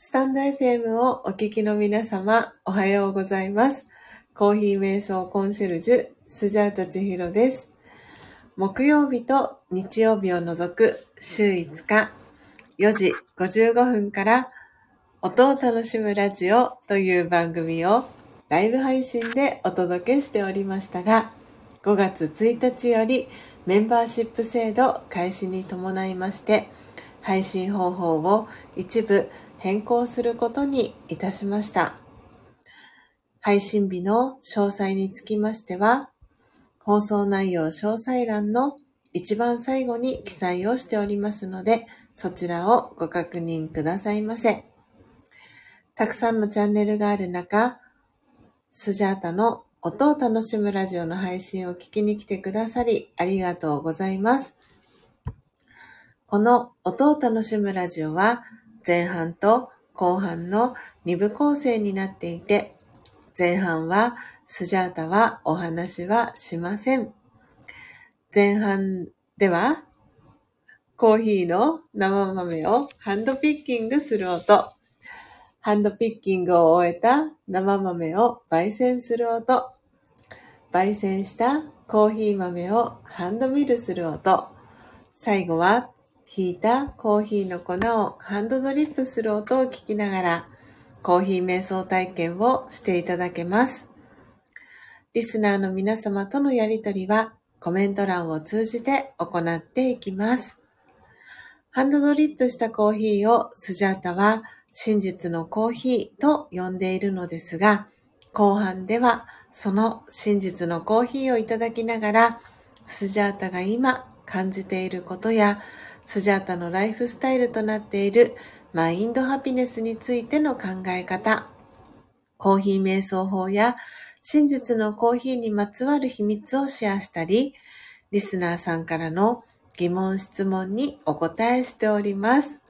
スタンド FM をお聞きの皆様、おはようございます。コーヒー瞑想コンシェルジュ、スジャータチヒロです。木曜日と日曜日を除く週5日、4時55分から、音を楽しむラジオという番組をライブ配信でお届けしておりましたが、5月1日よりメンバーシップ制度開始に伴いまして、配信方法を一部変更することにいたしました。配信日の詳細につきましては、放送内容詳細欄の一番最後に記載をしておりますので、そちらをご確認くださいませ。たくさんのチャンネルがある中、スジャータの音を楽しむラジオの配信を聞きに来てくださりありがとうございます。この音を楽しむラジオは前半と後半の2部構成になっていて、前半はスジャータはお話はしません。前半ではコーヒーの生豆をハンドピッキングする音、ハンドピッキングを終えた生豆を焙煎する音、焙煎したコーヒー豆をハンドミルする音、最後はひいたコーヒーの粉をハンドドリップする音を聞きながら、コーヒー瞑想体験をしていただけます。リスナーの皆様とのやりとりはコメント欄を通じて行っていきます。ハンドドリップしたコーヒーをスジャータは真実のコーヒーと呼んでいるのですが、後半ではその真実のコーヒーをいただきながら、スジャータが今感じていることや、スジャータのライフスタイルとなっているマインドハピネスについての考え方、コーヒー瞑想法や真実のコーヒーにまつわる秘密をシェアしたり、リスナーさんからの疑問質問にお答えしております。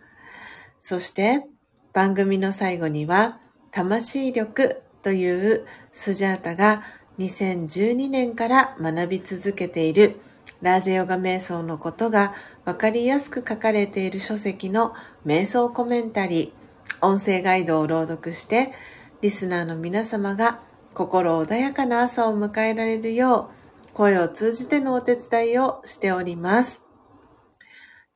そして番組の最後には魂力というスジャータが2012年から学び続けているラージェヨガ瞑想のことがわかりやすく書かれている書籍の瞑想コメンタリー、音声ガイドを朗読して、リスナーの皆様が心穏やかな朝を迎えられるよう、声を通じてのお手伝いをしております。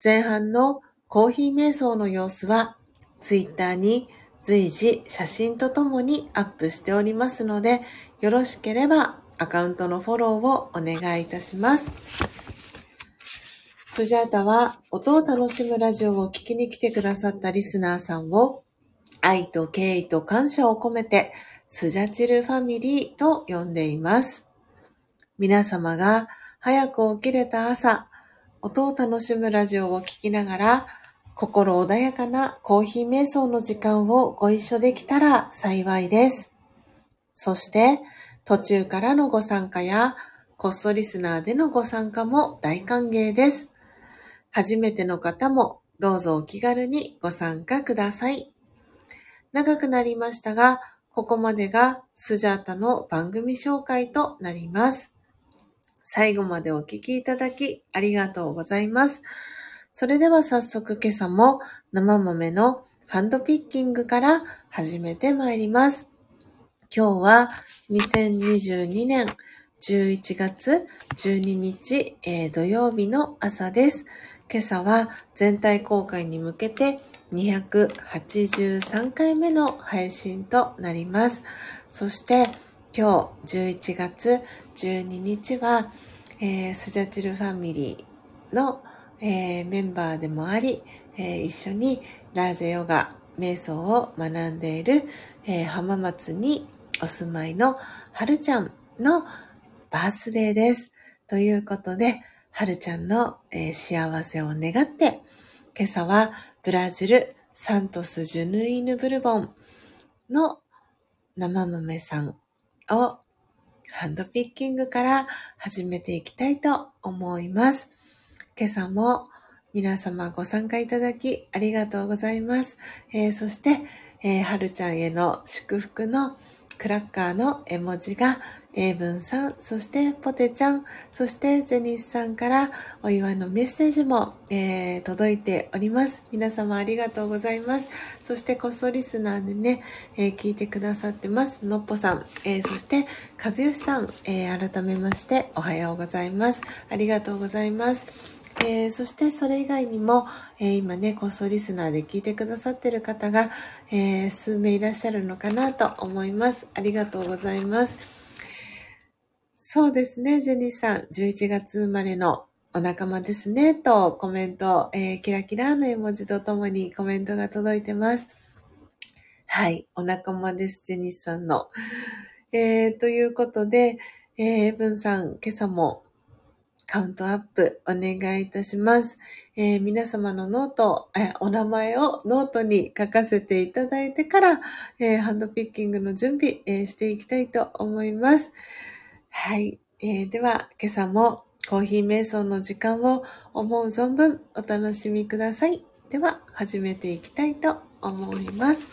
前半のコーヒー瞑想の様子は、ツイッターに随時写真とともにアップしておりますので、よろしければアカウントのフォローをお願いいたします。スジャータは音を楽しむラジオを聞きに来てくださったリスナーさんを愛と敬意と感謝を込めてスジャチルファミリーと呼んでいます。皆様が早く起きれた朝、音を楽しむラジオを聞きながら心穏やかなコーヒー瞑想の時間をご一緒できたら幸いです。そして途中からのご参加やコストリスナーでのご参加も大歓迎です。初めての方もどうぞお気軽にご参加ください。長くなりましたが、ここまでがスジャータの番組紹介となります。最後までお聞きいただきありがとうございます。それでは早速今朝も生豆のハンドピッキングから始めてまいります。今日は2022年11月12日、えー土曜日の朝です。今朝は全体公開に向けて283回目の配信となります。そして今日11月12日は、えースジャチルファミリーの、えーメンバーでもあり、えー一緒にラージェヨガ瞑想を学んでいる、えー浜松にお住まいのはるちゃんのバースデーです。ということで、はるちゃんの、えー幸せを願って、今朝はブラジルサントス・ジュヌイヌ・ブルボンの生豆さんをハンドピッキングから始めていきたいと思います。今朝も皆様ご参加いただきありがとうございます。えーそして、えーはるちゃんへの祝福のクラッカーの絵文字が、英文さん、そしてポテちゃん、そしてジェニスさんからお祝いのメッセージも、えー、届いております。皆様ありがとうございます。そしてこっそリスナーでね、えー、聞いてくださってます。のっぽさん、えー、そして和義さん、え改めましておはようございます。ありがとうございます。えー、そしてそれ以外にも、えー、今ね、コースリスナーで聞いてくださってる方が、えー、数名いらっしゃるのかなと思います。ありがとうございます。そうですね、ジェニーさん、11月生まれのお仲間ですね、とコメント、えキラキラの絵文字とともにコメントが届いてます。はい、お仲間です、ジェニーさんの。えー、ということで、えー、エブンさん、今朝もカウントアップお願いいたします。えー、皆様のノート、えお名前をノートに書かせていただいてから、えー、ハンドピッキングの準備、えー、していきたいと思います。はい。えでは、今朝もコーヒー瞑想の時間を思う存分お楽しみください。では、始めていきたいと思います。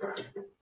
thank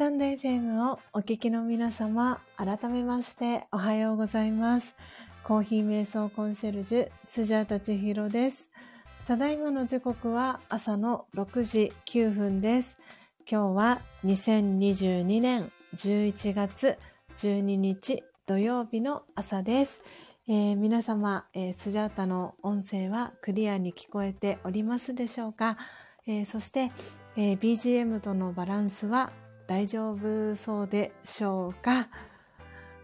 タンド FM をお聞きの皆様、改めましておはようございます。コーヒー瞑想コンシェルジュ、スジャータチヒロです。ただいまの時刻は朝の6時9分です。今日は2022年11月12日土曜日の朝です。えー、皆様、えー、スジャータの音声はクリアに聞こえておりますでしょうか、えー、そして、え BGM とのバランスは大丈夫そうでしょうか？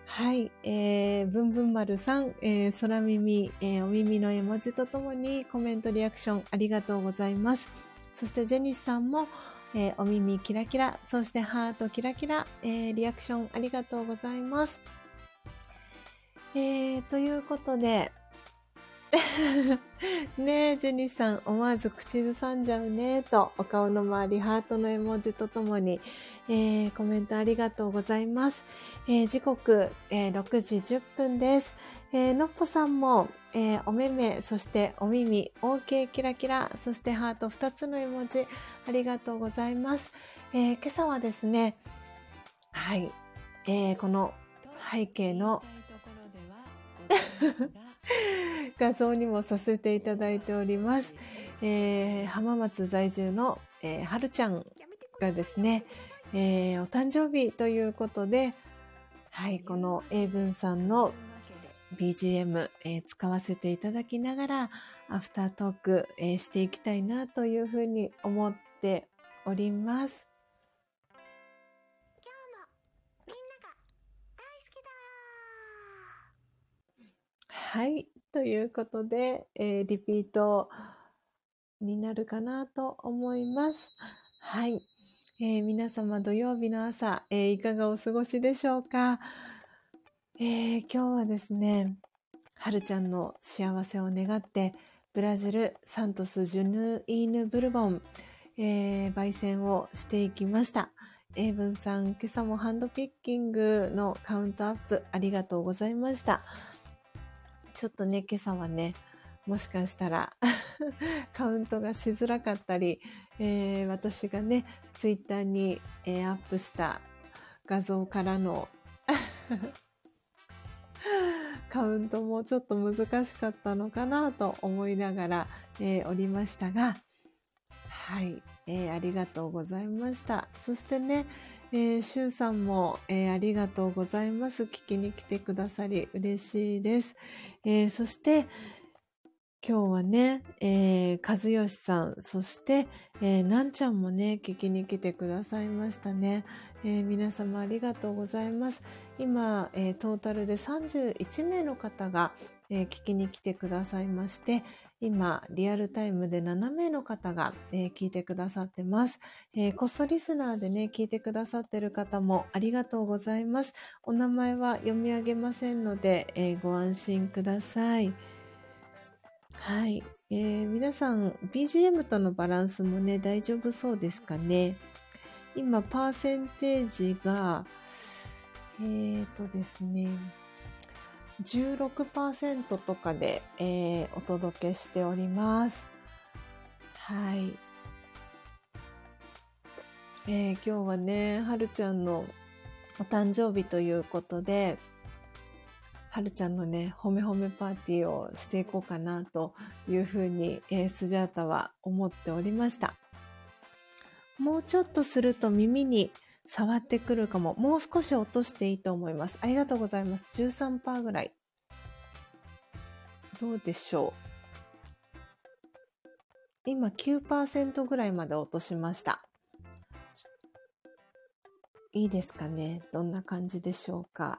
はい、えー、ぶんぶん丸さん、えー、空耳、えー、お耳の絵文字とともにコメントリアクションありがとうございます。そしてジェニスさんも、えー、お耳キラキラ、そしてハートキラキラ、えー、リアクションありがとうございます。えー、ということで、ねえ、ジェニーさん、思わず口ずさんじゃうね、と、お顔の周り、ハートの絵文字とともに、えー、コメントありがとうございます。えー、時刻、えー、6時10分です。えー、のっぽさんも、えー、お目目、そしてお耳、OK キラキラ、そしてハート2つの絵文字、ありがとうございます。えー、今朝はですね、はい、えー、この背景の 画像にもさせていただいております。えー、浜松在住の、えー、はるちゃんがですね、えー、お誕生日ということで、はい、この英文さんの BGM、えー、使わせていただきながら、アフタートーク、えー、していきたいなというふうに思っております。はい。ということで、えー、リピートになるかなと思います。はい。えー、皆様土曜日の朝、えー、いかがお過ごしでしょうか、え今日はですね、はるちゃんの幸せを願って、ブラジルサントス・ジュヌイーヌ・ブルボン、え焙煎をしていきました。英文さん、今朝もハンドピッキングのカウントアップありがとうございました。ちょっとね、今朝はね、もしかしたら カウントがしづらかったり、えー、私がね、ツイッターに、えー、アップした画像からの カウントもちょっと難しかったのかなと思いながら、えー、おりましたが、はい、えー、ありがとうございました。そしてね、えー、シュウさんも、えー、ありがとうございます。聞きに来てくださり嬉しいです。えー、そして、今日はね、えー、和義さん、そして、えー、なんちゃんもね、聞きに来てくださいましたね。えー、皆様ありがとうございます。今、えー、トータルで31名の方が、えー、聞きに来てくださいまして、今、リアルタイムで7名の方が、えー、聞いてくださってます、えー。こっそリスナーでね、聞いてくださってる方もありがとうございます。お名前は読み上げませんので、えー、ご安心ください。はい。えー、皆さん、BGM とのバランスもね、大丈夫そうですかね？今、パーセンテージが、えーとですね、16%とかで、えー、お届けしております。はい。えー、今日はね、はるちゃんのお誕生日ということで、はるちゃんのね、褒め褒めパーティーをしていこうかなというふうに、えー、スジャータは思っておりました。もうちょっとすると耳に触ってくるかも。もう少し落としていいと思います。ありがとうございます。13%ぐらい。どうでしょう。今9%ぐらいまで落としました。いいですかねどんな感じでしょうか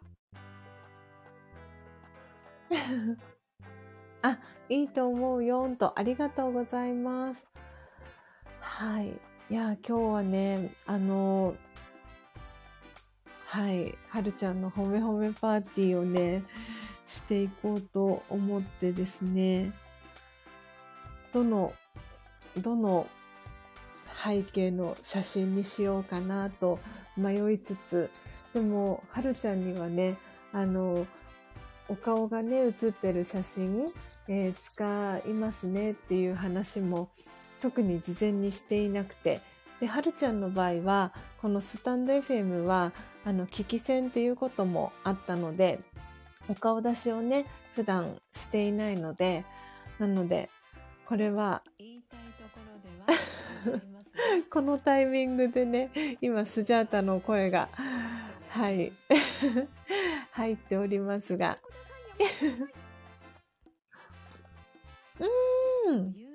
あ、いいと思うよんと、ありがとうございます。はい。いや、今日はね、あの、はい、はるちゃんの褒め褒めパーティーをね、していこうと思ってですね、どの、どの背景の写真にしようかなと迷いつつ、でも、はるちゃんにはね、あの、お顔がね、写ってる写真、えー、使いますねっていう話も特に事前にしていなくて、で、はるちゃんの場合は、このスタンド FM は、あの、聞き戦っていうこともあったので、お顔出しをね、普段していないので、なので、これは、ころではこのタイミングでね、今、スジャータの声が、はい、入っておりますが。うん。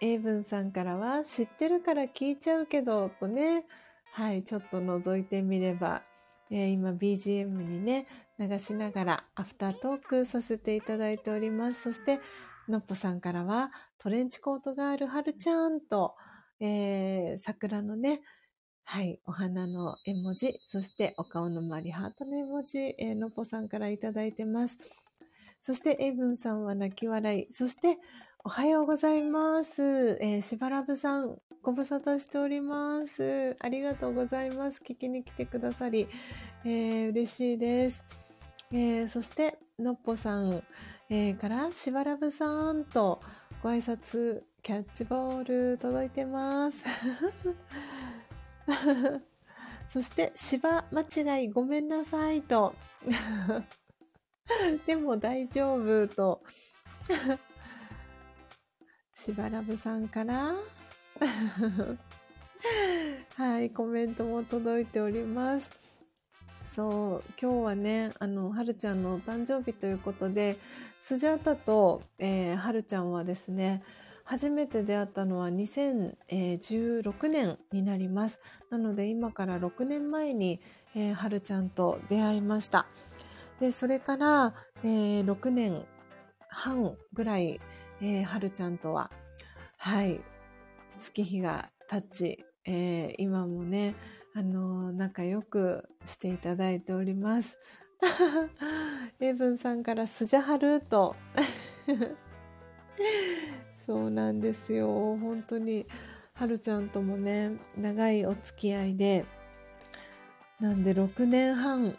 英文さんからは、知ってるから聞いちゃうけど、とね、はい、ちょっと覗いてみれば、えー、今 BGM にね、流しながらアフタートークさせていただいております。そして、のっぽさんからは、トレンチコートがあるはるちゃんと、えー、桜のね、はい、お花の絵文字、そしてお顔の周りハートの絵文字、えー、のっぽさんからいただいてます。そして、エイブンさんは泣き笑い。そして、おはようございます。えー、しばらぶさん、ご無沙汰しております。ありがとうございます。聞きに来てくださり、えー、嬉しいです。えー、そして、のっぽさん、えー、から、しばらぶさんとご挨拶、キャッチボール届いてます。そして、芝間違いごめんなさいと。でも大丈夫と。しばらぶさんから はい、コメントも届いております。そう、今日はね、あの、はるちゃんのお誕生日ということで、スジャータと、えー、はるちゃんはですね、初めて出会ったのは2016年になります。なので今から6年前に、えー、はるちゃんと出会いました。で、それから、えー、6年半ぐらい、えー、はるちゃんとは、はい、月日が経ち、えー、今もね、あのー、仲良くしていただいております。エブンさんからスジャハルと そうなんですよ。本当に、はるちゃんともね、長いお付き合いで、なんで6年半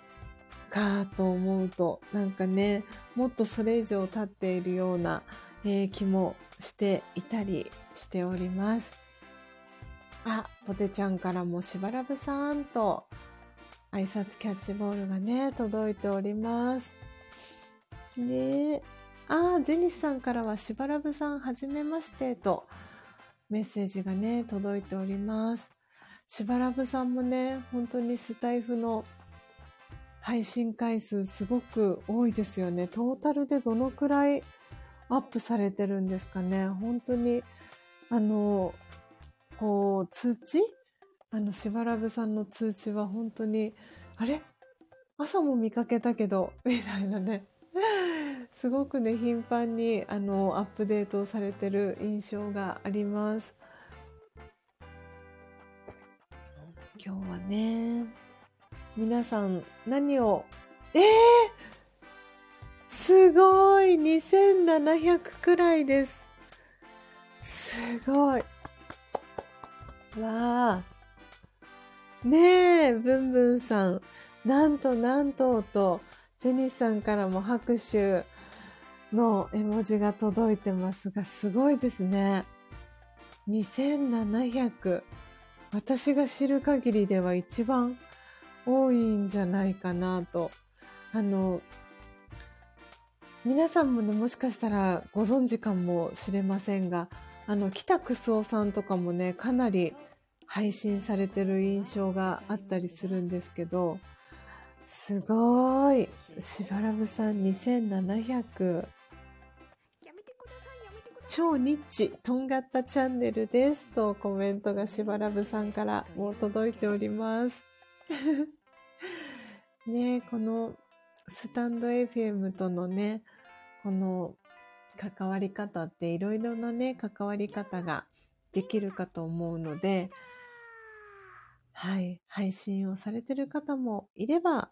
かと思うと、なんかね、もっとそれ以上経っているような、えー、気もしていたりしております。あ、ポテちゃんからもしばらぶさんと、挨拶キャッチボールがね、届いております。ねえ。ああ、ジェニスさんからはしばらぶさんはじめましてとメッセージがね、届いております。しばらぶさんもね、本当にスタイフの配信回数すごく多いですよね。トータルでどのくらいアップされてるんですかね。本当に、あの、こう、通知？あの、しばらぶさんの通知は本当に、あれ？朝も見かけたけど、みたいなね。すごくね、頻繁に、あの、アップデートされてる印象があります。今日はね、皆さん何を、ええー、すごい !2700 くらいです。すごい。わあ。ねえ、ブンブンさん。なんとなんとと、ジェニスさんからも拍手の絵文字が届いてますが、すごいですね。2700。私が知る限りでは一番多いんじゃないかなと。あの、皆さんもね、もしかしたらご存知かもしれませんが、あの、北楠夫さんとかもね、かなり配信されてる印象があったりするんですけど、すごい。しばらぶさん2700。超ニッチ、とんがったチャンネルです。とコメントがしばらぶさんからもう届いております。ねこのスタンド FM とのね、この関わり方っていろいろなね、関わり方ができるかと思うので、はい、配信をされてる方もいれば、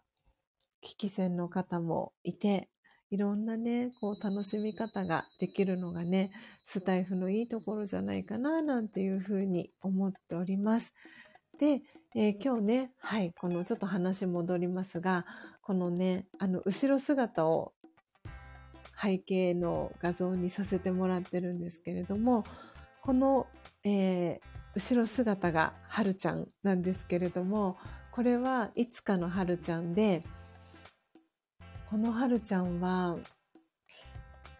聞き戦の方もいて、いろんなね、こう楽しみ方ができるのがね、スタイフのいいところじゃないかな、なんていうふうに思っております。で、えー、今日ね、はい、このちょっと話戻りますが、このね、あの、後ろ姿を背景の画像にさせてもらってるんですけれども、この、えー、後ろ姿がはるちゃんなんですけれども、これはいつかのはるちゃんで、このはるちゃんは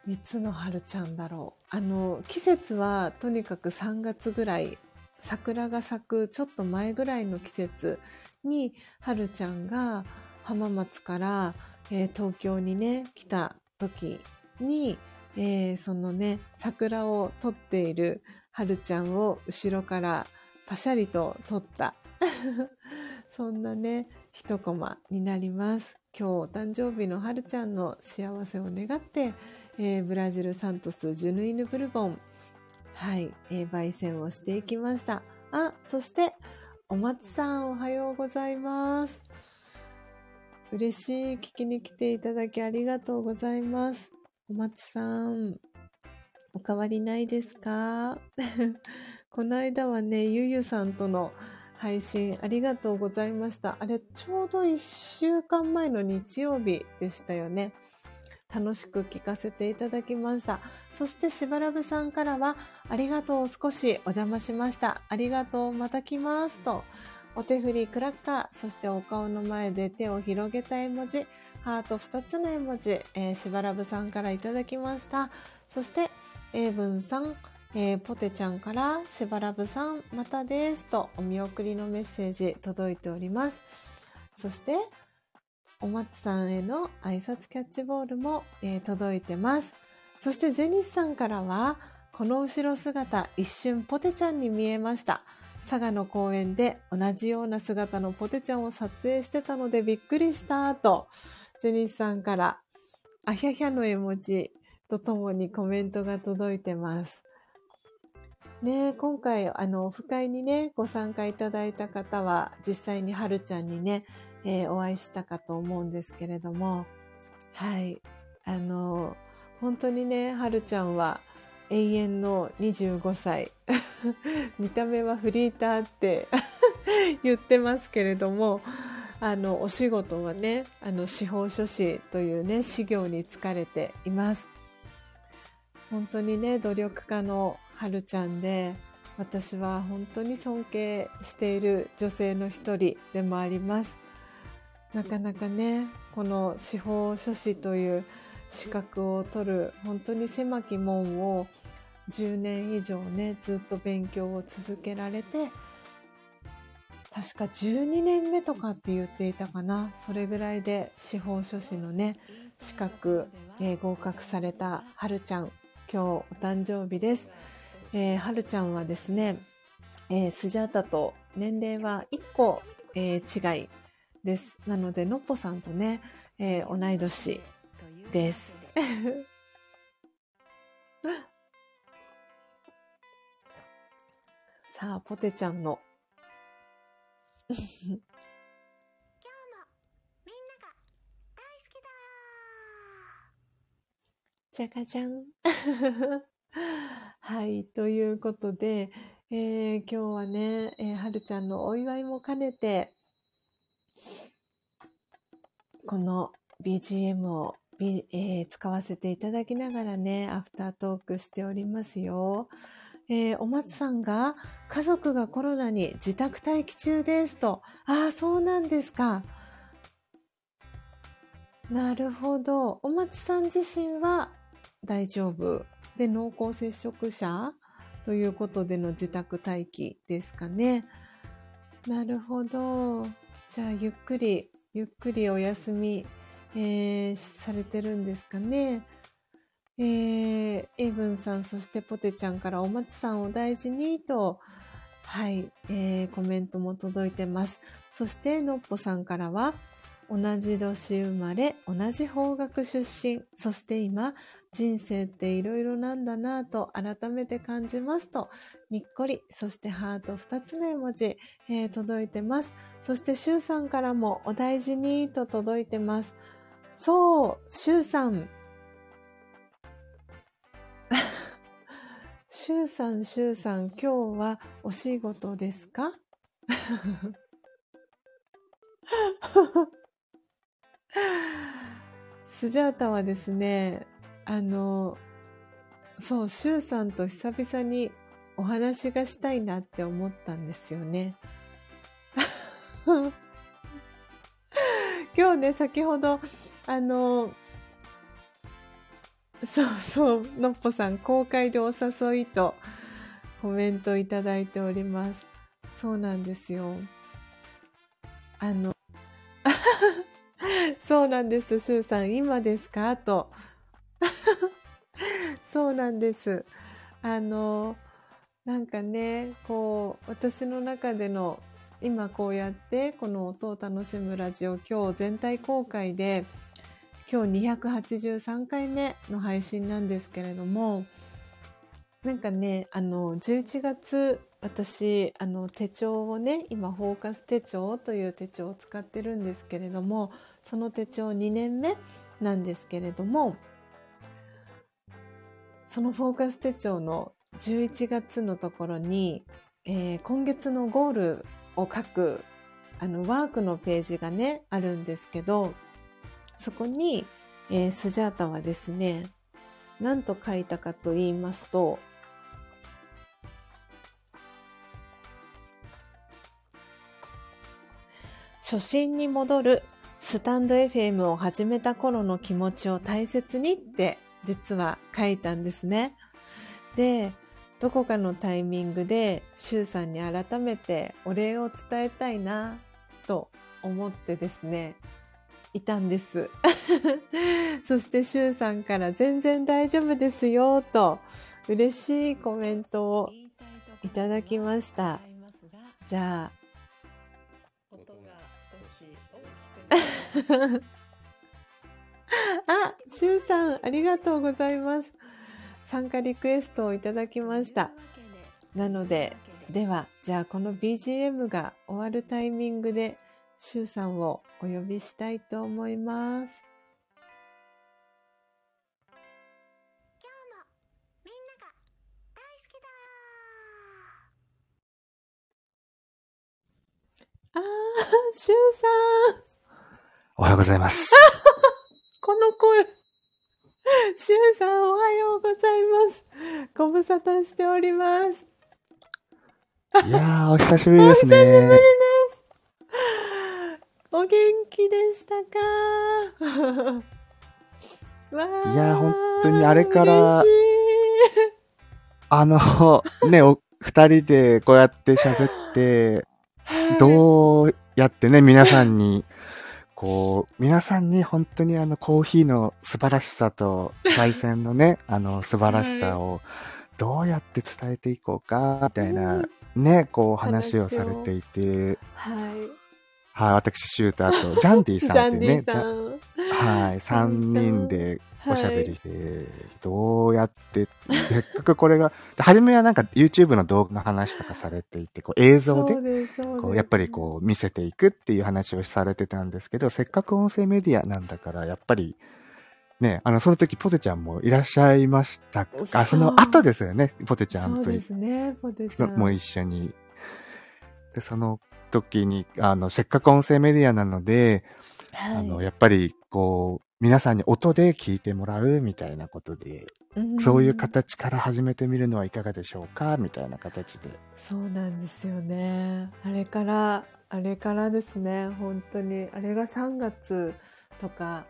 いつの春ちゃんだろう。あの、季節はとにかく3月ぐらい、桜が咲くちょっと前ぐらいの季節に、春ちゃんが浜松から、えー、東京にね、来た時に、えー、そのね、桜を撮っている春ちゃんを後ろからパシャリと撮った。そんなね、一コマになります。今日お誕生日のはるちゃんの幸せを願って、えー、ブラジルサントスジュヌイヌブルボン、はい、えー、焙煎をしていきました。あ、そして、お松さんおはようございます。嬉しい聞きに来ていただきありがとうございます。お松さん、お変わりないですか？この間はね、ゆゆさんとの配信ありがとうございました。あれ、ちょうど1週間前の日曜日でしたよね。楽しく聞かせていただきました。そしてしばらぶさんからは、ありがとう少しお邪魔しました。ありがとうまた来ますと、お手振りクラッカー、そしてお顔の前で手を広げた絵文字、ハート2つの絵文字、えー、しばらぶさんからいただきました。そして、英文さん、えー、ポテちゃんからしばらぶさん、またですとお見送りのメッセージ届いております。そして、お松さんへの挨拶キャッチボールも、えー、届いてます。そしてジェニスさんからは、この後ろ姿一瞬ポテちゃんに見えました。佐賀の公園で同じような姿のポテちゃんを撮影してたのでびっくりしたと、ジェニスさんからあひゃひゃの絵文字とともにコメントが届いてます。ね今回、あの、オフ会にね、ご参加いただいた方は、実際にはるちゃんにね、えー、お会いしたかと思うんですけれども、はい。あの、本当にね、はるちゃんは永遠の25歳。見た目はフリーターって 言ってますけれども、あの、お仕事はね、あの、司法書士というね、修行に疲れています。本当にね、努力家のはるちゃんで、私は本当に尊敬している女性の一人でもあります。なかなかねこの司法書士という資格を取る本当に狭き門を10年以上ねずっと勉強を続けられて確か12年目とかって言っていたかなそれぐらいで司法書士のね資格、えー、合格されたはるちゃん今日お誕生日です、えー、はるちゃんはですね、えー、スジャータと年齢は1個、えー、違いです。なので、のっぽさんとね、えー、同い年です。さあ、ポテちゃんの。今日もみんなが大好きだじゃがじゃん。はい、ということで、えー、今日はね、えー、はるちゃんのお祝いも兼ねて、この BGM を、えー、使わせていただきながらね、アフタートークしておりますよ。えー、お松さんが家族がコロナに自宅待機中ですと。ああ、そうなんですか。なるほど。お松さん自身は大丈夫。で、濃厚接触者？ということでの自宅待機ですかね。なるほど。じゃあ、ゆっくり、ゆっくりお休み、えー、されてるんですかね。えー、エイブンさん、そしてポテちゃんからお松さんを大事にと、はい、えー、コメントも届いてます。そして、のっぽさんからは、同じ年生まれ、同じ方角出身、そして今、人生って色々なんだなぁと改めて感じますと、にっこり、そしてハート2つの絵文字、えー、届いてます。そしてシュウさんからもお大事にと届いてます。そう、シュウさん。シュウさん、シュウさん、今日はお仕事ですか？スジャータはですね、あの、そう、シュウさんと久々にお話がしたいなって思ったんですよね。今日ね、先ほど、あの、そうそう、のっぽさん、公開でお誘いとコメントいただいております。そうなんですよ。あの、そうなんです、しゅうさん。今ですか？と。そうなんです。あの、なんかね、こう、私の中での、今こうやってこの音を楽しむラジオ今日全体公開で今日283回目の配信なんですけれどもなんかねあの11月私あの手帳をね今フォーカス手帳という手帳を使ってるんですけれどもその手帳2年目なんですけれどもそのフォーカス手帳の11月のところに、えー、今月のゴールを書くあのワークのページがねあるんですけどそこに、えー、スジャータはですね何と書いたかと言いますと初心に戻るスタンド FM を始めた頃の気持ちを大切にって実は書いたんですね。で、どこかのタイミングで、シュウさんに改めてお礼を伝えたいな、と思ってですね、いたんです。そしてシュウさんから全然大丈夫ですよ、と嬉しいコメントをいただきました。じゃあ、あ、しゅうさん、ありがとうございます。参加リクエストをいただきました。なので、では、じゃあこの BGM が終わるタイミングで、しゅうさんをお呼びしたいと思います。あー、しゅうさん。おはようございます。この声。しゅうさん、おはようございます。ご無沙汰しております。いやー、お久しぶりですね。お久しぶりです。お元気でしたか？いやー、本当にあれから、あの、ね、お、二人でこうやって喋って、どうやってね、皆さんにこう、皆さんに本当にあのコーヒーの素晴らしさと、焙煎のね、あの素晴らしさをどうやって伝えていこうか、みたいな、ね、こう話をされていて、はい。はい、私、シュート、あと、ジャンディさんってね、はい、三人でおしゃべりで、どうやって、せっかくこれが、初めはなんか YouTube の動画の話とかされていて、こう映像で、こうやっぱりこう見せていくっていう話をされてたんですけど、せっかく音声メディアなんだから、やっぱり、ね、あの、その時ポテちゃんもいらっしゃいましたあ、その後ですよね、ポテちゃんと。そうですね、ポテちゃん。も一緒に。で、その時に、あの、せっかく音声メディアなので、はい、あの、やっぱり、こう、皆さんに音で聞いてもらうみたいなことで、そういう形から始めてみるのはいかがでしょうか？みたいな形で。そうなんですよね。あれから、あれからですね、本当に。あれが3月とか、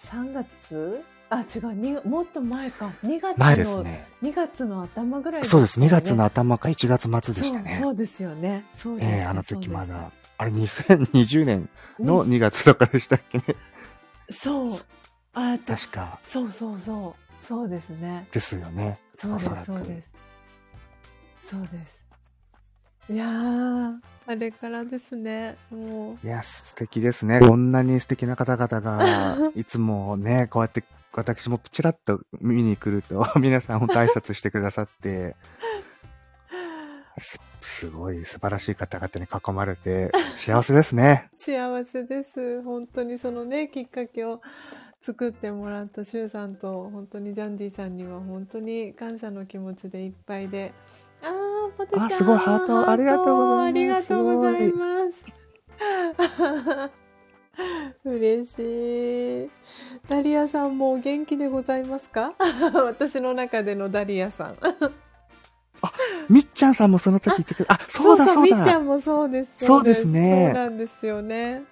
3月あ、違う、もっと前か。2月の、前ですね。2月の頭ぐらい、ね、そうです。2月の頭か1月末でしたね。そうですよね。そうです、ね。えー、あの時まだ、あれ2020年の2月とかでしたっけね。そう。あ確か。そうそうそう。そうですね。ですよね。そうです、そうです。そうです。いやー、あれからですね、もう。いや、素敵ですね。こんなに素敵な方々が、いつもね、こうやって、私もちらっと見に来ると、皆さん本当挨拶してくださって、すごい素晴らしい方々に囲まれて幸せですね。幸せです。本当にそのね、きっかけを作ってもらったシュウさんと本当にジャンディさんには本当に感謝の気持ちでいっぱいで。あー、ポテちゃん。あ、すごいハートありがとうございます。ありがとうございます。嬉しい。ダリアさんもお元気でございますか？私の中でのダリアさん。みっちゃんさんもその時言ってくれあ、そうだそうみっちゃだ。んもそうです。そうですねそうなんですよね。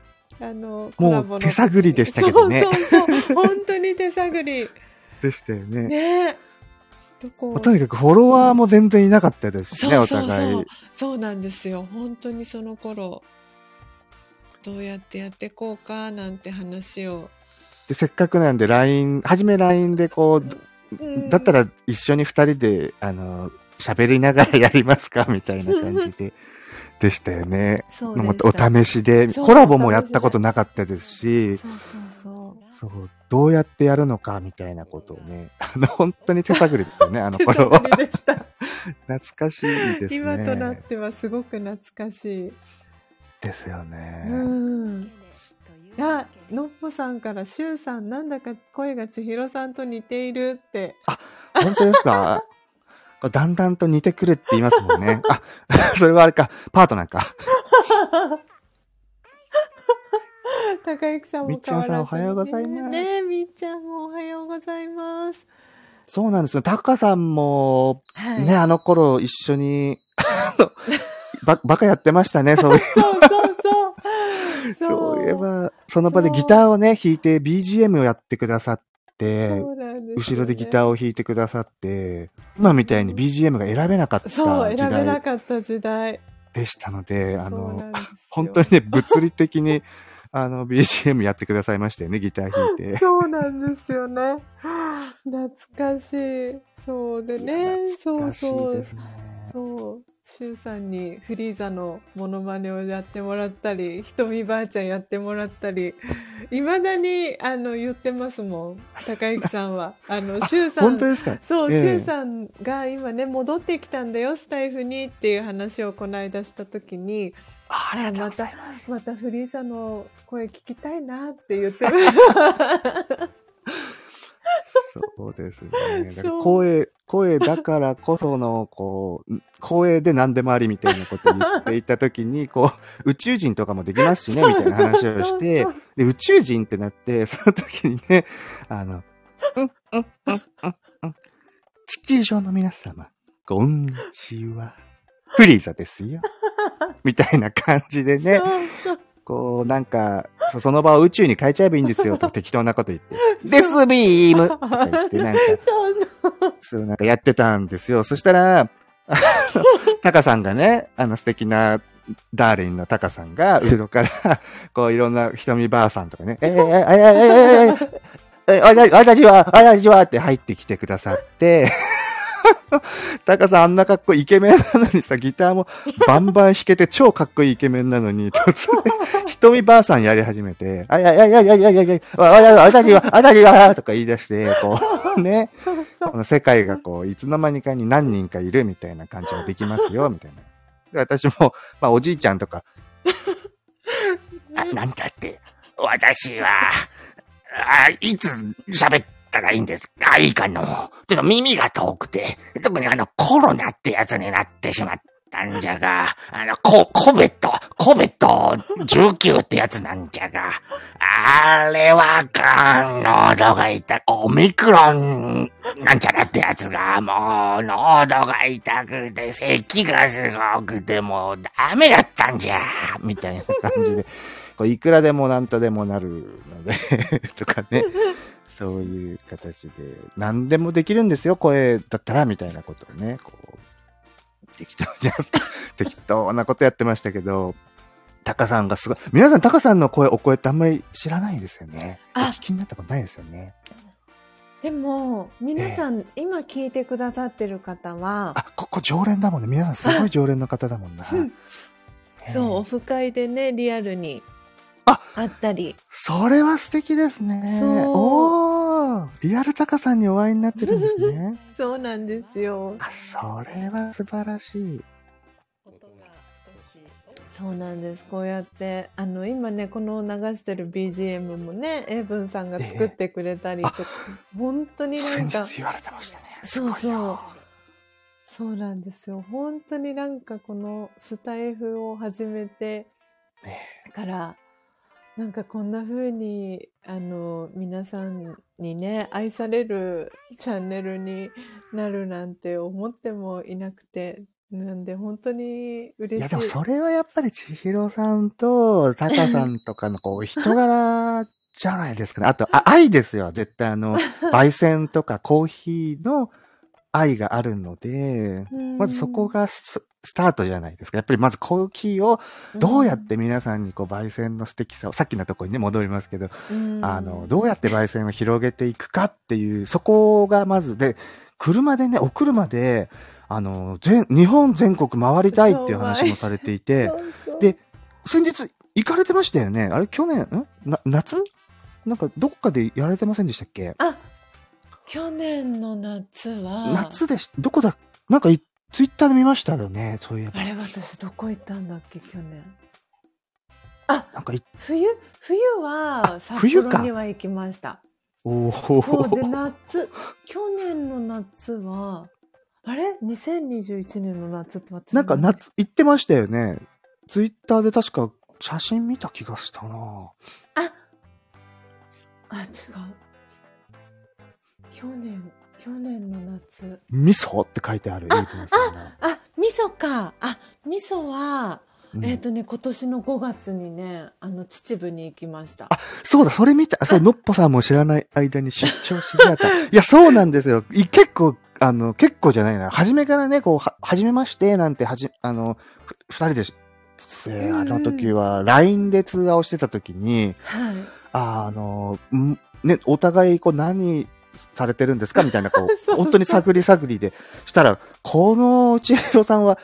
あの、もう手探りでしたけどね。そうそうそう。本当に手探り。でしたよね。ねとにかくフォロワーも全然いなかったですしね、お互い。そうなんですよ。本当にその頃、どうやってやっていこうかなんて話を。で、せっかくなんで LINE、はじめ LINE でこう、うんだったら一緒に二人で、あの、喋りながらやりますか？みたいな感じで、でしたよね。お試しで、コラボもやったことなかったですし、そうそうそう。そう、どうやってやるのか？みたいなことをね、あの、本当に手探りですよね、あの手頃は。懐かしいですね。今となってはすごく懐かしい。ですよね。うん。いや、のっぽさんから、しゅうさん、なんだか声が千尋さんと似ているって。本当ですか？だんだんと似てくるって言いますもんね。あ、それはあれか、パートナーか。高之さんもみっちゃんさんおはようございますねえ、みっちゃんもおはようございます。そうなんですよ。タカさんも、はい。ね、あの頃一緒に、ば、バカやってましたね、そういう。そうそうそう。そういえば、その場でギターをね、弾いて BGM をやってくださって、ね後ろでギターを弾いてくださって、今みたいに BGM が選べなかった時そう、選べな代かった時代。でしたので、あの本当にね、物理的に、あの、BGM やってくださいましたよね、ギター弾いて。そうなんですよね。懐かしい。そうでね、そうそう。そう。シュウさんにフリーザのモノマネをやってもらったり、ひとみばあちゃんやってもらったり、いまだにあの言ってますもん、高之さんは。あの、シュウさん、本当ですか？そう、ええシュウさんが今ね、戻ってきたんだよ、スタイフにっていう話をこの間した時に、ありがとうまたございます。、またフリーザの声聞きたいなって言ってました。そうですね。だから声、声だからこその、こう、声で何でもありみたいなことを言っていたときに、こう、宇宙人とかもできますしね、みたいな話をしてで、宇宙人ってなって、その時にね、あの、うん、うん、うん、うん、うん。地球上の皆様、こんにちは。フリーザですよ。みたいな感じでね、そうそうこう、なんか、そその場を宇宙に変えちゃえばいいんですよ、と 適当なこと言って。デスビームとか言って、なんか、そうなんかやってたんですよ。そしたら、タカさんがね、あの素敵な、ダーリンのタカさんが、後ろから、こういろんな瞳ばあさんとかね、えー、えー、えー、えー、えー、えー、私は、私はって入ってきてくださって、タカさんあんなかっこいいイケメンなのにさ、ギターもバンバン弾けて超かっこいいイケメンなのに、突然、瞳ばあさんやり始めて、あ、いやいやいやいやいやいやいや、ああ私は、私は、とか言い出して、こう、ね、この世界がこう、いつの間にかに何人かいるみたいな感じができますよ、みたいな。で私も、まあおじいちゃんとか、あなんだって、私は、あいつ喋ったらいいんですか？いいかの。ちょっと耳が遠くて、特にあのコロナってやつになってしまったんじゃが、あの、コ、コベット、コベット19ってやつなんじゃが、あれはかん、喉が痛い、オミクロンなんちゃらってやつが、もう、喉が痛くて、咳がすごくて、もうダメだったんじゃ。みたいな感じで、こういくらでもなんとでもなるので、とかね。そういう形で、何でもできるんですよ、声だったら、みたいなことをね、こう、適当じゃ、適当なことやってましたけど、タカさんがすごい。皆さん、タカさんの声、お声ってあんまり知らないですよね。おあ聞きになったことないですよね。でも皆さん、今聞いてくださってる方はあ、ここ常連だもんね。皆さんすごい常連の方だもんな。うんねそうオフ会でねリアルにああったり。それは素敵ですね。そう。おー。リアルタカさんにお会いになってるんですね。そうなんですよ。あ、それは素晴らしい。そうなんです。こうやってあの今ねこの流してる BGM もねエイブンさんが作ってくれたりとか、本当にな先んか。日言われてましたね。そうそう。そうなんですよ。本当になんかこのスタイフを始めてねからなんかこんな風に、あの、皆さんにね、愛されるチャンネルになるなんて思ってもいなくて、なんで本当に嬉しい。いやでもそれはやっぱり千尋さんとタカさんとかのこう人柄じゃないですかね。あと、あ愛ですよ。絶対あの、焙煎とかコーヒーの愛があるので、まずそこがスタートじゃないですか。やっぱりまずコーヒーをどうやって皆さんにこう焙煎の素敵さを、さっきのところにね、戻りますけど、あの、どうやって焙煎を広げていくかっていう、そこがまずで、車でね、お車で、あの、全、日本全国回りたいっていう話もされていて、で、先日行かれてましたよね。あれ去年、ん？な、夏？なんかどっかでやられてませんでしたっけ？あ、去年の夏は。夏でし、どこだ、なんかツイッターで見ましたよね、そういえば。あれ私どこ行ったんだっけ、去年。あ、なんか冬、冬は札幌には行きました。おお。そうで、夏、去年の夏は、あれ ?2021 年の夏って私なんか夏、行ってましたよね。ツイッターで確か写真見た気がしたなああ、違う。去年、去年の夏。味噌って書いてある、あ、あ、あ、味噌か。あ、味噌は、うん、えっ、ー、とね、今年の5月にね、あの、秩父に行きました。あ、そうだ、それ見た。そう、のっぽさんも知らない間に出張しちゃった。いや、そうなんですよ。結構、あの、結構じゃないな。初めからね、こう、は、はじめまして、なんて、はじ、あの、二人で、えあの時は、LINE で通話をしてた時に、はい。あの、ね、お互い、こう、何されてるんですか？みたいな、こう、本当に探り探りで。したら、この千尋さんは、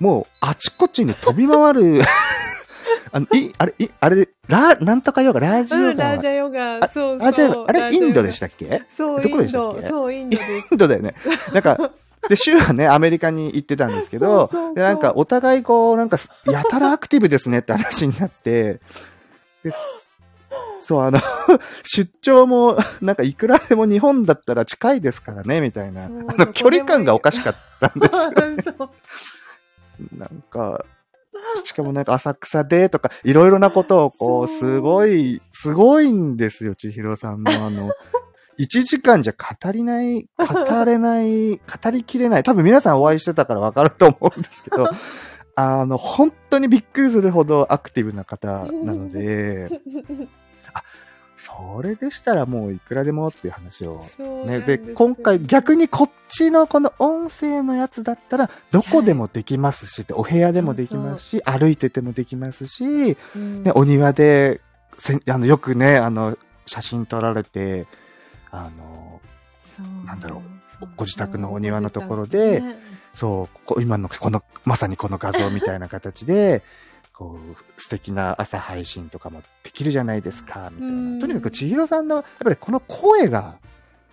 もう、あちこちに飛び回る あの、い、あれ、い、あれ、ラ、なんとかヨガ、ラージヨガ、うん。ラージャヨガ、そうそう。ああれ、インドでしたっけ？そう、どこでしたっけ？そう、インド。インドだよね。なんか、で、週はね、アメリカに行ってたんですけど、で、なんか、お互いこう、なんか、やたらアクティブですねって話になって、で、そう、あの 出張も、なんかいくらでも日本だったら近いですからね、みたいな。あの、距離感がおかしかったんですよ、なんか、しかもなんか浅草でとか、いろいろなことをこう、すごい、すごいんですよ、千尋さんのあの、1時間じゃ語りない、語れない、語りきれない。多分皆さんお会いしてたからわかると思うんですけど、あの、本当にびっくりするほどアクティブな方なので、あ、それでしたらもういくらでもっていう話を。ね。で、今回逆にこっちのこの音声のやつだったら、どこでもできますし、お部屋でもできますし、歩いててもできますし、ね、お庭で、せあの、よくね、あの、写真撮られて、あの、なんだろう、ご自宅のお庭のところで、そう、今のこの、まさにこの画像みたいな形で、こう、素敵な朝配信とかもできるじゃないですか、みたいな。とにかく千尋さんの、やっぱりこの声が、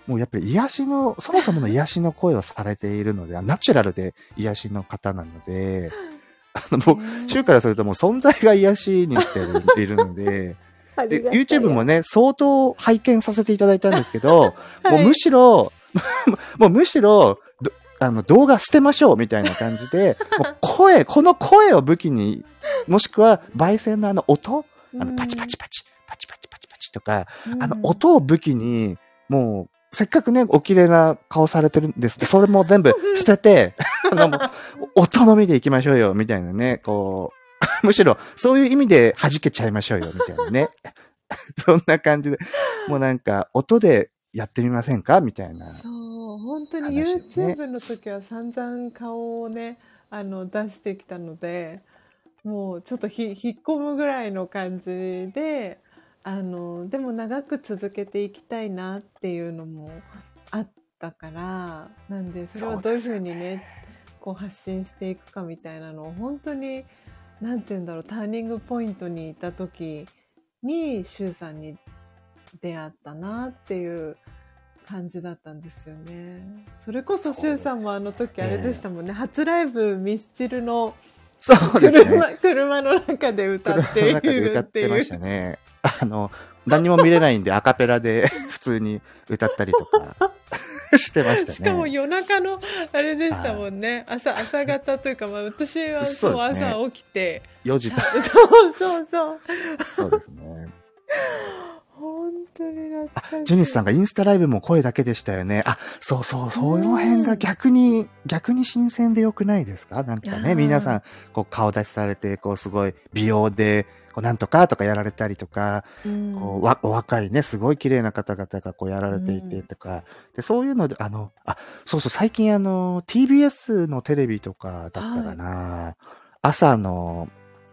もうやっぱり癒しの、そもそもの癒しの声をされているので、ナチュラルで癒しの方なので、あの、もう、週からするともう存在が癒しにしているので、で、YouTube もね、相当拝見させていただいたんですけど、はい、もうむしろ、もうむしろ、あの、動画捨てましょうみたいな感じで、もう声、この声を武器にもしくは、焙煎のあの音？あの、パチパチパチ、パチパチパチパチとか、うん、あの音を武器に、もう、せっかくね、お綺麗な顔されてるんですって、それも全部捨てて、あの、音のみで行きましょうよ、みたいなね、こう、むしろ、そういう意味で弾けちゃいましょうよ、みたいなね。そんな感じで、もうなんか、音でやってみませんか？みたいな、そう、本当に YouTube の時は散々顔をね、あの、出してきたので、もうちょっと引っ込むぐらいの感じであのでも長く続けていきたいなっていうのもあったからなんでそれをどういうふうにねねこう発信していくかみたいなのを本当に何て言うんだろうターニングポイントにいた時に周さんに出会ったなっていう感じだったんですよね。それこそ周さんもあの時あれでしたもんね、初ライブミスチルのそうですね。車車の中で歌っているっていう。歌ってましたね。あの、何も見れないんでアカペラで 普通に歌ったりとか してましたね。しかも夜中のあれでしたもんね。朝、朝方というか、まあ私はそう、朝起きて。4時 そうそうそう。そうですね。本当に懐かしい。ジェニスさんがインスタライブも声だけでしたよね。あ、そうそう、その辺が逆に、逆に新鮮でよくないですか？なんかね、皆さん、こう顔出しされて、こうすごい美容で、こうなんとかとかやられたりとか、うん、こうわ、お若いね、すごい綺麗な方々がこうやられていてとか、で、そういうので、あの、あ、そうそう、最近あの、TBS のテレビとかだったかな、朝の、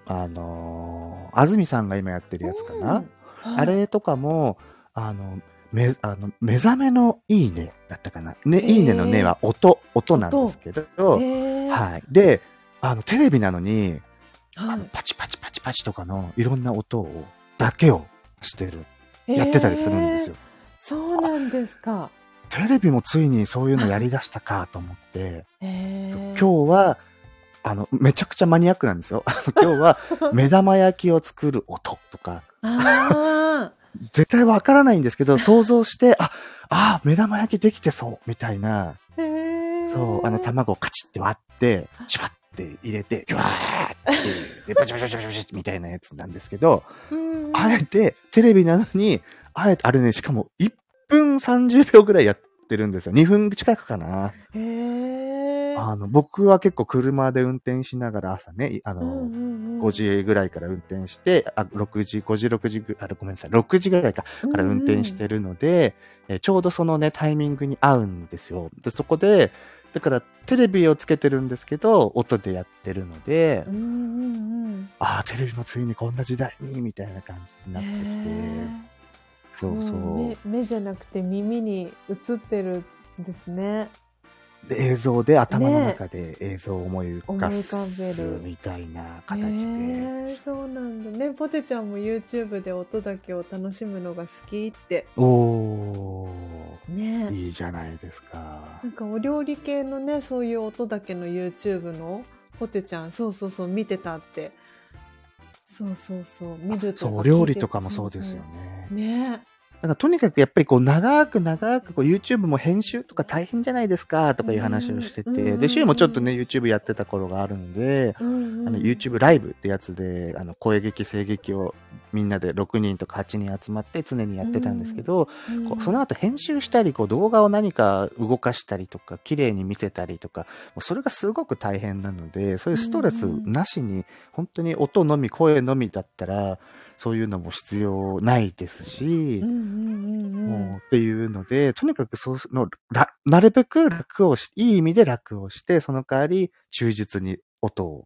あの、安住さんが今やってるやつかな、うんあれとかも、あの、め、あの、目覚めのいいねだったかな。ね、へー。いいねのねは音、音なんですけど、へー。はい。で、あの、テレビなのに、あはい。のパチパチパチパチとかのいろんな音を、だけをしてる、やってたりするんですよ。そうなんですか。テレビもついにそういうのやり出したかと思って、へー。今日は、あの、めちゃくちゃマニアックなんですよ。今日は、目玉焼きを作る音とか、あ絶対わからないんですけど、想像して、あ、あ、目玉焼きできてそう、みたいな、そう、あの卵をカチッて割って、シュワッて入れて、ジュワーって、で、バチバチバチバチバチみたいなやつなんですけど、うんあえて、テレビなのに、あえて、あれね、しかも1分30秒ぐらいやってるんですよ。2分近くかな。へーあの、僕は結構車で運転しながら朝ね、あの、うんうんうん5時ぐらいから運転して、あ、6時、5時、6時ぐ、あ、ごめんなさい、6時ぐらいか、から運転してるので、えーちょうどそのね、タイミングに合うんですよ。で、そこで、だからテレビをつけてるんですけど、音でやってるので、うんうんうんああ、テレビもついにこんな時代に、みたいな感じになってきて、そうそう。も目目じゃなくて耳に映ってるんですね。で映像で頭の中で映像を思い浮かするみたいな形で。へーそうなんだね。ポテちゃんも YouTube で音だけを楽しむのが好きって。おー、ねいいじゃないですかな。んかお料理系のね、そういう音だけの YouTube のポテちゃん、そうそうそう、見てたって。そうそうそう、見るとかそう、お料理とかもそうですよね。ねだからとにかくやっぱりこう長く長くこう YouTube も編集とか大変じゃないですかとかいう話をしてて、で、週もちょっとね YouTube やってた頃があるんうんあの YouTube ライブってやつで、あの声劇、声劇をみんなで6人とか8人集まって常にやってたんですけど、うん。こうその後編集したり、こう動画を何か動かしたりとか、綺麗に見せたりとか、もうそれがすごく大変なので、そういうストレスなしに、本当に音のみ、声のみだったら、そういうのも必要ないですし、うんうんうんうん。もうっていうので、とにかくそうの、らなるべく楽をし、いい意味で楽をして、その代わり忠実に音を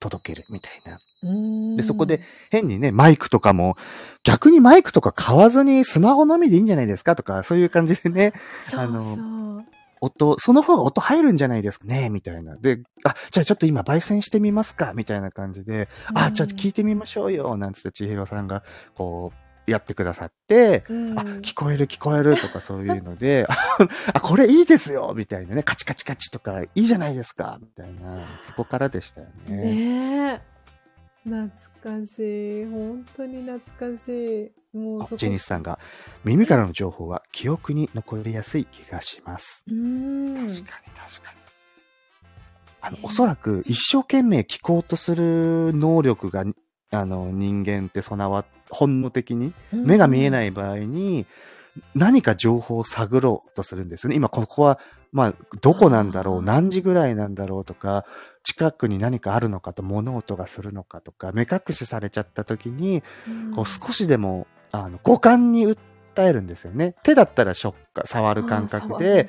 届けるみたいな。うん。で、そこで変にね、マイクとかも、逆にマイクとか買わずにスマホのみでいいんじゃないですかとか、そういう感じでね、そうあのそう音、その方が音入るんじゃないですかね？みたいな。で、あ、じゃあちょっと今焙煎してみますか？みたいな感じで、あ、じゃあ聞いてみましょうよ。なんつって千尋さんが、こう、やってくださって、うん。あ、聞こえる聞こえるとかそういうので、あ、これいいですよ！みたいなね、カチカチカチとかいいじゃないですか！みたいな、そこからでしたよね。ねえ懐かしい。本当に懐かしい。もうそこ。あジェニスさんが、耳からの情報は記憶に残りやすい気がします。うん。確かに確かに。あの、おそらく一生懸命聞こうとする能力が、あの、人間って備わ、本能的に、目が見えないい場合に、何か情報を探ろうとするんですよね。今ここは、まあ、どこなんだろう、何時ぐらいなんだろうとか、近くに何かあるのかと、物音がするのかとか、目隠しされちゃった時に、こう少しでも、あの、五感に訴えるんですよね。手だったら触感、触る感覚で、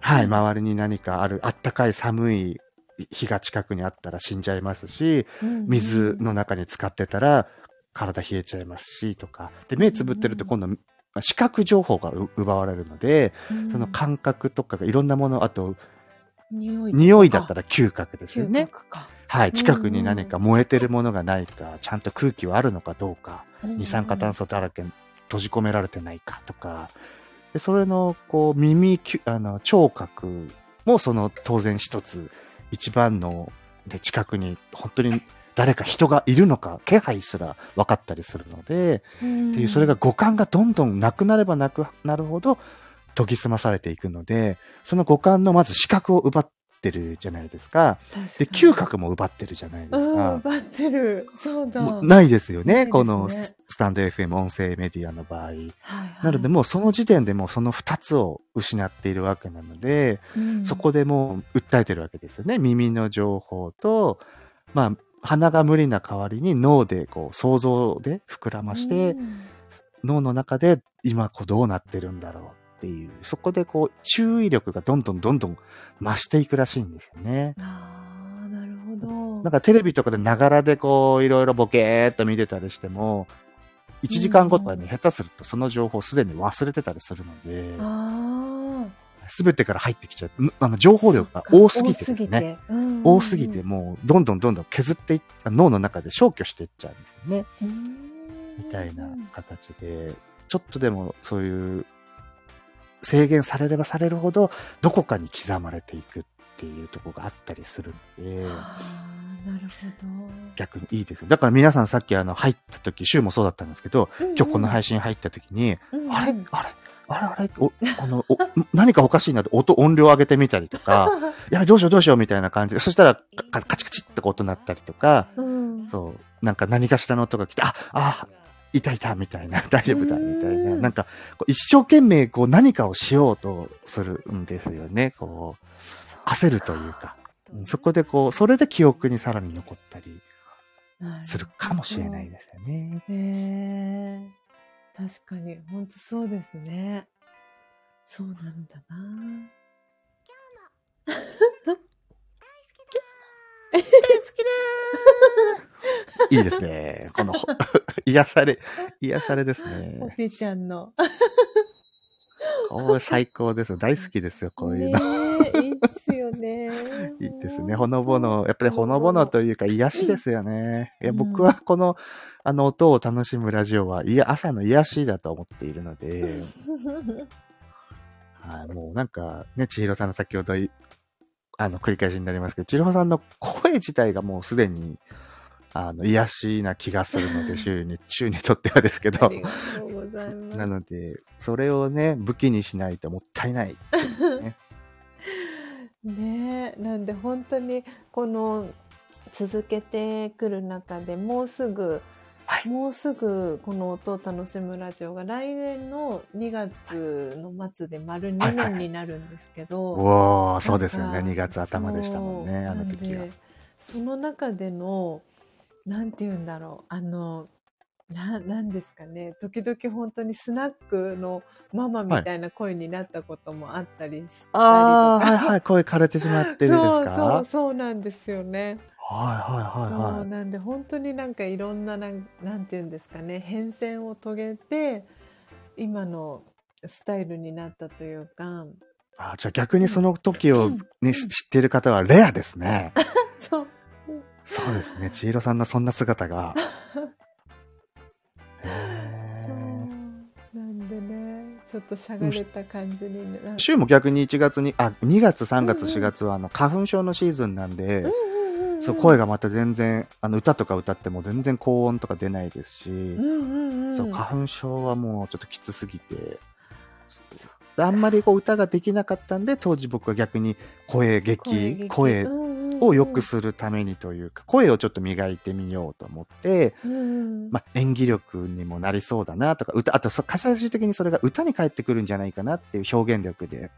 はい、うん。周りに何かある、あったかい寒い日が近くにあったら死んじゃいますし、水の中に浸かってたら体冷えちゃいますし、とか。で、目つぶってると今度、視覚情報がう奪われるので、その感覚とかがいろんなもの、あと、匂い匂いだったらら嗅覚ですよね。か。はい、近くに何か燃えてるものがないか、ちゃんと空気はあるのかどうか、二酸化炭素だらけ閉じ込められてないかとか、でそれの、こう、耳あの、聴覚もその当然一つ、一番の、で、近くに本当に誰か人がいるのか、気配すら分かったりするので、っていう、それが五感がどんどんなくなればなくなるほど、研ぎ澄まされていくので、その五感のまず視覚を奪っってるじゃないですか。で、嗅覚も奪ってるじゃないですうん、か。奪ってる。そうだ。ないですよね。ねこのススタンド FM 音声メディアの場合。はいはいなのでもうその時点でもうその二つを失っているわけなので、うんそこでもう訴えてるわけですよね。耳の情報と、まあ、鼻が無理な代わりに脳でこう想像で膨らまして、うん脳の中で今こうどうなってるんだろうっていう、そこでこう注意力がどんどんどんどん増していくらしいんですよね。ああ、なるほど。なんかテレビとかでながらでこういろいろボケーっと見てたりしても、1時間後とかに下手するとその情報すでに忘れてたりするので、あすべてから入ってきちゃう。んあの情あ。報量が多すぎて多すぎですね。て。うんうんうん多すぎて、もうどんどんどんどん削っていっ脳の中で消去していっちゃうんですよね。うんみたいな形で、ちょっとでもそういう制限されればされるほど、どこかに刻まれていくっていうところがあったりするので、なるほ逆にいいですよ。だから皆さんさっきあの入った時、週もそうだったんですけど、ど。今日この配信入った時に、うんうん。あれ？あれ？あれ？あれ？お、あの、お、何かおかしいなって音、音量上げてみたりとか、いや、どうしようどうしようみたいな感じで、そしたら、カカチカチって音鳴ったりとか、うん。そう、なんか何かしらの音が来て、あ、あ、いたいた、みたいな、大丈夫だ、みたいな、うんなんか、こう一生懸命こう何かをしようとするんですよね、こう、焦るというか。うんそこでこう、それで記憶にさらに残ったりするかもしれないですよね。へえ。確かに、本当そうですね。そうなんだな。いいですね。この、ほ 癒され、癒されですおね。てちゃんの。これ最高です。大好きですよ、こういうの。いいですよね。いいですね。ほのぼの、やっぱりほのぼのというか癒しですよね。いや、うん僕はこの、あの音を楽しむラジオは、いや、朝の癒しだと思っているので、はい、もうなんか、ね、千尋さんの先ほどい、あの、繰り返しになりますけど、千尋さんの声自体がもうすでに、あの、癒しな気がするので、週に、週にとってはですけど。なので、それをね、武器にしないともったいない。ねえなんで本当にこの続けてくる中でもうすぐ、はい。もうすぐこの音を楽しむラジオが来年の2月の末で丸2年になるんですけど、おー、そうですよね。なんか2月頭でしたもんね、あの時はその中でのなんて言うんだろうあのななんですかね時々本当にスナックのママみたいな声になったこともあったりしたりとか、ああ、はいはい、声枯れてしまってるですか？そうそうそうなんですよね。はいはいそうはいはい。なんで本当になんかいろんななんなんていうんですかね変遷を遂げて今のスタイルになったというかあじゃあ逆にその時をうんね、し知っている方はレアですね。そうそうですね。千尋さんのそんな姿が。なんでねちょっとしゃがれた感じにな週も逆に1月に、あ、2月、3月、うんうん4月はあの花粉症のシーズンなんで、うんうんそう声がまた全然、あの歌とか歌っても全然高音とか出ないですし、そう、花粉症はもうちょっときつすぎて、あんまりこう歌ができなかったんで、当時僕は逆に声劇、声を良くするためにというか、声をちょっと磨いてみようと思って、まあ、演技力にもなりそうだなとか、歌、あとそ、最終的にそれが歌に返ってくるんじゃないかなっていう表現力で、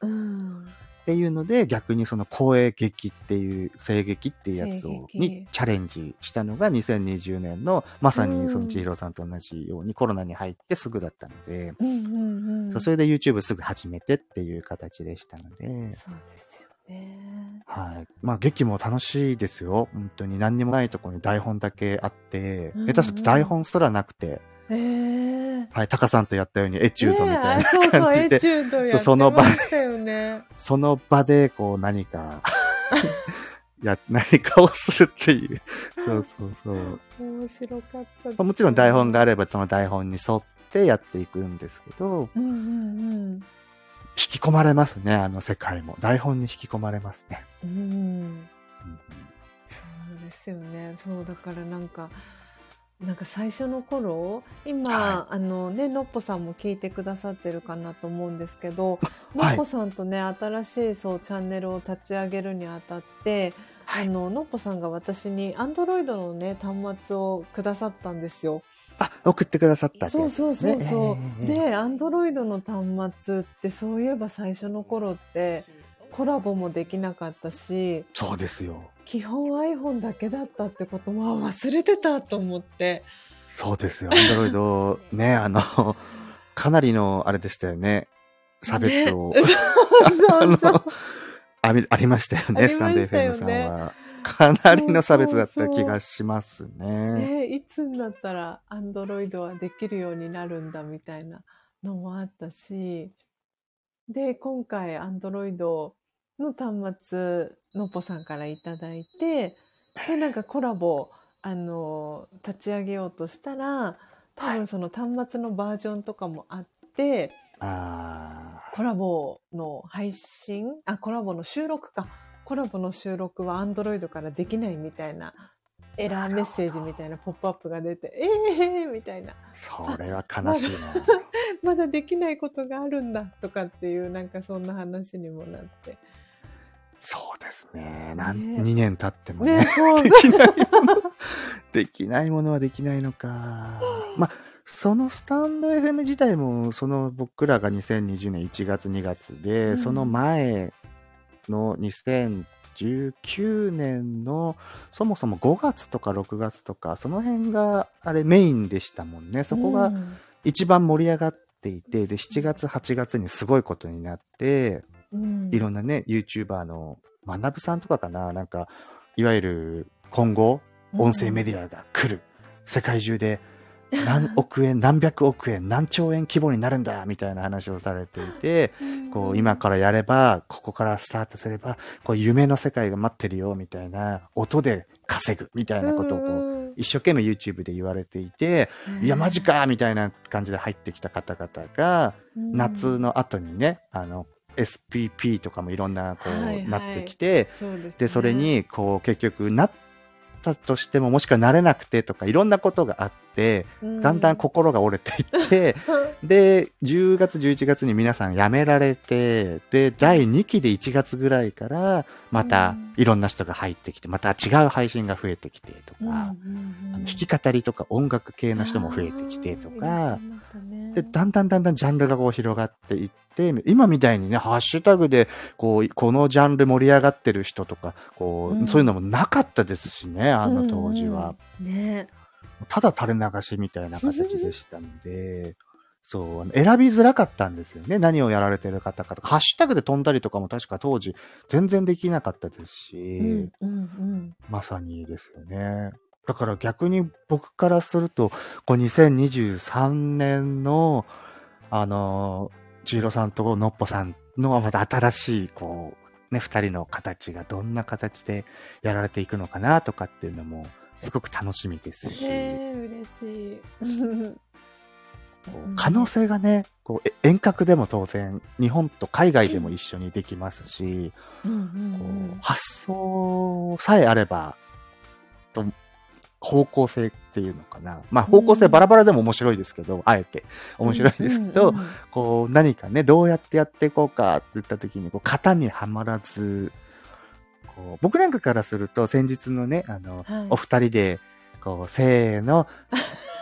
うんっていうので、逆にその声劇っていう、声劇っていうやつを、にチャレンジしたのが2020年の、まさうんにその千尋さんと同じようにコロナに入ってすぐだったので、それで YouTube すぐ始めてっていう形でしたので、そうですよね。はい。まあ劇も楽しいですよ。本当に何にもないところに台本だけあって、うんうん。下手すると台本すらなくて、ええはい、タカさんとやったようにエチュードみたいな感じで、エチュードやってそうその場その場でこう何か、や、何かをするっていう。そうそうそう。面白かったですまあもちろん台本があればその台本に沿ってやっていくんですけど、うんうんうん引き込まれますね、あの世界も。台本に引き込まれますね。うんうんそうですよねそうだからなんかなんか最初の頃今、はあのねのっぽさんも聞いてくださってるかなと思うんですけど、はいのっぽさんとね新しいそうチャンネルを立ち上げるにあたって、はいあののっぽさんが私にアンドロイドのね端末をくださったんですよ。あ、送ってくださったっね。そうそうそう。で、アンドロイドの端末ってそういえば最初の頃ってコラボもできなかったし、そうですよ。基本 iPhone だけだったってこともあ忘れてたと思って。そうですよ。アンドロイド、ね、あの、かなりの、あれでしたよね。差別を、ねそうそう。ありありましたよね、スタンド FM さんねは。かなりの差別だった気がしますね。ねいつになったらアンドロイドはできるようになるんだみたいなのもあったし、で、今回アンドロイドの端末、のっぽさんからいただいて、で、なんかコラボ、あの、立ち上げようとしたら、多分その端末のバージョンとかもあって、あコラボの配信あ、コラボの収録か。コラボの収録は Android からできないみたいなエラーメッセージみたいなポップアップが出て、ええー、みたいな。ーそれは悲しいな。まだできないことがあるんだとかっていう、なんかそんな話にもなって。そうですね。なん、ね2年経ってもね。ね、できないもの。できないものはできないのか。まあ、そのスタンド FM 自体も、その僕らが2020年1月2月で、うんその前の2019年の、そもそも5月とか6月とか、その辺があれメインでしたもんね。そこがうん一番盛り上がっていて、で、7月8月にすごいことになって、うん。いろんなね、YouTuber の、まなぶさんとかかな、なんか、いわゆる今後、音声メディアが来る。世界中で何億円、何百億円、何兆円規模になるんだ、みたいな話をされていて、こう、今からやれば、ここからスタートすれば、こう、夢の世界が待ってるよ、みたいな、音で稼ぐ、みたいなことをこう、うん。一生懸命 YouTube で言われていて、いや、マジかみたいな感じで入ってきた方々が、うん。夏の後にね、あの、SPP とかもいろんな、こう、はいはい。なってきて、でそれに、こう、結局、なったとしても、もしくはなれなくてとか、いろんなことがあって、だんだん心が折れていって、で、10月、11月に皆さん辞められて、で、第2期で1月ぐらいから、またうん。いろんな人が入ってきて、また違う配信が増えてきてとか、うんうんうんあの弾き語りとか音楽系の人も増えてきてとか、で、だんだんだんだんジャンルがこう広がっていって、今みたいにね、ハッシュタグで、こう、このジャンル盛り上がってる人とか、こう、うん。そういうのもなかったですしね、あの当時は。うんうん。ねただ垂れ流しみたいな形でしたので、そう、選びづらかったんですよね。何をやられてる方かとか、ハッシュタグで飛んだりとかも確か当時全然できなかったですし、うんうんうんまさにですよね。だから逆に僕からすると、こう2023年の、あの、千尋さんとのっぽさんのまた新しい、こう、ね、二人の形がどんな形でやられていくのかなとかっていうのも、すごく楽しみですし、ねえ嬉しい。可能性がね、こうえ遠隔でも当然、日本と海外でも一緒にできますし、うんうんこう発想さえあれば、と、方向性っていうのかな。まあ方向性バラバラでも面白いですけど、あえて。面白いですけど、うんうんうん。こう何かね、どうやってやっていこうかって言った時に、こう型にはまらず、こう僕なんかからすると先日のね、あの、はい。お二人で、こう、せーの、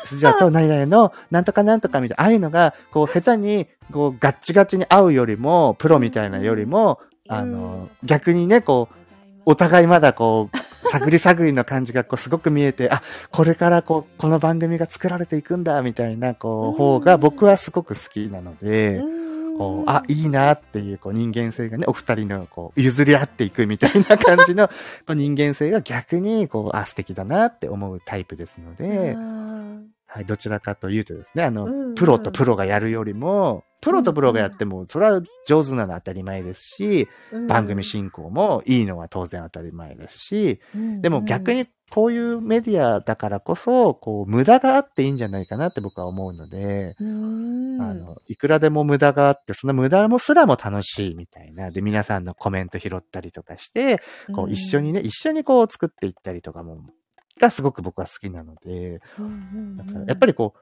スジャと何々の、なんとかなんとかみたいな、ああいうのが、こう、下手に、こう、ガッチガチに合うよりも、プロみたいなよりも、あの、逆にね、こう、お互いまだこう、探り探りの感じがこうすごく見えて、あ、これからこう、この番組が作られていくんだ、みたいな、こう、方が僕はすごく好きなので、こう、あ、いいなっていう、こう、人間性がね、お二人の、こう、譲り合っていくみたいな感じの、人間性が逆に、こう、あ、素敵だなって思うタイプですので、はい、どちらかというとですね、あの、うんうん。プロとプロがやるよりも、プロとプロがやっても、それは上手なのは当たり前ですし、番組進行もいいのは当然当たり前ですし、でも逆にこういうメディアだからこそ、こう、無駄があっていいんじゃないかなって僕は思うので、ああの、いくらでも無駄があって、その無駄もすらも楽しいみたいな。で、皆さんのコメント拾ったりとかして、こう、一緒にね、一緒にこう作っていったりとかも、がすごく僕は好きなので、だからうんやっぱりこ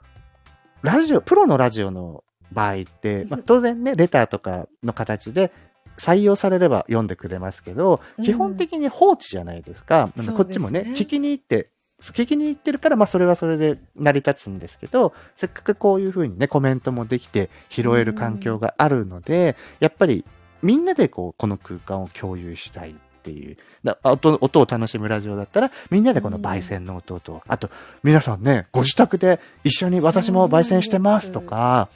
う、ラジオ、プロのラジオの場合って、まあ、当然ね、レターとかの形で採用されれば読んでくれますけど、うん。基本的に放置じゃないですか。うですね。こっちもね、聞きに行って、聞きに行ってるから、まあそれはそれで成り立つんですけど、せっかくこういうふうにね、コメントもできて拾える環境があるので、やっぱりみんなでこう、この空間を共有したいっていう。だ音音を楽しむラジオだったら、みんなでこの焙煎の音と、あと、皆さんね、ご自宅で一緒に私も焙煎してますとか、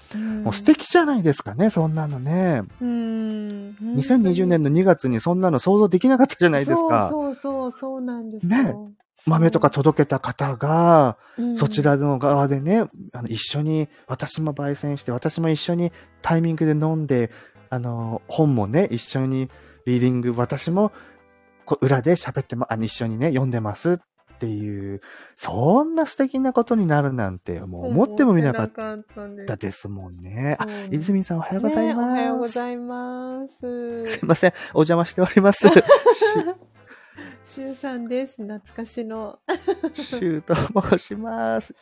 もう素敵じゃないですかね、そんなのね。うん。2020年の2月にそんなの想像できなかったじゃないですか。そうそうそうそうなんですよ。ね。豆とか届けた方が、うん。そちらの側でね、あの、一緒に、私も焙煎して、私も一緒にタイミングで飲んで、あの、本もね、一緒にリーディング、私も、こう裏で喋ってま、あの、一緒にね、読んでますっていう、そんな素敵なことになるなんて、もう思ってもみなかったんですもんね。あそう、泉さんおはようございます。ねおはようございます。すいません、お邪魔しております。ししゅうさんです。懐かしの。シューと申します。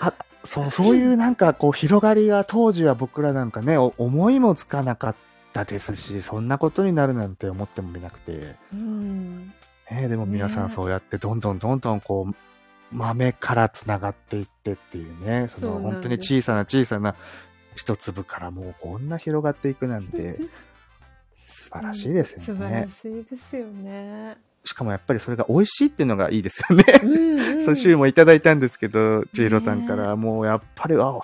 あ、そう、そういうなんかこう広がりが当時は僕らなんかね、お思いもつかなかったですし、そんなことになるなんて思ってもみなくて。うん。ね、でも皆さんねそうやってどんどんどんどんこう、豆から繋がっていってっていうね、その本当に小さな小さな一粒からもうこんな広がっていくなんて、素晴らしいですよね。素晴らしいですよね。しかもやっぱりそれが美味しいっていうのがいいですよね。うんうんそう、週もいただいたんですけど、千尋さんから、もうやっぱり、あ、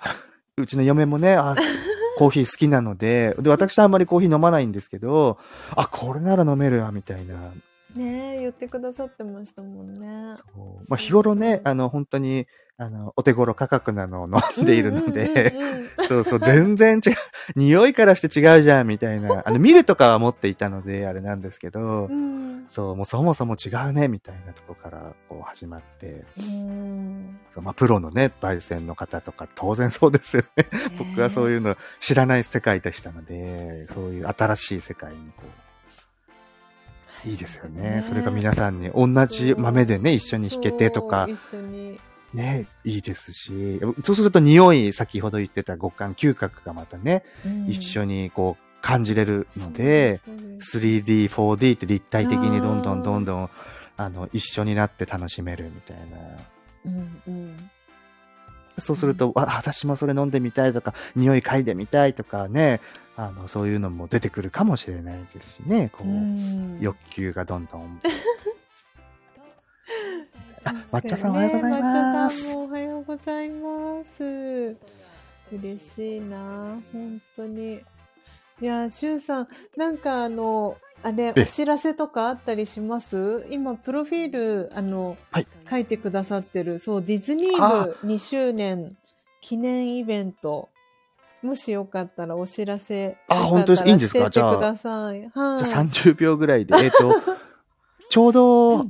うちの嫁もね、あ、コーヒー好きなので、で、私はあんまりコーヒー飲まないんですけど、あ、これなら飲めるわ、みたいな。ねえ、言ってくださってましたもんね。まあ、日頃ね、あの、本当に、あの、お手頃価格なのを飲んでいるので、そうそう、全然違う、匂いからして違うじゃん、みたいな。あの、見るとかは持っていたので、あれなんですけど、うん。そう、もうそもそも違うね、みたいなとこから、こう始まって、うん。そうまあ、プロのね、焙煎の方とか、当然そうですよね。僕はそういうの知らない世界でしたので、そういう新しい世界にこう、いいですよね。ね。それが皆さんに同じ豆でね、一緒に弾けてとか。そう、一緒に。ね、いいですし、そうすると匂い、先ほど言ってた五感、嗅覚がまたね、一緒ににこう感じれるので、3D、4D って立体的にどんどんどんどん、あの、一緒になって楽しめるみたいな。うんうん。そうすると、あ、私もそれ飲んでみたいとか、匂い嗅いでみたいとかね、あの、そういうのも出てくるかもしれないですしね、こう、うん。欲求がどんどん。あ、抹茶さんおはようございます。おはようございます。嬉しいな、本当に。いや、しゅうさん、なんかあの、あれ、えお知らせとかあったりします？今、プロフィール、あの、はい書いてくださってる、そう、ディズニーあ部2周年記念イベント。もしよかったらお知らせ。あ本当ですいいんですか？してってください。はい。じゃあ30秒ぐらいで、えっ、と、ちょうど、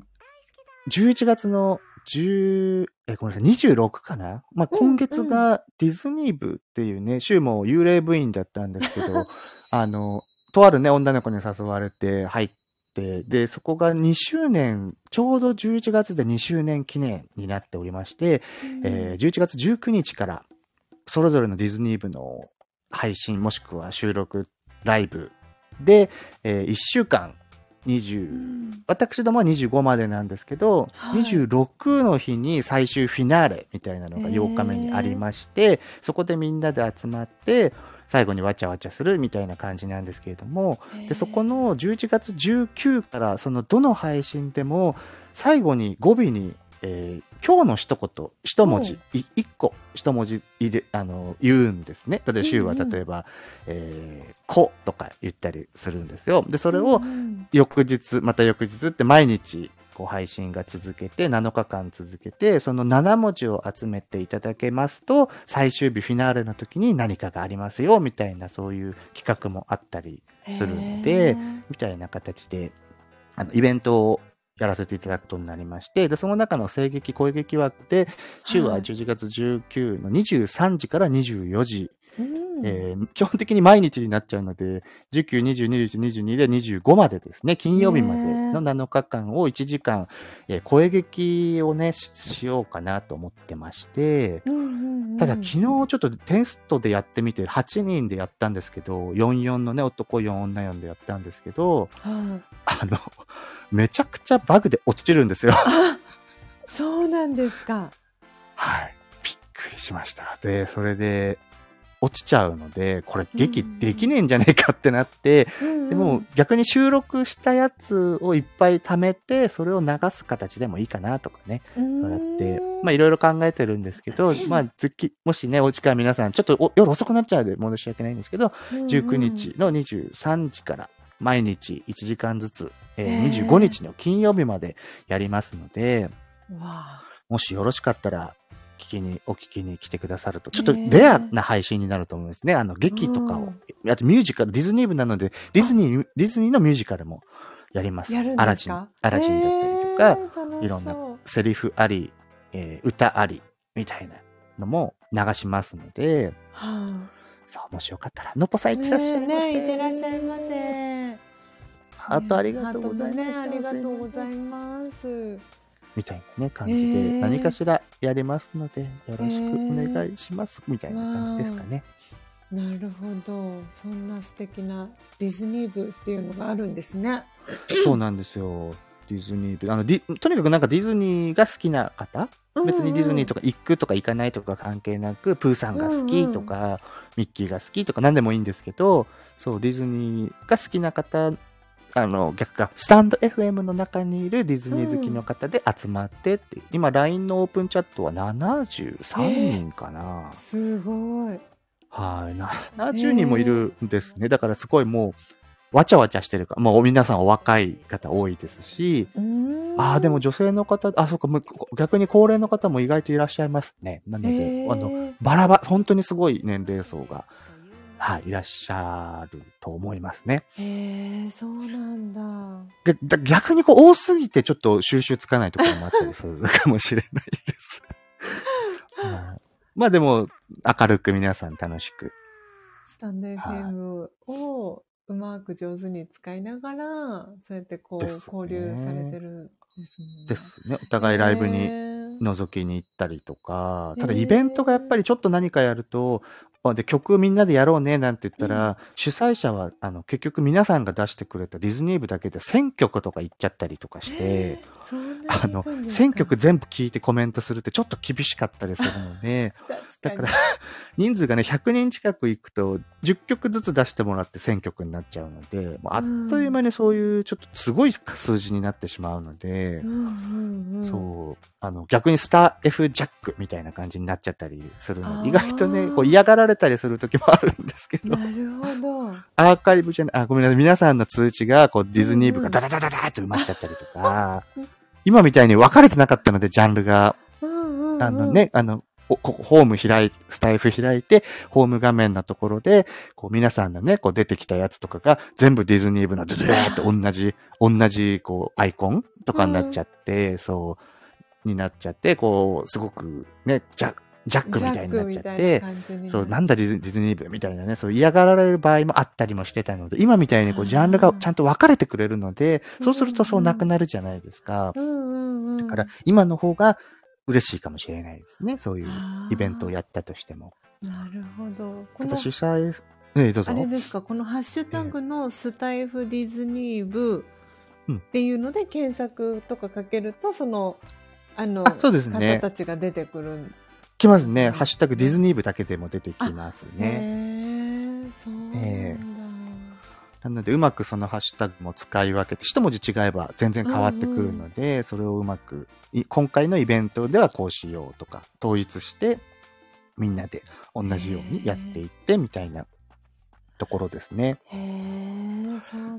11月の10、え、ごめんなさい、26かな？まあ、うん今月がディズニー部っていうね、週も幽霊部員だったんですけど、あの、とあるね、女の子に誘われて入って、で、そこが2周年、ちょうど11月で2周年記念になっておりまして、えー11月19日から、それぞれのディズニー部の配信、もしくは収録、ライブで、え1週間、20、私どもは25までなんですけど、はい。26の日に最終フィナーレみたいなのが8日目にありまして、そこでみんなで集まって、最後にわちゃわちゃするみたいな感じなんですけれども、で、そこの11月19から、そのどの配信でも、最後に語尾に、えー今日の一言、一文字、い一個、一文字入れ、あの、言うんですね。例えば、週はうんうん例えば、えー、ことか言ったりするんですよ。で、それを翌日、また翌日って毎日、こう配信が続けて、7日間続けて、その7文字を集めていただけますと、最終日フィナーレの時に何かがありますよ、みたいなそういう企画もあったりするのでみたいな形で、あの、イベントをやらせていただくことになりまして、で、その中の声劇、声劇枠で、週ははい。11月19の23時から24時うんえー基本的に毎日になっちゃうので、19、20、21、22で25までですね、金曜日までの7日間を1時間、えー声劇をね、ししようかなと思ってまして、うんうんうんただ昨日ちょっとテストでやってみて、8人でやったんですけど、44のね、男4、女4でやったんですけど、はいあの、めちゃくちゃバグで落ちるんですよ。そうなんですか。はい。びっくりしました。で、それで、落ちちゃうので、これ劇できねえんじゃねえかってなって、でも逆に収録したやつをいっぱい貯めて、それを流す形でもいいかなとかね。うん、そうやって、まあいろいろ考えてるんですけど、まあずっき、もしね、お時間皆さん、ちょっとお夜遅くなっちゃうので申し訳ないんですけど、19日の23時から毎日1時間ずつ、えーへー。25日の金曜日までやりますので、もしよろしかったら、聞きに、お聞きに来てくださると、ちょっとレアな配信になると思うんですね。あの、劇とかを。あとミュージカル、ディズニー部なので、ディズニー、ディズニーのミュージカルもやります。やるんアラジン、アラジンだったりとか、いろんなセリフあり、えー歌あり、みたいなのも流しますので、はそう、もしよかったら、のっぽさんあ、いってらっしゃいませ。ねいってらっしゃいませ。ハートありがとうございます。ね、ありがとうございます。みたいなね、感じで、何かしらやりますので、よろしくお願いします。みたいな感じですかね。なるほど、そんな素敵なディズニー部っていうのがあるんですね。そうなんですよ。ディズニー部。あの、とにかくなんかディズニーが好きな方？別にディズニーとか。か行くとか行かないとか関係なく、プーさんが好きとか、ミッキーが好きとか何でもいいんですけど、そう、ディズニーが好きな方、あの、逆か、スタンド FM の中にいるディズニー好きの方で集まってっていう、今 LINE のオープンチャットは73人かな。すごい。はい、70 人もいるんですね。だからすごいもう、わちゃわちゃしてるか。ら、もう皆さんお若い方多いですし、ああ、でも女性の方、あ、そうか、む逆に高齢の方も意外といらっしゃいますね。なので、へー。あの、バラバラ、本当にすごい年齢層が、はい、いらっしゃると思いますね。へえ、そうなんだ。でだ逆にこう多すぎてちょっと収集つかないところもあったりするかもしれないです。はいまあでも、明るく皆さん楽しく。スタンド FM をうまく上手に使いながら、そうやってこう、ね交流されてるんですもんね。ですね。お互いライブへにー覗きに行ったりとか、ただイベントがやっぱりちょっと何かやると、あで曲みんなでやろうねなんて言ったら、主催者はあの結局皆さんが出してくれたディズニー部だけで1000曲とか行っちゃったりとかして、あの、行くんですか。1000曲全部聞いてコメントするってちょっと厳しかったりするので、かに。から、人数がね、100人近く行くと、10曲ずつ出してもらって1000曲になっちゃうので、もうあっという間にそういうちょっとすごい数字になってしまうので、うんうんうん、そう。あの、逆にスター F ジャックみたいな感じになっちゃったりするの。あー。意外とね、こう嫌がられたりする時もあるんですけど、なるほど。アーカイブじゃない、あ、ごめんなさい、皆さんの通知が、こう、ディズニー部がダダダダダーって埋まっちゃったりとか、今みたいに分かれてなかったので、ジャンルが、あのね、あの、ここホーム開い、スタイフ開いて、ホーム画面のところで、こう皆さんのね、こう出てきたやつとかが、全部ディズニー部のドゥドゥーって同じ、同じ、こう、アイコンとかになっちゃって、そう、になっちゃって、こう、すごくね、ジャジャックみたいになっちゃってそう、なんだディズニー部みたいなね、そう嫌がられる場合もあったりもしてたので、今みたいにこう、ジャンルがちゃんと分かれてくれるので、そうするとそうなくなるじゃないですか。だから、今の方が嬉しいかもしれないですね。そういうイベントをやったとしても。なるほど。ただ主催、ええ、どうぞあ。れですか、このハッシュタグのスタイフディズニー部うんっていうので検索とかかけると、その、あの、あそうですね方たちが出てくるん来ますね。うんハッシュタグディズニー部だけでも出てきますへね。えそうなんだ。えなので、うまくそのハッシュタグも使い分けて、一文字違えば全然変わってくるので、それをうまく、い今回のイベントではこうしようとか、統一して、みんなで同じようにやっていって、みたいなところですね。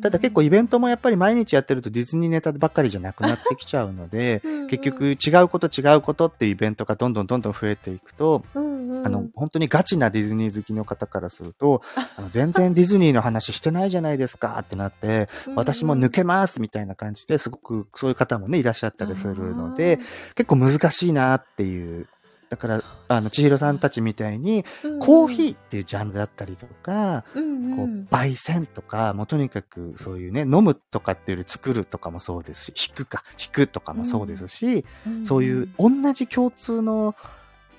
ただ結構イベントもやっぱり毎日やってるとディズニーネタばっかりじゃなくなってきちゃうので、うんうん。結局違うこと違うことっていうイベントがどんどんどんどん増えていくと、うんうん。あの、本当にガチなディズニー好きの方からすると、あ。の全然ディズニーの話してないじゃないですかってなって、私も抜けますみたいな感じですごくそういう方もね、いらっしゃったりするので、結構難しいなっていう。だから、あの、千尋さんたちみたいに、うんコーヒーっていうジャンルだったりとか、うんこう、焙煎とか、もうとにかくそういうね、飲むとかっていうより作るとかもそうですし、弾くか、弾くとかもそうですし、うんそういう同じ共通の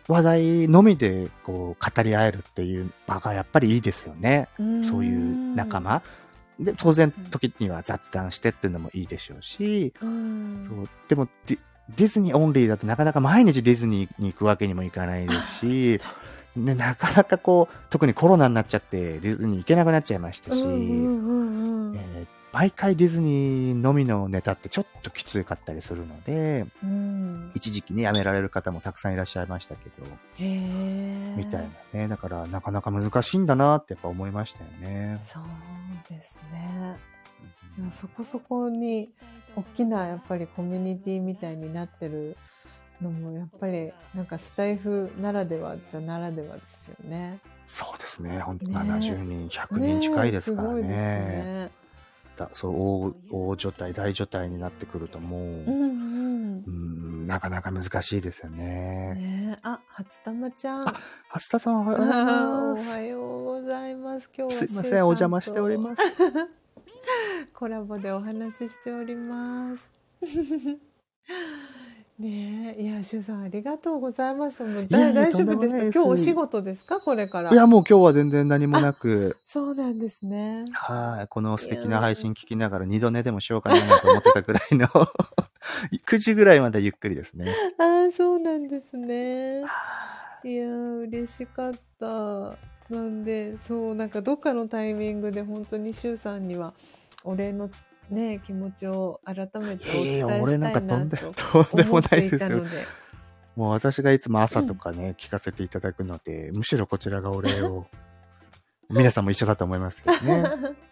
話題のみでこう語り合えるっていう場がやっぱりいいですよね。うん。そういう仲間。で、当然時には雑談してっていうのもいいでしょうし、うん。そう、でもディズニーオンリーだとなかなか毎日ディズニーに行くわけにもいかないですし、ね、なかなかこう、特にコロナになっちゃってディズニー行けなくなっちゃいましたし、毎回ディズニーのみのネタってちょっときつかったりするので、うん一時期ね、辞められる方もたくさんいらっしゃいましたけど、みたいなね。だから、なかなか難しいんだなってやっぱ思いましたよね。そうですねでもそこそこに大きなやっぱりコミュニティみたいになってるのもやっぱりなんかスタイフならではじゃならではですよね。そうですね。本当ね70人、100人近いですからね。ねね。だそう大、大所帯、大所帯になってくるともう、うんうんうん、なかなか難しいですよね。ねえあ初玉ちゃん。あ初田さんおはようございます。はようございます。今日はすいません、お邪魔しております。コラボでお話ししております。ねえ、いや、しゅうさんありがとうございます。もう大大丈夫でした？今日お仕事ですか？これから。いや、もう今日は全然何もなく、そうなんですね。はい、この素敵な配信聞きながら二度寝でもしようかなと思ってたくらいの、9時ぐらいまでゆっくりですね。ああ、そうなんですね。いやー、嬉しかった。なんで、そう、なんかどっかのタイミングで本当にしゅうさんにはお礼のつね、気持ちを改めてお伝えしたいなと思ってないたの。で。もう私がいつも朝とかね、聞かせていただくので、むしろこちらがお礼を、皆さんも一緒だと思いますけどね。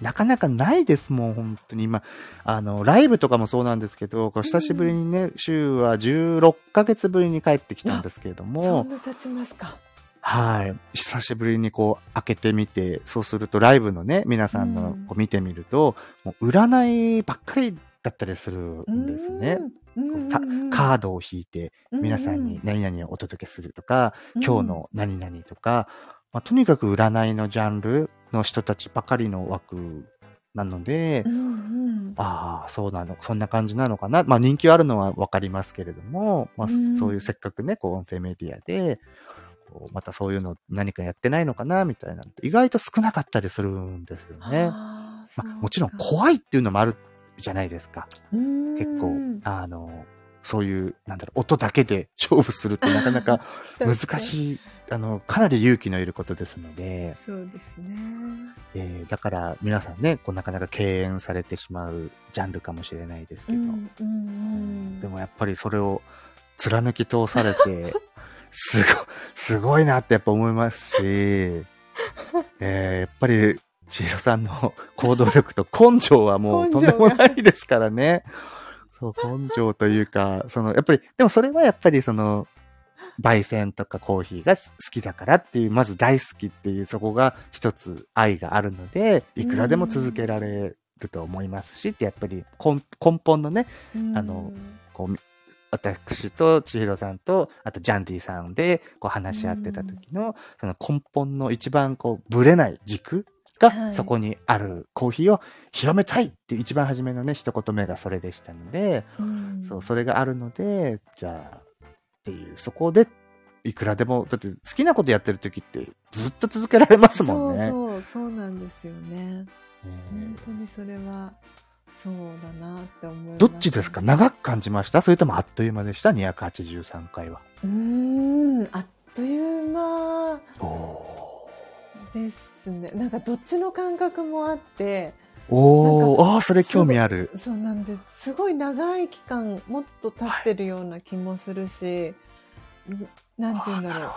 なかなかないですもん、本当に今。あの、ライブとかもそうなんですけど、こう久しぶりにね、週は16ヶ月ぶりに帰ってきたんですけれどそもん、な経ちますか。はい。久しぶりにこう、開けてみて、そうするとライブのね、皆さんのうん。こう見てみると、もう占いばっかりだったりするんですね。カードを引いて、皆さんに何々をお届けするとか、うん。今日の何々とか、まあ、とにかく占いのジャンルの人たちばかりの枠なので、うんうん。ああ、そうなの、そんな感じなのかな。まあ人気はあるのはわかりますけれども、まあうん。そういうせっかくね、こう音声メディアで、またそういうの何かやってないのかな、みたいな意外と少なかったりするんですよね。まあもちろん怖いっていうのもあるじゃないですか。うん結構、あの、そういう、なんだろう、音だけで勝負するってなかなか 難い。しい、あの、かなり勇気のいることですので、そうですね。えーだから皆さんね、こうなかなか敬遠されてしまうジャンルかもしれないですけど、うんうんうんでもやっぱりそれを貫き通されて、すご、すごいなってやっぱ思いますし、えーやっぱり、千尋さんの 行動力と根性はもうとんでもないですからね。そう、根性というか、その、やっぱり、でもそれはやっぱりその、焙煎とかコーヒーが好きだからっていう、まず大好きっていう、そこが一つ愛があるので、いくらでも続けられると思いますし、ってやっぱり根根本のね、あのこう、み私と千尋さんと、あとジャンディさんで、こう話し合ってた時の、その根本の一番こう、ぶれない軸はい。が、そこにあるコーヒーを広めたいって一番初めのね、一言目がそれでしたので、うん。そう、それがあるので、じゃあ、っていう、そこで、いくらでも、だって好きなことやってる時ってずっと続けられますもんね。そうそうそうなんですよね。ね本当にそれはそうだなって思います。どっちですか？長く感じました？それともあっという間でした ?283 回は。うーんあっという間おですね。なんかどっちの感覚もあって。おー、なんああ、それ興味ある。そうなんですすごい長い期間もっと経ってるような気もするし、んなんて言うんだろ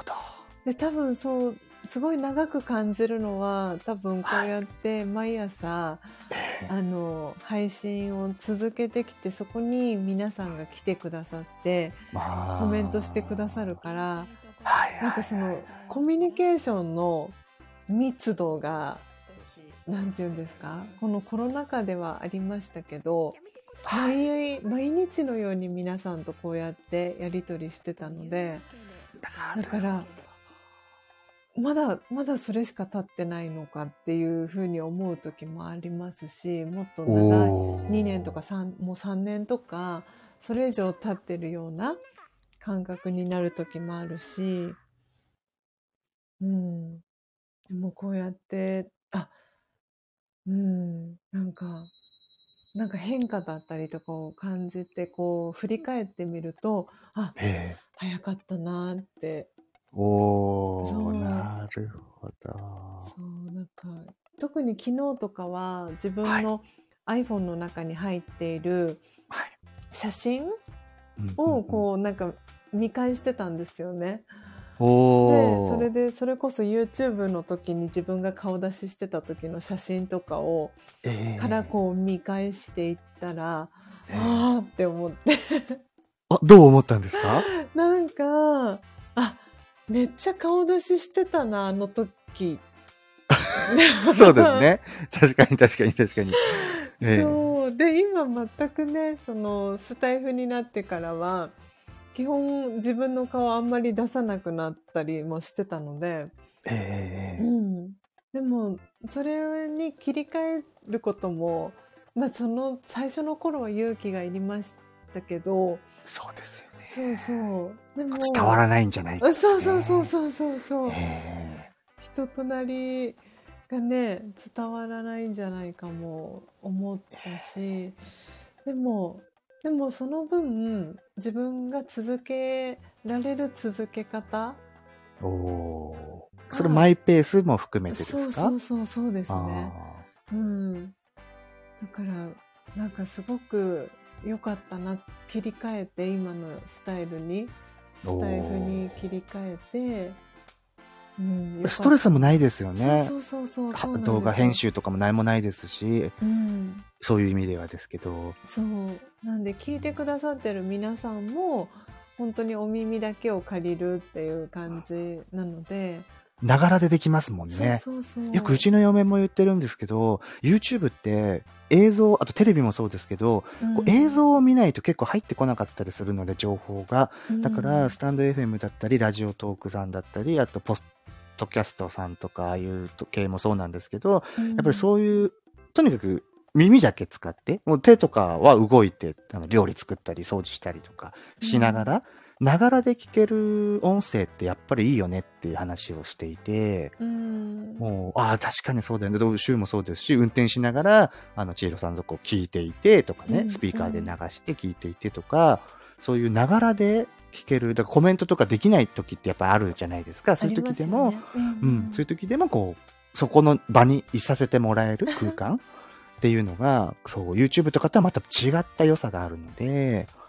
う。で多分そうすごい長く感じるのは多分こうやって毎朝、あの配信を続けてきてそこに皆さんが来てくださってまあ。コメントしてくださるからなんかそのコミュニケーションの密度がなんて言うんですかこのコロナ禍ではありましたけど毎毎日のように皆さんとこうやってやり取りしてたのでだからまだまだそれしか経ってないのかっていうふうに思う時もありますしもっと長いおー。2年とか3もう3年とかそれ以上経ってるような感覚になる時もあるしうん。でもこうやってあうん。なんかなんか変化だったりとかを感じてこう振り返ってみるとあ。早かったなーっておそうー、なるほど。そうなんか特に昨日とかは自分の iPhone の中に入っているはい。写真うんをこうなんか見返してたんですよね。おー。それでそれこそ YouTube の時に自分が顔出ししてた時の写真とかをええからこう見返していったら、ええあーって思ってあ、どう思ったんですか？なんかあめっちゃ顔出ししてたなあの時。そうですね。確かに確かに確かに。ええそうで今全くねそのスタイフになってからは基本自分の顔あんまり出さなくなったりもしてたので、ええうん、でもそれに切り替えることも、まあ、その最初の頃は勇気がいりましたけどそうですよね。そうそう。でも。伝わらないんじゃない？か、あそうそうそうそうそうそう、え。人となりがね伝わらないんじゃないかも思ったし。でもでもその分自分が続けられる続け方。えおー。それマイペースも含めてですか？そうそうそうですね。あうん。だからなんかすごく良かったな切り替えて今のスタイルにスタイフに切り替えて、うん、ーストレスもないでですよね。そうそうそう動画編集とかも何もないですし、うん。そういう意味ではですけど。そう。なんで聞いてくださってる皆さんも本当にお耳だけを借りるっていう感じなので、ながらでできますもんね。そうそうそうよくうちの嫁も言ってるんですけど、YouTube って映像、あとテレビもそうですけど、こう映像を見ないと結構入ってこなかったりするので、情報が。だから、スタンド FM だったり、ラジオトークさんだったり、あと、ポストキャストさんとか、ああいう系もそうなんですけど、ややっぱりそういう、とにかく耳だけ使って、もう手とかは動いて、あの料理作ったり、掃除したりとかしながら、ながらで聞ける音声ってやっぱりいいよねっていう話をしていて、うん、もう、ああ、確かにそうだよね。どう週もそうですし、運転しながら、あの、千尋さんのとこ聞いていてとかね、うんスピーカーで流して聞いていてとか、そういうながらで聞ける、だからコメントとかできない時ってやっぱあるじゃないですか。そういう時でも、ねうん、そういう時でもこう、そこの場にいさせてもらえる空間っていうのが、そう、YouTube とかとはまた違った良さがあるので、うん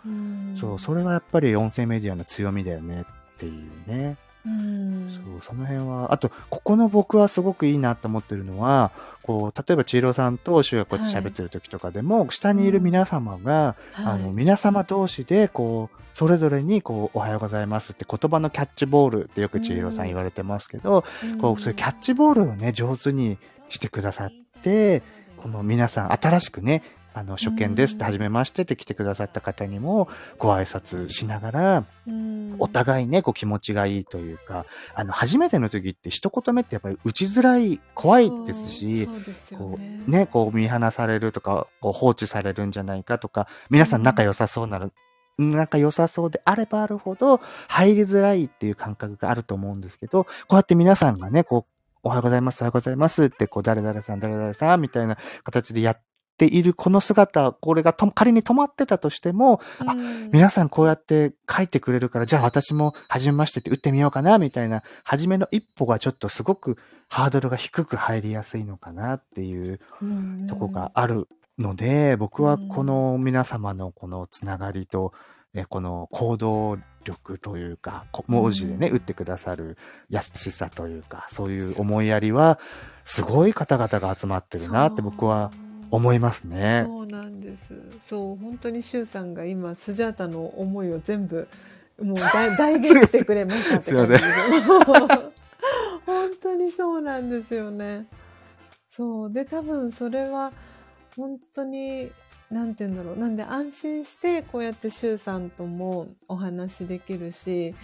そう、それはやっぱり音声メディアの強みだよねっていうね。うん。そう、その辺は、あと、ここの僕はすごくいいなと思ってるのは、こう、例えば千尋さんとシュがこうやって喋ってる時とかでも、下にいる皆様が、あの、はい。皆様同士で、こう、それぞれに、こう、おはようございますって言葉のキャッチボールってよく千尋さん言われてますけど、こう、そういうキャッチボールをね、上手にしてくださって、この皆さん、新しくね、あの、初見ですって、うん初めましてって来てくださった方にも、ご挨拶しながら、うん。お互いね、こう気持ちがいいというか、あの、初めての時って一言目ってやっぱり打ちづらい、怖いですし、こね。う、ね、こう見放されるとか、こう放置されるんじゃないかとか、皆さん。仲良さそうなら、仲良さそうであればあるほど、入りづらいっていう感覚があると思うんですけど、こうやって皆さんがね、こう、おはようございます、おはようございますって、こう、誰々さん、誰々さん、みたいな形でやっているこの姿、これがと仮に止まってたとしても、あうん。皆さんこうやって書いてくれるから、じゃあ私も初めましてって打ってみようかな、みたいな、初めの一歩がちょっとすごくハードルが低く入りやすいのかなっていううん。とこがあるので、僕はこの皆様のこのつながりと、えこの行動力というか、こ文字でね、うん。打ってくださる優しさというか、そういう思いやりは、すごい方々が集まってるなって僕は思いますね。そうなんです。そう、本当にシュウさんが今、スジャータの思いを全部、もう代代弁してくれましたって感じで。本当にそうなんですよね。そう。で、多分それは、本当に、なんて言うんだろう。なんで安心してこうやって周さんともお話できるし、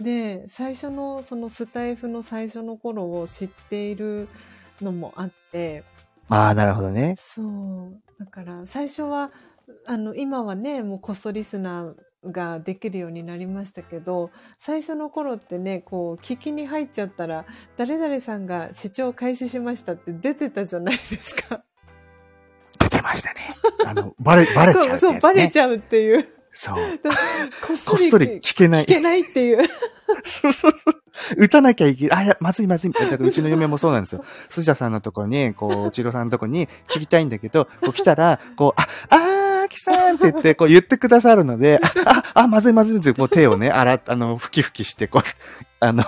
で、最初のそのスタイフの最初の頃を知っているのもあって、ああ、なるほどね。そう。だから最初は、あの、今はね、もうこっそリスナーができるようになりましたけど、最初の頃ってね、こう、聞きに入っちゃったら、誰々さんが視聴開始しましたって出てたじゃないですか。出てましたね。あの、バレ、バレちゃうね。そう、バレちゃうっていう。そう。だこっそり聞けない聞。けないっていう。そうそうそう。打たなきゃいけない。あ、まずいまずい。だからうちの嫁もそうなんですよ。スジャさんのところに、こう、チロさんのところに聞きたいんだけど、こう来たら、こう、あ、あー、キさんって言って、こう言ってくださるので、あ、あ、あまずいまずいまずい。こう手をね、洗っ、あの、ふきふきして、こう、あの、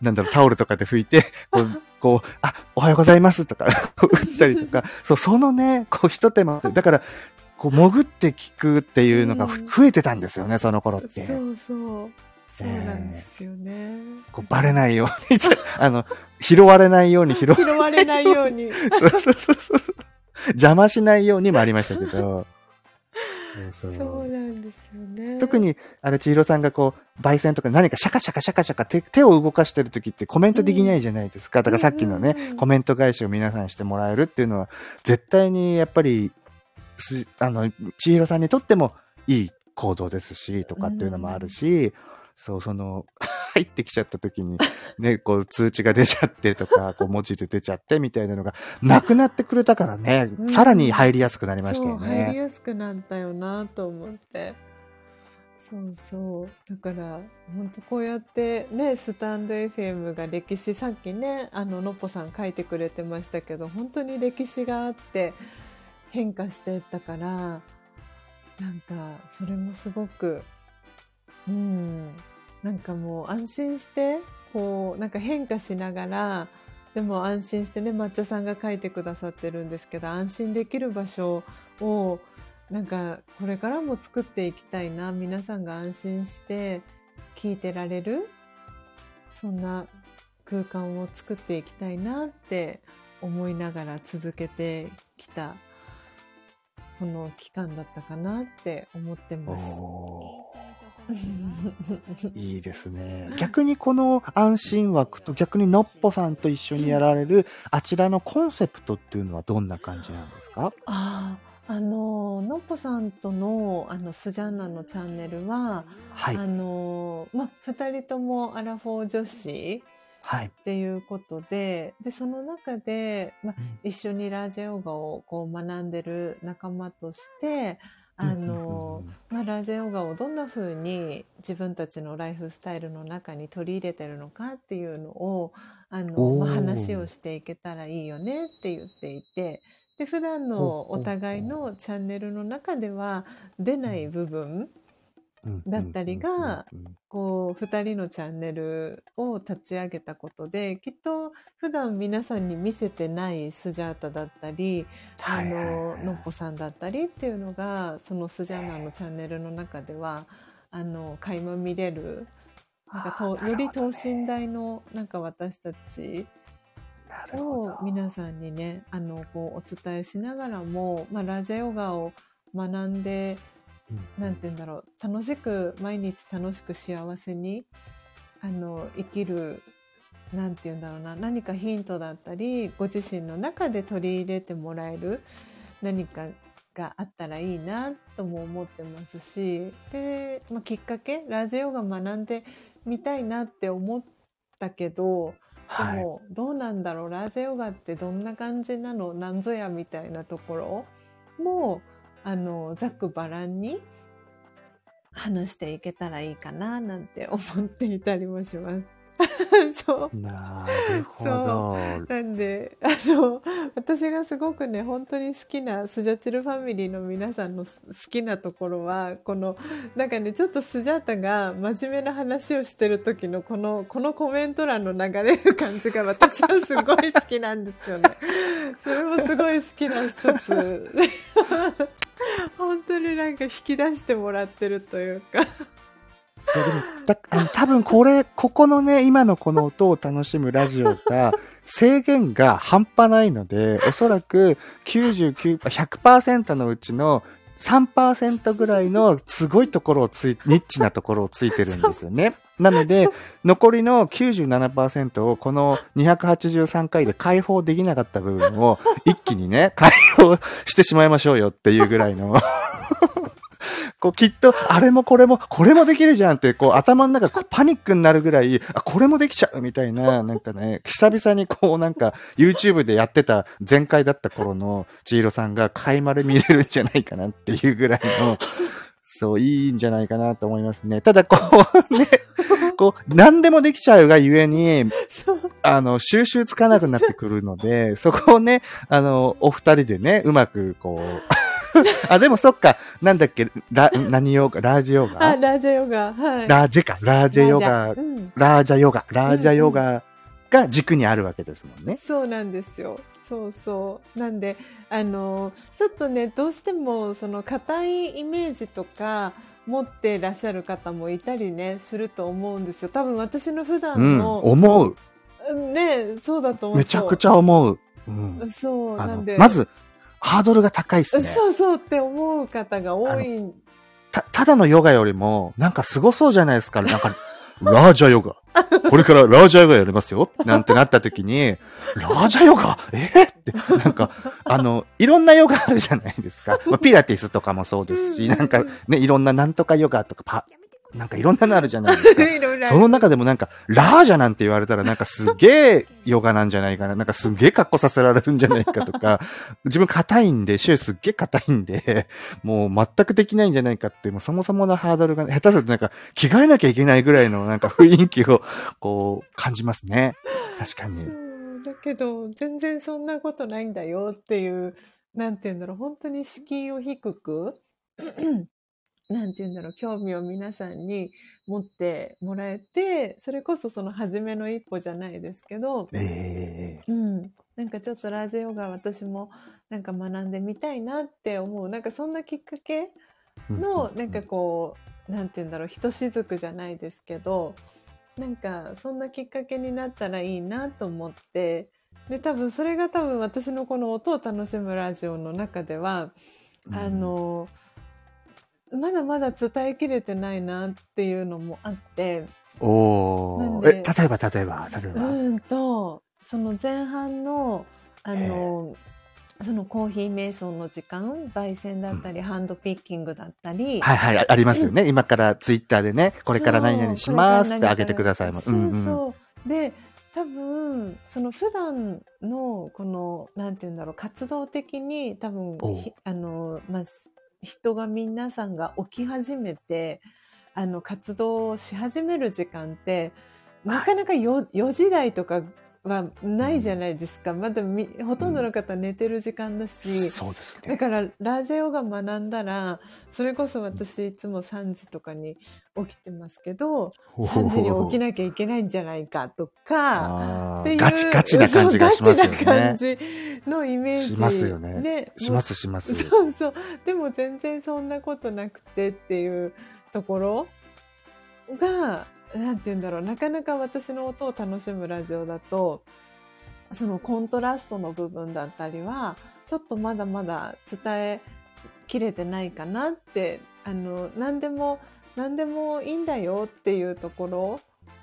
なんだろう、タオルとかで拭いて、こう、こう、あ、おはようございますとか、打ったりとか、そう、そのね、こう、一手間。だから、こう、潜って聞くっていうのが増えてたんですよね、その頃って。そうそう。そうなんですよね。こうバレないように、あの、拾われないように拾わ拾われないように。そうそうそうそう。邪魔しないようにもありましたけど。そうそうそうなんですよね。特に、あれ、千尋さんがこう、焙煎とか何かシャカシャカシャカシャカ手手を動かしてる時ってコメントできないじゃないですか。だからさっきのね、うんうんうんコメント返しを皆さんにしてもらえるっていうのは、絶対にやっぱり、すあの、千尋さんにとってもいい行動ですし、とかっていうのもあるし、そう、その、入ってきちゃった時に、ね、こう通知が出ちゃってとか、こう文字で出ちゃってみたいなのがなくなってくれたからね、うんさらに入りやすくなりましたよそう、入りね。やすくなったよなと思って。そうそう。だから、本当こうやってね、スタンド FM が歴史、さっきね、あの、のっぽさん書いてくれてましたけど、本当に歴史があって変化していったから、なんか、それもすごく、うん、なんかもう安心して、こう、なんか変化しながら、でも安心してね抹茶さんが書いてくださってるんですけど安心できる場所をなんかこれからも作っていきたいな皆さんが安心して聞いてられるそんな空間を作っていきたいなって思いながら続けてきたこの期間だったかなって思ってます。いいですね。逆にこの安心枠と逆にのっぽさんと一緒にやられるあちらのコンセプトっていうのはどんな感じなんですか？ああ、あの、のっぽさんとの、あの、スジャンナのチャンネルは、はい。あの、ま、二人ともアラフォー女子はい。っていうことで、で、その中で、ま、うん。一緒にラジオガをこう学んでる仲間として、あの、まあ、ラジオガをどんな風に自分たちのライフスタイルの中に取り入れてるのかっていうのを、あの、まあ、話をしていけたらいいよねって言っていて、で、普段のお互いのチャンネルの中では出ない部分、だったりがこう、二人のチャンネルを立ち上げたことで、きっと普段皆さんに見せてないスジャータだったり、あの、はいのっぽさんだったりっていうのが、そのスジャーナのチャンネルの中では、あの、垣間見れる、なんかと、ね。より等身大の、なんか私たちを皆さんにね、あの、こう、お伝えしながらも、まあ、ラジオガを学んで、うん。なんて言うんだろう。楽しく毎日楽しく幸せにあの生きるなんて言うんだろうな。何かヒントだったりご自身の中で取り入れてもらえる何かがあったらいいなとも思ってますし。で、まあ、きっかけラジオが学んでみたいなって思ったけどはい。でもどうなんだろう。ラジオガってどんな感じなの？なんぞやみたいなところもあのざっくばらんに話していけたらいいかななんて思っていたりもします。そうなるほど。なんで、あの、私がすごくね、本当に好きなスジャチルファミリーの皆さんのす好きなところは、この、なんかね、ちょっとスジャータが真面目な話をしてる時のこの、このコメント欄の流れる感じが私はすごい好きなんですよね。それもすごい好きな一つ。本当になんか引き出してもらってるというか。いやでもだあの多分これ、ここのね、今のこの音を楽しむラジオが、制限が半端ないので、おそらく99、100%のうちの3%ぐらいのすごいところをつい、ニッチなところをついてるんですよね。なので、残りの97%をこの283回で解放できなかった部分を一気にね、解放してしまいましょうよっていうぐらいのこうきっと、あれもこれも、これもできるじゃんって、こう頭の中 パニックになるぐらい、あ、これもできちゃうみたいな、なんかね、久々にこうなんか YouTube でやってた前回だった頃の千尋さんが買い丸見れるんじゃないかなっていうぐらいの、そう、いいんじゃないかなと思いますね。ただこうね、こう、何でもできちゃうがゆえに、あの、収集つかなくなってくるので、そこをね、あの、お二人でね、うまくこう、あ、でもそっか、なんだっけ、ラ、何ヨガ、ラージヨガ？あ、ラージャヨガ、はい。ラージェか、ラージェヨガ、ラージャ,、ヨガ、ラージャヨガが軸にあるわけですもんね。そうなんですよ。そうそう。なんで、あの、ちょっとね、どうしても、その、硬いイメージとか、持ってらっしゃる方もいたりね、すると思うんですよ。多分私の普段の。うん、思う。ね、そうだと思う。めちゃくちゃ思う。うん、そう、なんで。まず、ハードルが高いっすね。そうそうって思う方が多い。た、ただのヨガよりも、なんかすごそうじゃないですか。なんか、ラージャヨガ。これからラージャヨガやりますよ。なんてなった時に、ラージャヨガ？え？ー、って、なんか、あの、いろんなヨガあるじゃないですか。まあ、ピラティスとかもそうですし、なんかね、いろんななんとかヨガとかパ、なんかいろんなのあるじゃないですか。その中でもなんか、ラージャなんて言われたらなんかすげえヨガなんじゃないかな。なんかすげえ格好させられるんじゃないかとか、自分硬いんで、週すっげえ硬いんで、もう全くできないんじゃないかって、もうそもそものハードルが、ね、下手するとなんか着替えなきゃいけないぐらいのなんか雰囲気をこう感じますね。確かに。だけど、全然そんなことないんだよっていう、なんて言うんだろう、本当に敷居を低く、なんて言うんだろう、興味を皆さんに持ってもらえて、それこそその初めの一歩じゃないですけど、えー、うん。なんかちょっとラージヨガ私もなんか学んでみたいなって思う。なんかそんなきっかけの、なんかこう、なんて言うんだろう、ひとしずくじゃないですけど、なんかそんなきっかけになったらいいなと思って、で、多分それが多分私のこの音を楽しむラジオの中では、あの、うんまだまだ伝えきれてないなっていうのもあって。おえ、例えば、例えば、例えば。うんと、その前半の、あの、えー、そのコーヒー瞑想の時間、焙煎だったり、うん、ハンドピッキングだったり。はいはい、ありますよね。今からツイッターでね、これから何々しますってあげてくださいも。そうそう。うんうん、で、多分、その普段の、この、なんて言うんだろう、活動的に多分、あの、まあ、人が皆さんが起き始めて、あの、活動をし始める時間って、なかなか 4, 4時台とかはないじゃないですか。まだみほとんどの方寝てる時間だし、うん、そうですね。だからラージヨガ学んだら、それこそ私いつも3時とかに起きてますけど、3時に起きなきゃいけないんじゃないかとか、っていうガチガチな感じがしますよね。ガチな感じのイメージ。しますよね。でしますします。そうそう。でも全然そんなことなくてっていうところが、なんて言うんだろう、なかなか私の音を楽しむラジオだと、そのコントラストの部分だったりは、ちょっとまだまだ伝えきれてないかなって、あの、何でも、何でもいいんだよっていうところ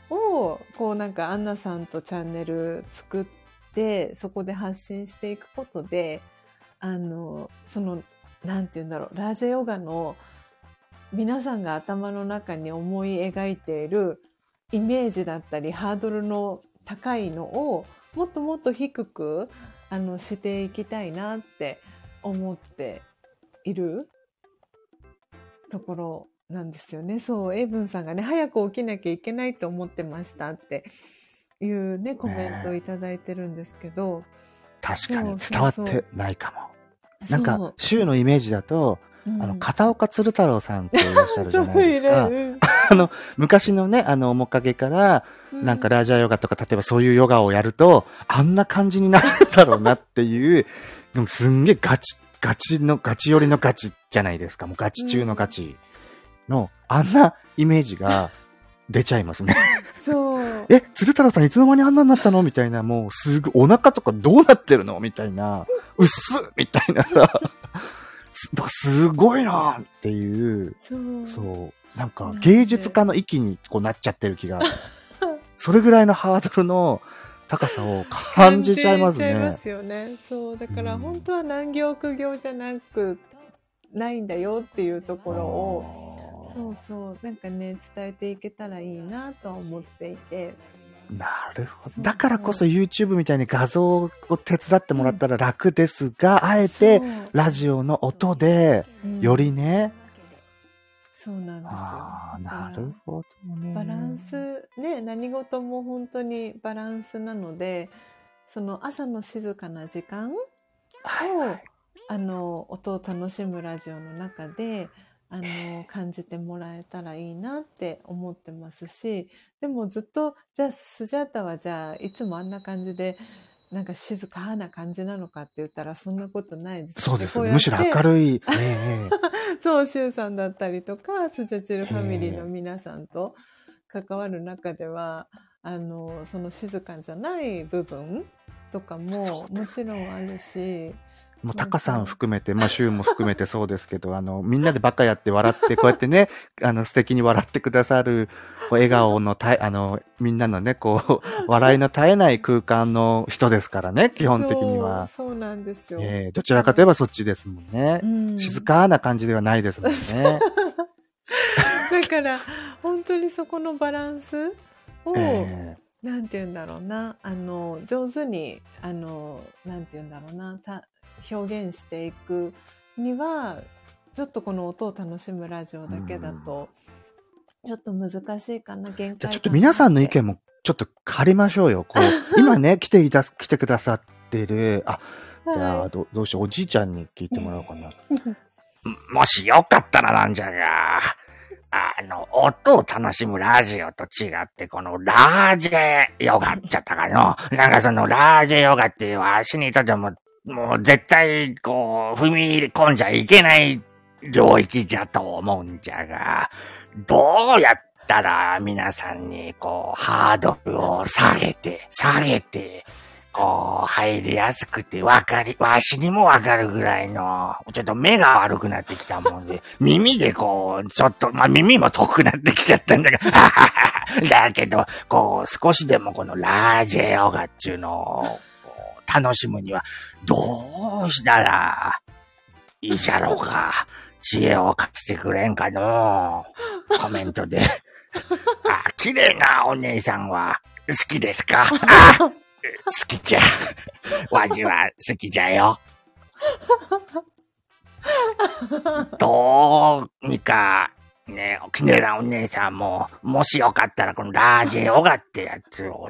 を、こうなんかアンナさんとチャンネル作って、そこで発信していくことで、あの、その、なんて言うんだろう、ラジャヨガの皆さんが頭の中に思い描いているイメージだったりハードルの高いのをもっともっと低くあのしていきたいなって思っているところなんですよね。そう、エイブンさんがね、早く起きなきゃいけないと思ってましたっていうね、コメントをいただいてるんですけど。確かに伝わってないかも。なんか、週のイメージだと、あの、片岡鶴太郎さんっていらっしゃるじゃないですか。あの、昔のね、あの、面影から、なんかラージャヨガとか、例えばそういうヨガをやると、あんな感じになるだろうなっていう、でもすんげえガチ、ガチの、ガチ寄りのガチじゃないですか。もうガチ中のガチの、あんなイメージが出ちゃいますね。そう。え、鶴太郎さんいつの間にあんなになったのみたいな、もうすぐ、お腹とかどうなってるのみたいな、うっすみたいなさ。すすごいなっていう、そう。そう、なんか芸術家の域にこうなっちゃってる気が、それぐらいのハードルの高さを感じちゃいますね感じちゃいま。すよね。そう。だからうん本当は難行苦行じゃなく、ないんだよっていうところを、そうそう。なんかね、伝えていけたらいいなとは思っていて。なるほど。だからこそ YouTube みたいに画像を手伝ってもらったら楽ですが、あえてラジオの音で、うんよりね、そうなんですよ。ああ、なるほどね。バランスね何事も本当にバランスなのでその朝の静かな時間を、はいはいあの音を楽しむラジオの中であの感じてもらえたらいいなって思ってますしでもずっとじゃあスジャータはじゃあいつもあんな感じでなんか静かな感じなのかって言ったらそんなことないですそうですむしろ明るい。ええええ。そう、シュウさんだったりとか、スジャチルファミリーの皆さんと関わる中では、あの、その静かじゃない部分とかももちろんあるし、もう、タカさん含めて、まあ、シュウも含めてそうですけど、あの、みんなでバカやって笑って、こうやってね、あの、素敵に笑ってくださる、こう笑顔のたえ、あの、みんなのね、こう、笑いの絶えない空間の人ですからね、基本的には。そうそうなんですよ。ええどちらかといえばそっちですもんねう。ん静かな感じではないですもんね。だから、本当にそこのバランスを、えなんて言うんだろうなあの上手にあのなんて言うんだろうなた表現していくにはちょっとこの音を楽しむラジオだけだと、ちょっと難しいかな限界えじゃあちょっと皆さんの意見もちょっと借りましょうよ。こう、今ね、来ていた、来てくださってる、あ、じゃあ、はどどうしよう、おじいちゃんに聞いてもらおうかな。もしよかったらなんじゃが、あの、音を楽しむラジオと違って、このラージェヨガっちゃったかの。なんかそのラージェヨガってわしにとっても、もう絶対、こう、踏み入れ込んじゃいけない領域じゃと思うんじゃが、どうやったら皆さんに、こう、ハードルを下げて、下げて、こう、入りやすくてわかり、わしにもわかるぐらいの、ちょっと目が悪くなってきたもんで、耳でこう、ちょっと、まあ、耳も遠くなってきちゃったんだけど、だけど、こう、少しでもこのラージェヨガっちゅうのを、楽しむには、どうしたら、いいじゃろうか。知恵を貸してくれんかのコメントで。あ、綺麗なお姉さんは好きですか？あ好きじゃ。わじは好きじゃよ。どうにか、ね、綺麗なお姉さんも、もしよかったらこのラージェヨガってやつを、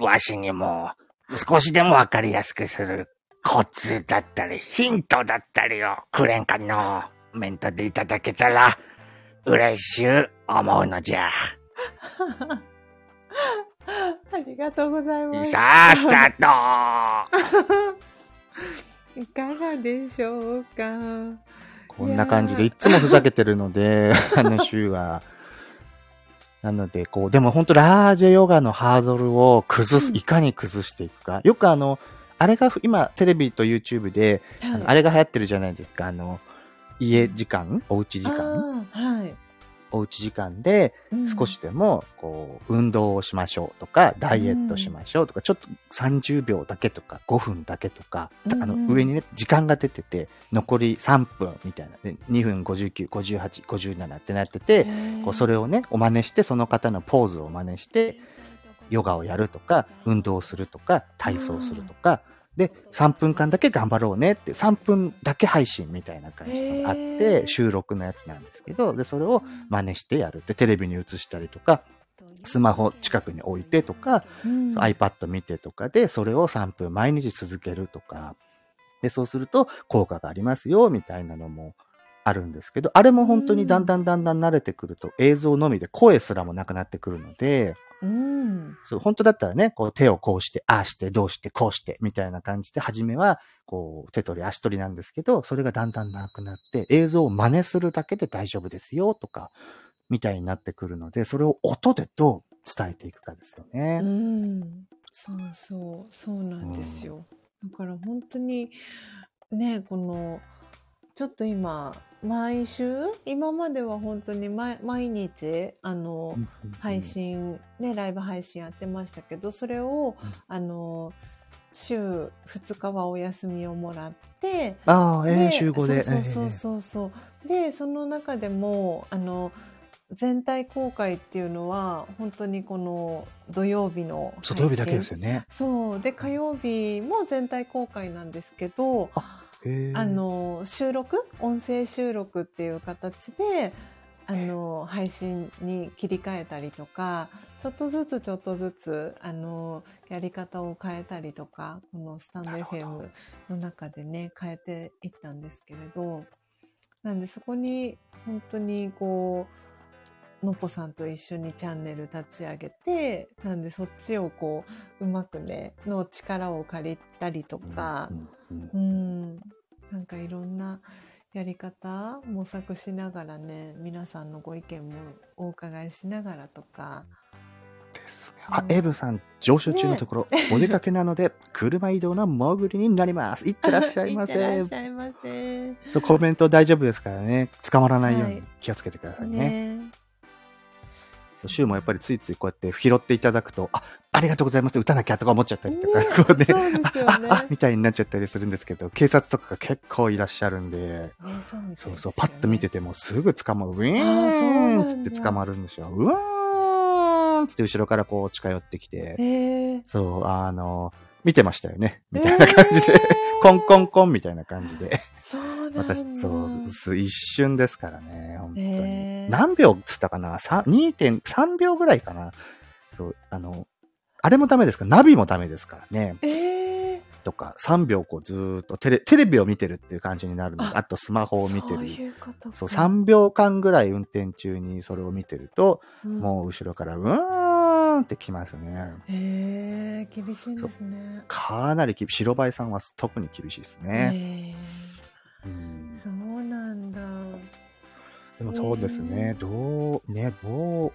わしにも、少しでもわかりやすくするコツだったり、ヒントだったりをくれんかの。コメントでいただけたら、嬉しゅう思うのじゃ。ありがとうございます。さあ、スタート いかがでしょうか？こんな感じで、いつもふざけてるので、あの週は。なので、こう、でも本当ラージェヨガのハードルを崩す、いかに崩していくか。よくあの、あれが今、テレビと YouTube で、あのあれが流行ってるじゃないですか。あの、家時間おうち時間はい。おうち時間でうん。少しでも、こう、運動をしましょうとか、ダイエットしましょうとか、ちょっと30秒だけとか、5分だけとか、あの、上にね、時間が出てて、残り3分みたいな、で2分59、58、57ってなってて、こう、それれをね、お真似して、その方のポーズを真似して、ヨガをやるとか、運動するとか、体操するとか、で、3分間だけ頑張ろうねって、3分だけ配信みたいな感じのがあっへて、ー。収録のやつなんですけど、で、それを真似してやるって、テレビに映したりとか、スマホ近くに置いてとか、うん。iPad 見てとかで、それを3分毎日続けるとか、で、そうすると効果がありますよ、みたいなのもあるんですけど、あれも本当にだんだんだんだん慣れてくると映像のみで声すらもなくなってくるので、うん。そう、本当だったらね、こう手をこうして、ああして、どうして、こうして、みたいな感じで、初めは、こう、手取り足取りなんですけど、それがだんだんなくなって、映像を真似するだけで大丈夫ですよ、とか、みたいになってくるので、それを音でどう伝えていくかですよね。うん、そうそうそうなんですよ、だから本当にねこのちょっと今、毎週、今までは本当に毎毎日、あの、配。信、ね、ライブ配信やってましたけど、それを、うんあの、週2日はお休みをもらって、ああ、ええで集合で。そうそうそうそう。で、その中でも、あの、全体公開っていうのは、本当にこの土曜日の配信。そう、土曜日だけですよね。そう。で、火曜日も全体公開なんですけど、へえあ、の、収録音声収録っていう形で、あの、配信に切り替えたりとか、ちょっとずつちょっとずつ、あの、やり方を変えたりとか、このスタンド FM の中でね、変えていったんですけれど、なんでそこに本当にこう、のっぽさんと一緒にチャンネル立ち上げて、なんでそっちをこう、うまくね、の力を借りたりとか、うんうんうん、なんかいろんなやり方模索しながらね皆さんのご意見もお伺いしながらとかですね。あ、エブさん、上昇中のところ、お出かけなので、車移動の潜りになります。いってらっしゃいまいってらせっし。ゃいませそう、コメント大丈夫ですからね。捕まらないようにはい気をつけてくださいね。ねそう、週もやっぱりついついこうやって拾っていただくと、あ、ありがとうございますって打たなきゃとか思っちゃったりとか、ねこうね、そうですよねあ、あ、みたいになっちゃったりするんですけど、警察とかが結構いらっしゃるんで、ねそうねそうそう、パッと見ててもすぐ捕まる。ウィあーそうーンつって捕まるんですよ。うわーんつって後ろからこう近寄ってきて、えーそう、あの、見てましたよね。みたいな感じで、えーコンコンコンみたいな感じで。そうなんだ私、そう、す一瞬ですからね、本当に。へー何秒っつったかな ?3、2.3秒ぐらいかなそう、あの、あれもダメですか？ナビもダメですからね。えーとか、3秒こうずーっとテレ、テレビを見てるっていう感じになるので、ああとスマホを見てる。そういうことかそう、3秒間ぐらい運転中にそれを見てると、うんもう後ろから、うーんってきますね。えー厳しいんですねかなりき白バイさんは特に厳しいですね。えうんーそうなんだでもそうですねへ。どう、ね、どう。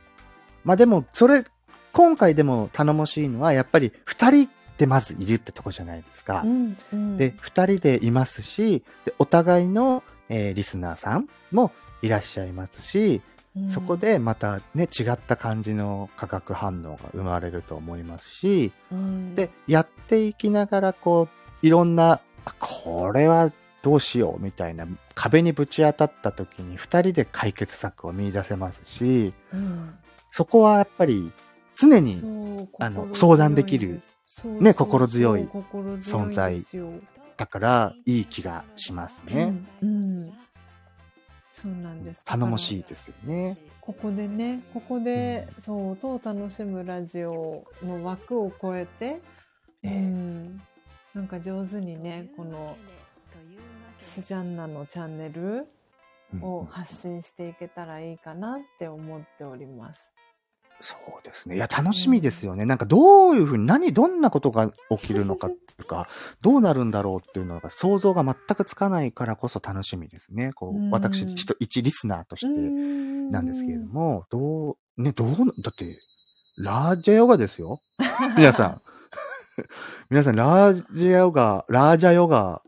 まあでも、それ、今回でも頼もしいのは、やっぱり二人でまずいるってとこじゃないですか。うんうんで、二人でいますし、で、お互いの、えーリスナーさんもいらっしゃいますし、うんそこでまたね、違った感じの化学反応が生まれると思いますし、うん。で、やっていきながら、こう、いろんな、あこれはどうしようみたいな壁にぶち当たった時に二人で解決策を見出せますし、うん。そこはやっぱり常にあの相談できるね心強い存在だからいい気がしますね。うん。うんそうなんです。頼もしいですよね。ここでねここで、そう音を楽しむラジオの枠を超えて、ええ。うん。なんか上手にねこのスジャンナのチャンネルうん。を発信していけたらいいかなって思っております。そうですね。いや、楽しみですよね。なんかどういうふうに、何、どんなことが起きるのかっていうか、どうなるんだろうっていうのが想像が全くつかないからこそ楽しみですね。こうんう、私、一一リスナーとしてななんですけれども、どう、ね、どうな、だって、ラージャヨガですよ。皆さん。皆さん、ラージャヨガ、ラージャヨガ、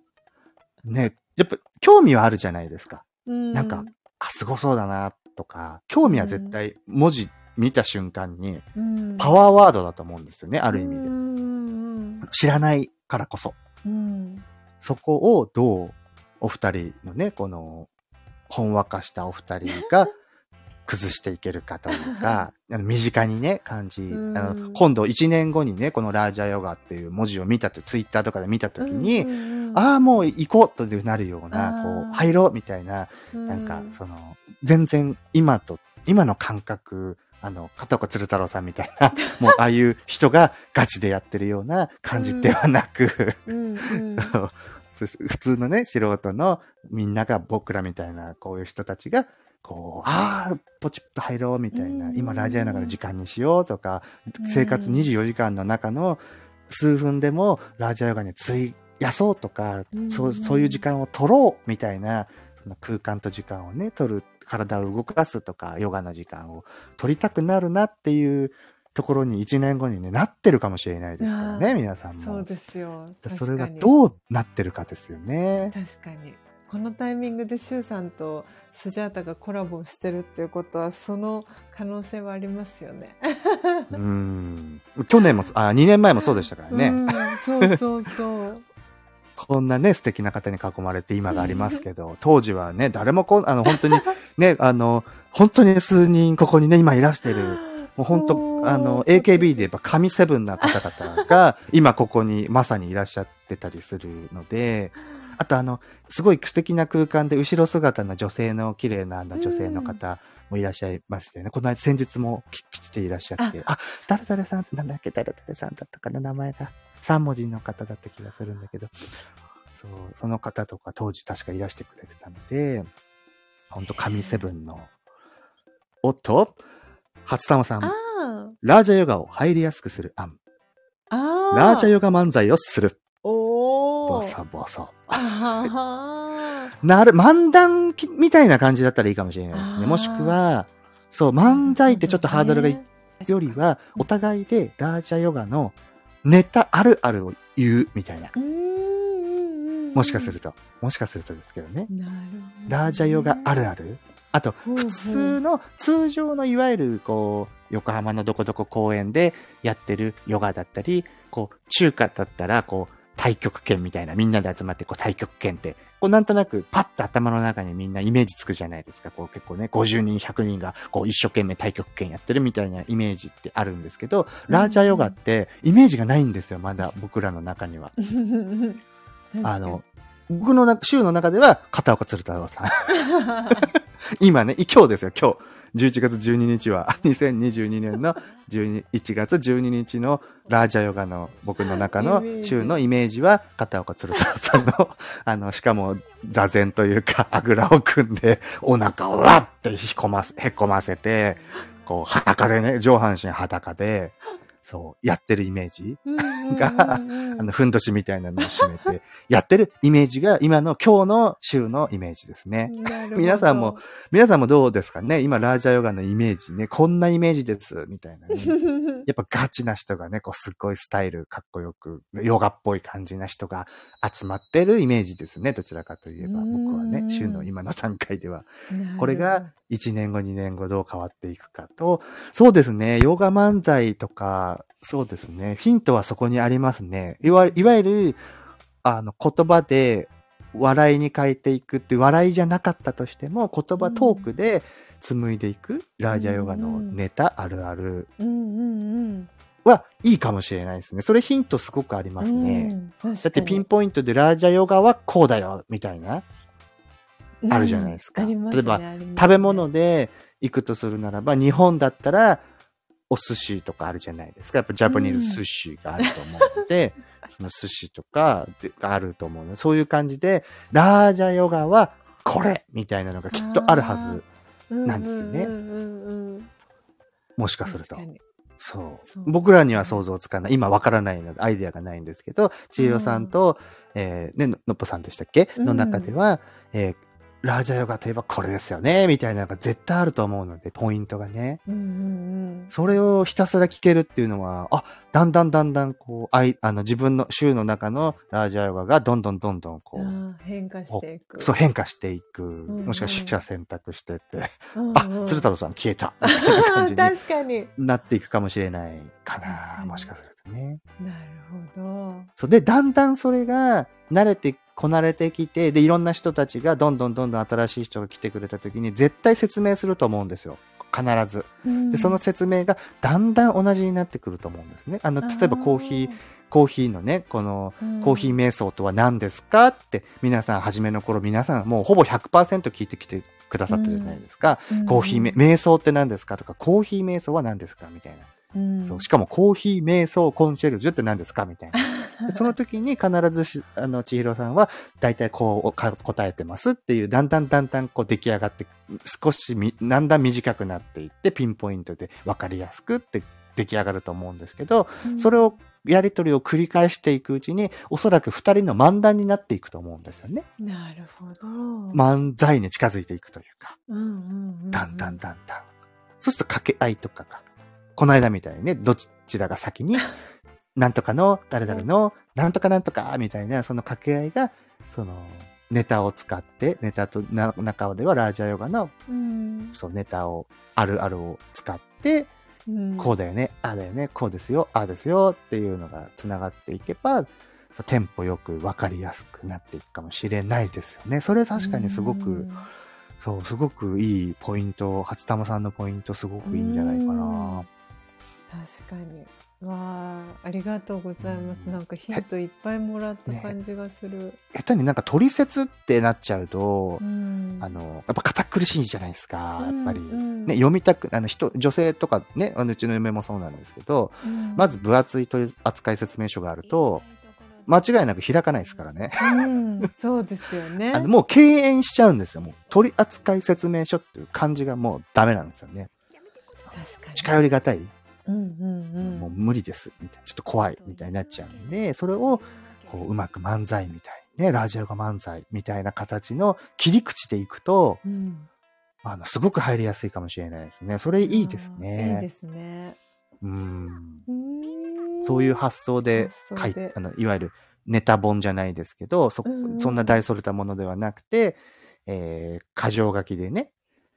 ね、やっぱ興味はあるじゃないですか。なんかあ、すごそうだな、とか、興味は絶対文字見た瞬間に、パーワーワードだと思うんですよね、ある意味で。で。知らないからこそ。うんそこをどう、お二人のね、この、ほんわかしたお二人が、崩していけるかというか、あの身近にね、感じ、うんあの今度一年後にね、このラージャヨガっていう文字を見たと、ツイッターとかで見たときに、うんああ、もう行こうとなるような、こう、入ろうみたいな、なんか、その、全然今と、今の感覚、あの、片岡鶴太郎さんみたいな、もうああいう人がガチでやってるような感じではなく、うんうん。そうそう普通のね、素人のみんなが僕らみたいな、こういう人たちが、こう、ああ、ポチッと入ろうみたいな、うん。今ラジオながら時間にしようとか、うん。生活24時間の中の数分でもラジオヨガに費やそうとか、うん。そう、そういう時間を取ろうみたいな、その空間と時間をね、取る、体を動かすとか、ヨガの時間を取りたくなるなっていうところに1年後にね、なってるかもしれないですからね、皆さんも。そうですよ。それがうどうなってるかですよね。確かに。このタイミングでシュウさんとスジャータがコラボしてるっていうことは、その可能性はありますよね。うん。去年も、あ、2年前もそうでしたからね。うん、そうそうそう。こんなね、素敵な方に囲まれて今がありますけど、当時はね、誰もこう、あの、本当に、ね、あの、本当に数人ここにね、今いらしてる、もう本当、あの、AKB で言えば神セブンな方々が、今ここにまさにいらっしゃってたりするので、あとあの、すごい素敵な空間で後ろ姿の女性の綺麗なあの女性の方もいらっしゃいましてね、この間先日もき来ていらっしゃって、あ、誰々さん、なんだっけ、誰々さんだったかな、名前が。3文字の方だった気がするんだけど、そう、その方とか当時確かいらしてくれてたので、ほんと神セブンの。おっと、初玉さん、あラージャヨガを入りやすくする案。ラージャヨガ漫才をする。おボー。サボサ。あー なる、漫談きみたいな感じだったらいいかもしれないですね。もしくは、そう、漫才ってちょっとハードルがよりは、お互いでラージャヨガのネタあるあるを言うみたいな。もしかすると。もしかするとですけどね。どね。ラージャヨガあるあるあと、普通の、通常のいわゆる、こう、横浜のどこどこ公園でやってるヨガだったり、こう、中華だったら、こう、太極拳みたいな、みんなで集まって、こう、太極拳って、こう、なんとなく、パッと頭の中にみんなイメージつくじゃないですか。こう、結構ね、50人、100人が、こう、一生懸命太極拳やってるみたいなイメージってあるんですけど、ラージャヨガって、イメージがないんですよ、まだ、僕らの中には。あの、僕のな週の中では、片岡鶴太郎さん。今ね、今日ですよ、今日。11月12日は、2022年の12 1月12日のラージャヨガの僕の中の週のイメージは、片岡鶴太郎さんの、あの、しかも座禅というか、あぐらを組んで、お腹をわって引っ込ませ、へっこませて、こう、裸でね、上半身裸で、そう、やってるイメージがあの、ふんどしみたいなのを締めて、やってるイメージが今の今日の週のイメージですね。皆さんも、皆さんもどうですかね？今、ラージャヨガのイメージね、こんなイメージです、みたいなね。やっぱガチな人がね、こうすっごいスタイルかっこよく、ヨガっぽい感じな人が集まってるイメージですね。どちらかといえば、うん僕はね、週の今の段階では。これが1年後、2年後どう変わっていくかと、そうですね、ヨガ漫才とか、そうですね、ヒントはそこにありますね。いわいわゆる、あの、言葉で笑いに変えていくって、笑いじゃなかったとしても、言葉トークで紡いでいく、ラージャヨガのネタあるある。はいいかもしれないですね。それヒントすごくありますね。うん。だってピンポイントでラージャヨガはこうだよ、みたいな。あるじゃないですか。うんすね例えばね。食べ物で行くとするならば、日本だったら、お寿司とかあるじゃないですか。やっぱジャパニーズ寿司があると思うので、その寿司とかあると思うので、そういう感じで、ラージャヨガはこれみたいなのがきっとあるはず。なんですよね。うんうんうんうんもしかすると。そう。そう。僕らには想像つかない。今わからないので、アイデアがないんですけど、千尋さんと、えーね、ののっぽさんでしたっけ？うん。の中では、えーラージャヨガといえばこれですよね、みたいなのが絶対あると思うので、ポイントがね。うんうんそれをひたすら聞けるっていうのは、あ、だんだんだんだん、こう、あい、あの、自分の週の中のラージャヨガがどんどんどんどん、こう、変化していく。そう変化していく。んもしくは取捨選択してって、うんあうん、鶴太郎さん消えた。みたいな感じに確かに。なっていくかもしれないかな。にもしかするとね。なるほど。そう。で、だんだんそれが慣れて、こなれてきて、で、いろんな人たちがどんどんどんどん新しい人が来てくれた時に絶対説明すると思うんですよ。必ず。で、その説明がだんだん同じになってくると思うんですね。あの、例えばコーヒー、コーヒーのね、この、ーコーヒー瞑想とは何ですかって、皆さん、初めの頃、皆さん、もうほぼ100%聞いてきてくださったじゃないですか。コーヒーめ、瞑想って何ですかとか、コーヒー瞑想は何ですかみたいな。うんそう。しかも、コーヒー瞑想コンシェルジュって何ですか？みたいな。でその時に必ずし、あの、千尋さんは、大体こうか答えてますっていう、だんだんだんだんこう出来上がって、少しみ、だんだん短くなっていって、ピンポイントで分かりやすくって出来上がると思うんですけど、それを、やりとりを繰り返していくうちに、おそらく二人の漫談になっていくと思うんですよね。なるほど。漫才に近づいていくというか、うんうんうんだんだんだんだん。そうすると掛け合いとかが、この間みたいにね、どちらが先に、なんとかの、誰々の、なんとかなんとか、みたいな、その掛け合いが、その、ネタを使って、ネタとな中ではラージャヨガのうん。そうネタを、あるあるを使って、うんこうだよね、ああだよね、こうですよ、ああですよっていうのが繋がっていけば、テンポよく分かりやすくなっていくかもしれないですよね。それ確かにすごく、うんそう、すごくいいポイント、初玉さんのポイントすごくいいんじゃないかな。確かに。わあ、ありがとうございます。なんかヒントいっぱいもらった感じがする。下手になんか取説ってなっちゃうと、うんあの、やっぱ堅苦しいじゃないですか、やっぱり。うんうんね、読みたく、あの人、女性とかね、あのうちの嫁もそうなんですけど、うんまず分厚い取扱説明書があると、間違いなく開かないですからね。うん、そうですよね。あのもう敬遠しちゃうんですよ。もう取扱説明書っていう漢字がもうダメなんですよね。確かに。近寄りがたい、うんうんもう無理です。みたいな。ちょっと怖い。みたいになっちゃうんで、それを、こう、うまく漫才みたいにね、ラジオが漫才みたいな形の切り口でいくと、うん。うん。あの、すごく入りやすいかもしれないですね。それいいですね。いいですね。うん。そういう発想で書いあの、いわゆるネタ本じゃないですけど、そ、うんうんそんな大それたものではなくて、えー、箇条書きでね、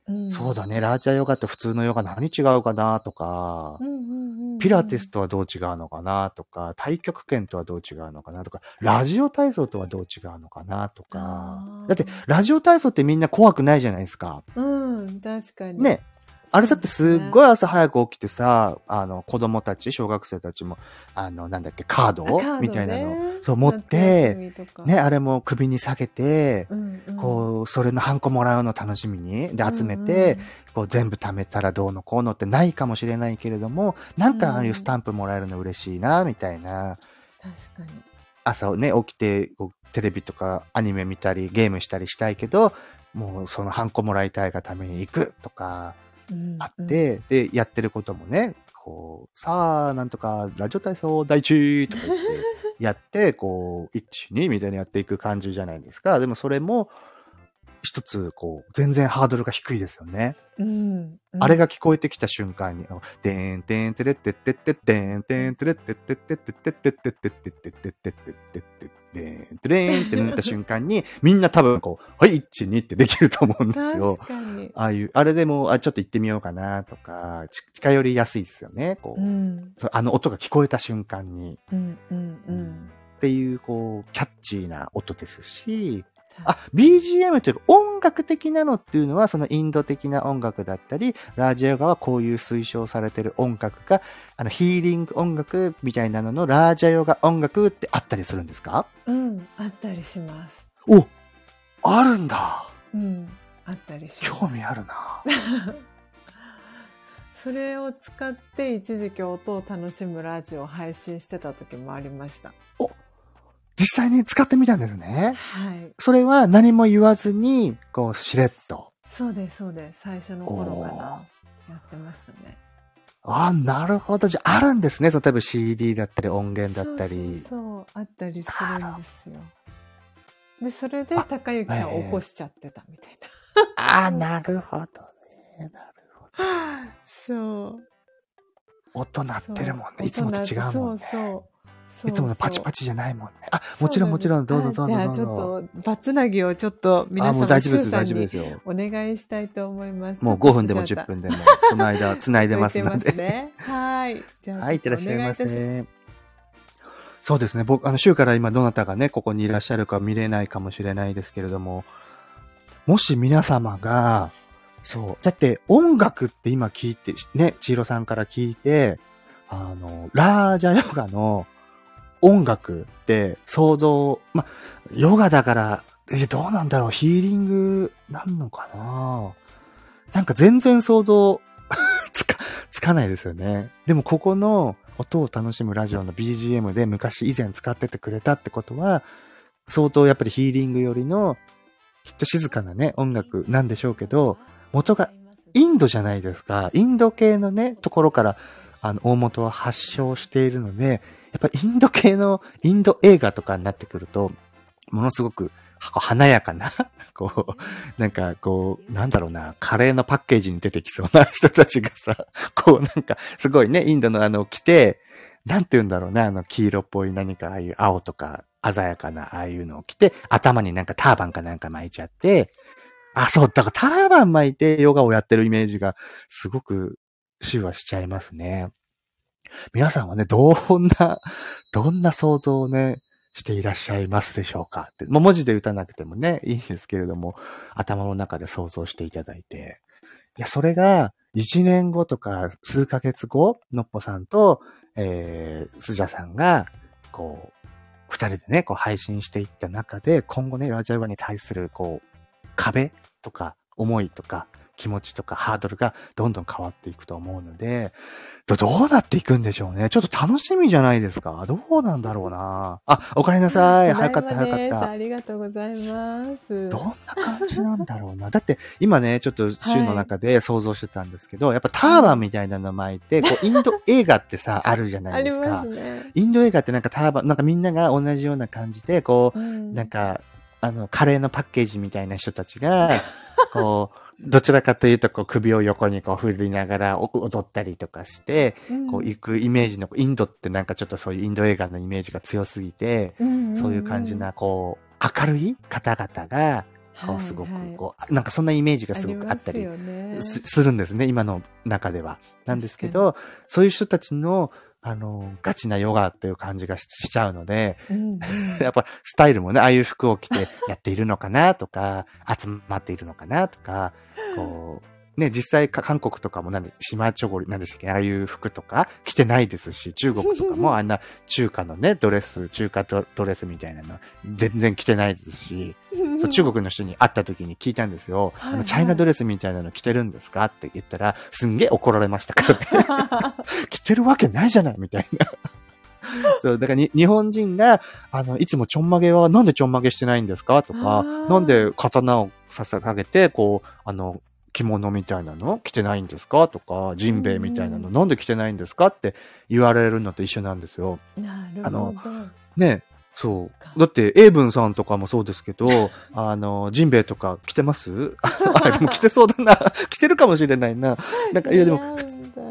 うんそうだね、ラーチャヨガと普通のヨガ何違うかなとかピラティスとはどう違うのかなとか、太極拳とはどう違うのかなとか、ラジオ体操とはどう違うのかなとかだって、ラジオ体操ってみんな怖くないじゃないですか。うん、確かに。ね。あれだってすっごいい朝早く起きてさ、あの、子供たち、小学生たちも、あの、なんだっけ、カードみたいなの、そう持って、ね、あれも首に下げて、うんうん、こう、それのハンコもらうの楽しみに、で、集めて、こう、全部貯めたらどうのこうのってないかもしれないけれども、なんかああいうスタンプもらえるの嬉しいな、みたいな。確かに。朝ね、起きて、こうテレビとかアニメ見たり、ゲームしたりしたいけど、もうそのハンコもらいたいがために行くとか、うんあって、で、やってることもね、こう、さあ、なんとか、ラジオ体操第一とか言って、やって、こう、1、2みたいにやっていく感じじゃないですか。でもそれも、一つ、こう、全然ハードルが低いですよね。うんうん、あれが聞こえてきた瞬間に、あでーんてんてれってってってってんてんてれってってってってってってってってってってってってってってでーんてれーんってなった瞬間に、みんな多分こう、はい、1、2ってできると思うんですよ。確かに。ああいう、あれでも、あ、ちょっと行ってみようかなとか、ち近寄りやすいですよね。こう、うんあの音が聞こえた瞬間に、うんうんうん。っていう、こう、キャッチーな音ですし、あ、BGM というか音楽的なのっていうのは、そのインド的な音楽だったり、ラージャヨガはこういう推奨されてる音楽が、あの、ヒーリング音楽みたいなののラージャヨガ音楽ってあったりするんですか？うん、あったりします。おあるんだうん、あったりします。興味あるな それを使って一時期音を楽しむラジオを配信してた時もありました。実際に使ってみたんですね。はい。それは何も言わずに、こう、しれっと。そうです、そうです。最初の頃かな。やってましたね。ああ、なるほど。じゃあ、あるんですね。例えば CD だったり音源だったり。そうあったりするんですよ。で、それで高之さんを起こしちゃってたみたいああ、なるほどね。なるほど。な。そう。音鳴ってるもんね。いつもと違うもんね。そうそう。いつものパチパチ。チじゃないもんね。あ、もちろんもちろん、どうぞどうぞどうぞ。じゃあちょっと、バツナギをちょっと皆あ、も様う大丈夫です、大丈夫でにすよ。お願いしたいと思います。もう5分でも10分でも、その間、繋いでますので。ね。はい。じゃあ、はい、いってらっしゃいませ。そうですね。僕、あの、週から今どなたがね、ここにいらっしゃるか見れないかもしれないですけれども、もし皆様が、そう。だって音楽って今聞いて、ね、千尋さんから聞いて、あの、ラージャヨガの音楽って想像、ま、ヨガだから、え、どうなんだろうヒーリングなんのかな？なんか全然想像 つか、つかないですよね。でもここの音を楽しむラジオの BGM で昔以前使っててくれたってことは、相当やっぱりヒーリングよりの、きっと静かなね、音楽なんでしょうけど、元がインドじゃないですか。インド系のね、ところから、あの、大元は発祥しているので、やっぱインド系の、インド映画とかになってくると、ものすごく、華やかな、こう、なんか、こう、なんだろうな、カレーのパッケージに出てきそうな人たちがさ、こうなんか、すごいね、インドのあの、着て、なんて言うんだろうな、あの、黄色っぽい何か、ああいう青とか、鮮やかなああいうのを着て、頭になんかターバンかなんか巻いちゃって、あ、そう、だからターバン巻いてヨガをやってるイメージがすごくシュはしちゃいますね。皆さんはね、どんな、どんな想像をね、していらっしゃいますでしょうか？って。もう文字で打たなくてもね、いいんですけれども、頭の中で想像していただいて。いや、それが、一年後とか数ヶ月後、のっぽさんと、えー、スジャさんが、こう、二人でね、こう配信していった中で、今後ね、ラジオガに対する、こう、壁とか、思いとか、気持ちとかハードルがどんどん変わっていくと思うので、どうなっていくんでしょうね。ちょっと楽しみじゃないですか。どうなんだろうな。あ、おかえりなさい。早かった、早かった。ありがとうございます。どんな感じなんだろうな。だって今ね、ちょっと週の中で想像してたんですけど、はい、やっぱターバンみたいなの巻いて、こう、インド映画ってさ、あるじゃないですか。ね、インド映画ってなんかターバン、なんかみんなが同じような感じで、こう、うん、なんか、あの、カレーのパッケージみたいな人たちが、こう、どちらかというと、こう、首を横にこう振りながら踊ったりとかして、うん、こう、行くイメージの、インドってなんかちょっとそういうインド映画のイメージが強すぎて、そういう感じな、こう、明るい方々が、こう、すごく、こう、なんかそんなイメージがすごくあったりするんですね、今の中では。なんですけど、そういう人たちの、あの、ガチなヨガっていう感じがしちゃうので、うんうん、やっぱスタイルもね、ああいう服を着てやっているのかなとか、集まっているのかなとか、こう、ね、実際韓国とかもなんで、島チョゴリ、なんでしたっけ、ああいう服とか着てないですし、中国とかも あんな中華のね、ドレス、中華ドレスみたいなの全然着てないですし、そう 中国の人に会った時に聞いたんですよ。はいはい、あのチャイナドレスみたいなの着てるんですかって言ったら、すんげえ怒られましたからね。着てるわけないじゃないみたいな。そう、だから日本人が、あの、いつもちょんまげはなんでちょんまげしてないんですかとか、なんで刀を捧げて、こう、あの、着物みたいなの着てないんですか？とか、ジンベエみたいなのなんで着てないんですか？って言われるのと一緒なんですよ。なるほど。あの、ね、そう。だって、英文さんとかもそうですけど、あの、ジンベエとか着てます？あ、でも着てそうだな。着てるかもしれないな。なんか、いやでも、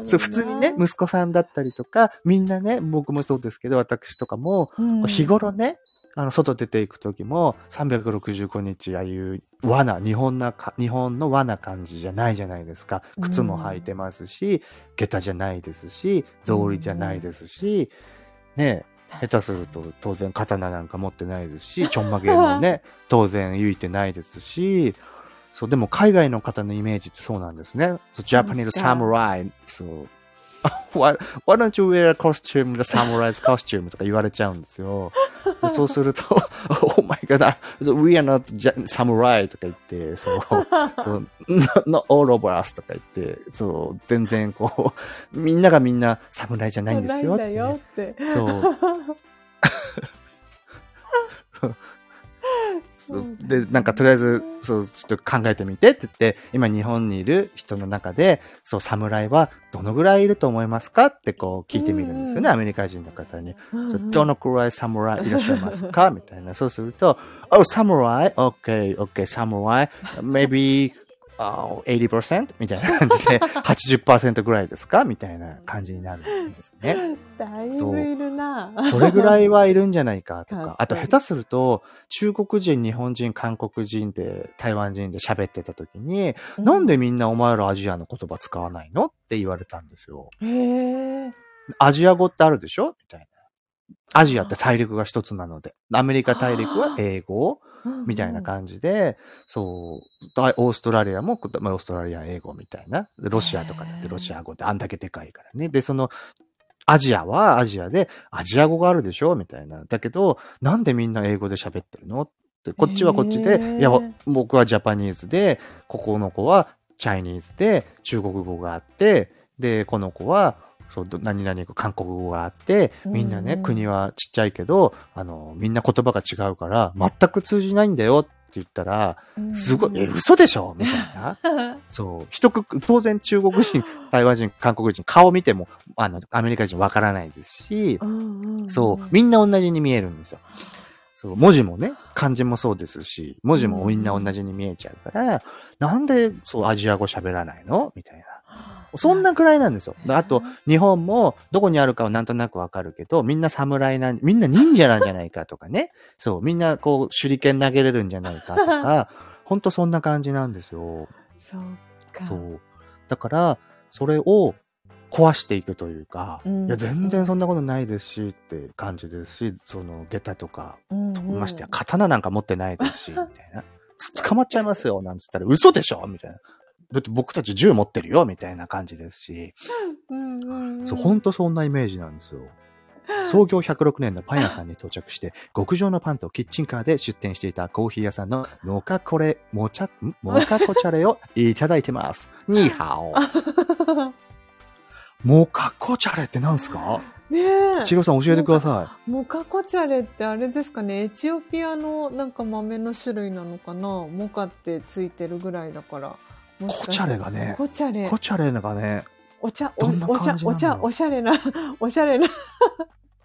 そう普通にね、息子さんだったりとか、みんなね、僕もそうですけど、私とかも、うん、日頃ね、あの、外出ていくときも、365日、ああいう罠、日本なか、日本の罠感じじゃないじゃないですか。靴も履いてますし、下駄じゃないですし、草履じゃないですし、ね、下手すると当然刀なんか持ってないですし、ちょんまげもね、当然言いてないですし、そう、でも海外の方のイメージってそうなんですね。So, Japanese samurai. So, why, why don't you wear a costume, the samurai's costume? とか言われちゃうんですよ。そうすると、oh my god, we are not samurai とか言って、そう、そう、not all of us とか言って、そう、全然こう、みんながみんな侍じゃないんですよって、ね。そう。で、なんかとりあえず、そう、ちょっと考えてみてって言って、今日本にいる人の中で、そう、侍はどのぐらいいると思いますかってこう聞いてみるんですよね、アメリカ人の方に。どのくらい侍いらっしゃいますか？みたいな。そうすると、Oh, samurai? Okay, okay, samurai. Maybe あ80%みたいな感じで、80%ぐらいですか？みたいな感じになるんですね。だいぶいるなそれぐらいはいるんじゃないかとか。あと下手すると、中国人、日本人、韓国人で、台湾人で喋ってた時に、うん、なんでみんなお前らアジアの言葉使わないの？って言われたんですよ。へアジア語ってあるでしょ？みたいな。アジアって大陸が一つなので。アメリカ大陸は英語。みたいな感じで、そう、オーストラリアも、まあ、オーストラリア英語みたいな。ロシアとかだってロシア語ってあんだけでかいからね。で、その、アジアはアジアで、アジア語があるでしょみたいな。だけど、なんでみんな英語で喋ってるのって、こっちはこっちで、いや、僕はジャパニーズで、ここの子はチャイニーズで、中国語があって、で、この子は、そう、何々韓国語があって、みんなね、国はちっちゃいけど、あの、みんな言葉が違うから、全く通じないんだよって言ったら、すごい、え、嘘でしょ？みたいな。そう。一く、当然中国人、台湾人、韓国人、顔見ても、あの、アメリカ人わからないですし、そう、みんな同じに見えるんですよ。そう、文字もね、漢字もそうですし、文字もみんな同じに見えちゃうから、なんで、そう、アジア語喋らないの？みたいな。そんなくらいなんですよ。あと、日本もどこにあるかはなんとなくわかるけど、みんな侍なん、みんな忍者なんじゃないかとかね。そう、みんなこう手裏剣投げれるんじゃないかとか、ほんとそんな感じなんですよ。そうか。そう。だから、それを壊していくというか、うんいや、全然そんなことないですしって感じですし、その、下駄とか、うんうんましてや、刀なんか持ってないですし、みたいな。つ捕まっちゃいますよ、なんつったら、嘘でしょみたいな。だって僕たち銃持ってるよ、みたいな感じですし、うんうんうんそう、ほんとそんなイメージなんですよ。創業106年のパン屋さんに到着して、極上のパンとキッチンカーで出店していたコーヒー屋さんのモカコレ、モチャ、んモカコチャレをいただいてます。ニーハオ。モカコチャレってなんすか？ねえ。千尋さん教えてくださモカコチャレってあれですかね？エチオピアのなんか豆の種類なのかな？モカってついてるぐらいだから。コチャレがねい。コチャレコ。チャレがね、お茶、おお茶お茶、おしゃれな、おしゃれな。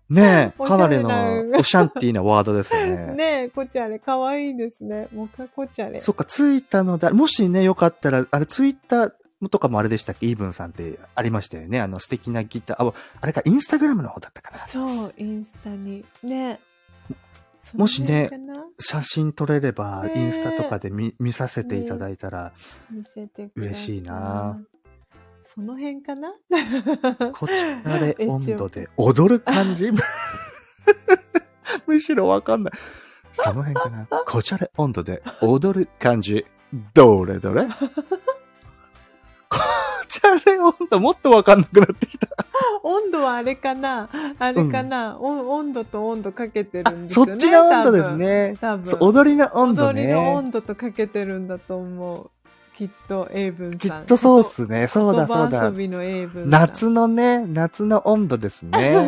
ねえ、かなりなのオシャンティーなワードですよね。ねえ、コチャレ、かわいいですね。モカコチャレ。そっか、ツイッターのだ、もしね、よかったら、あれ、ツイッターとかもあれでしたっけ？イーブンさんってありましたよね。あの、素敵なギター。あ、あれか、インスタグラムの方だったかな。そう、インスタに。ねもしね写真撮れれば、インスタとかで見見させていただいたら。嬉しいな。その辺かな？こちらで温度で踊る感じ？むしろわかんない。その辺かな。こちらで温度で踊る感じ。どれどれ？こちらで温度もっとわかんなくなってきた。温度はあれかな？あれかな、お温度と温度かけてるんですよね。そっちの温度ですね。多分。踊りの温度踊りのね。温度とかけてるんだと思う。きっと、英文さん。きっとそうっすね。そうだそうだの。夏のね、夏の温度ですね。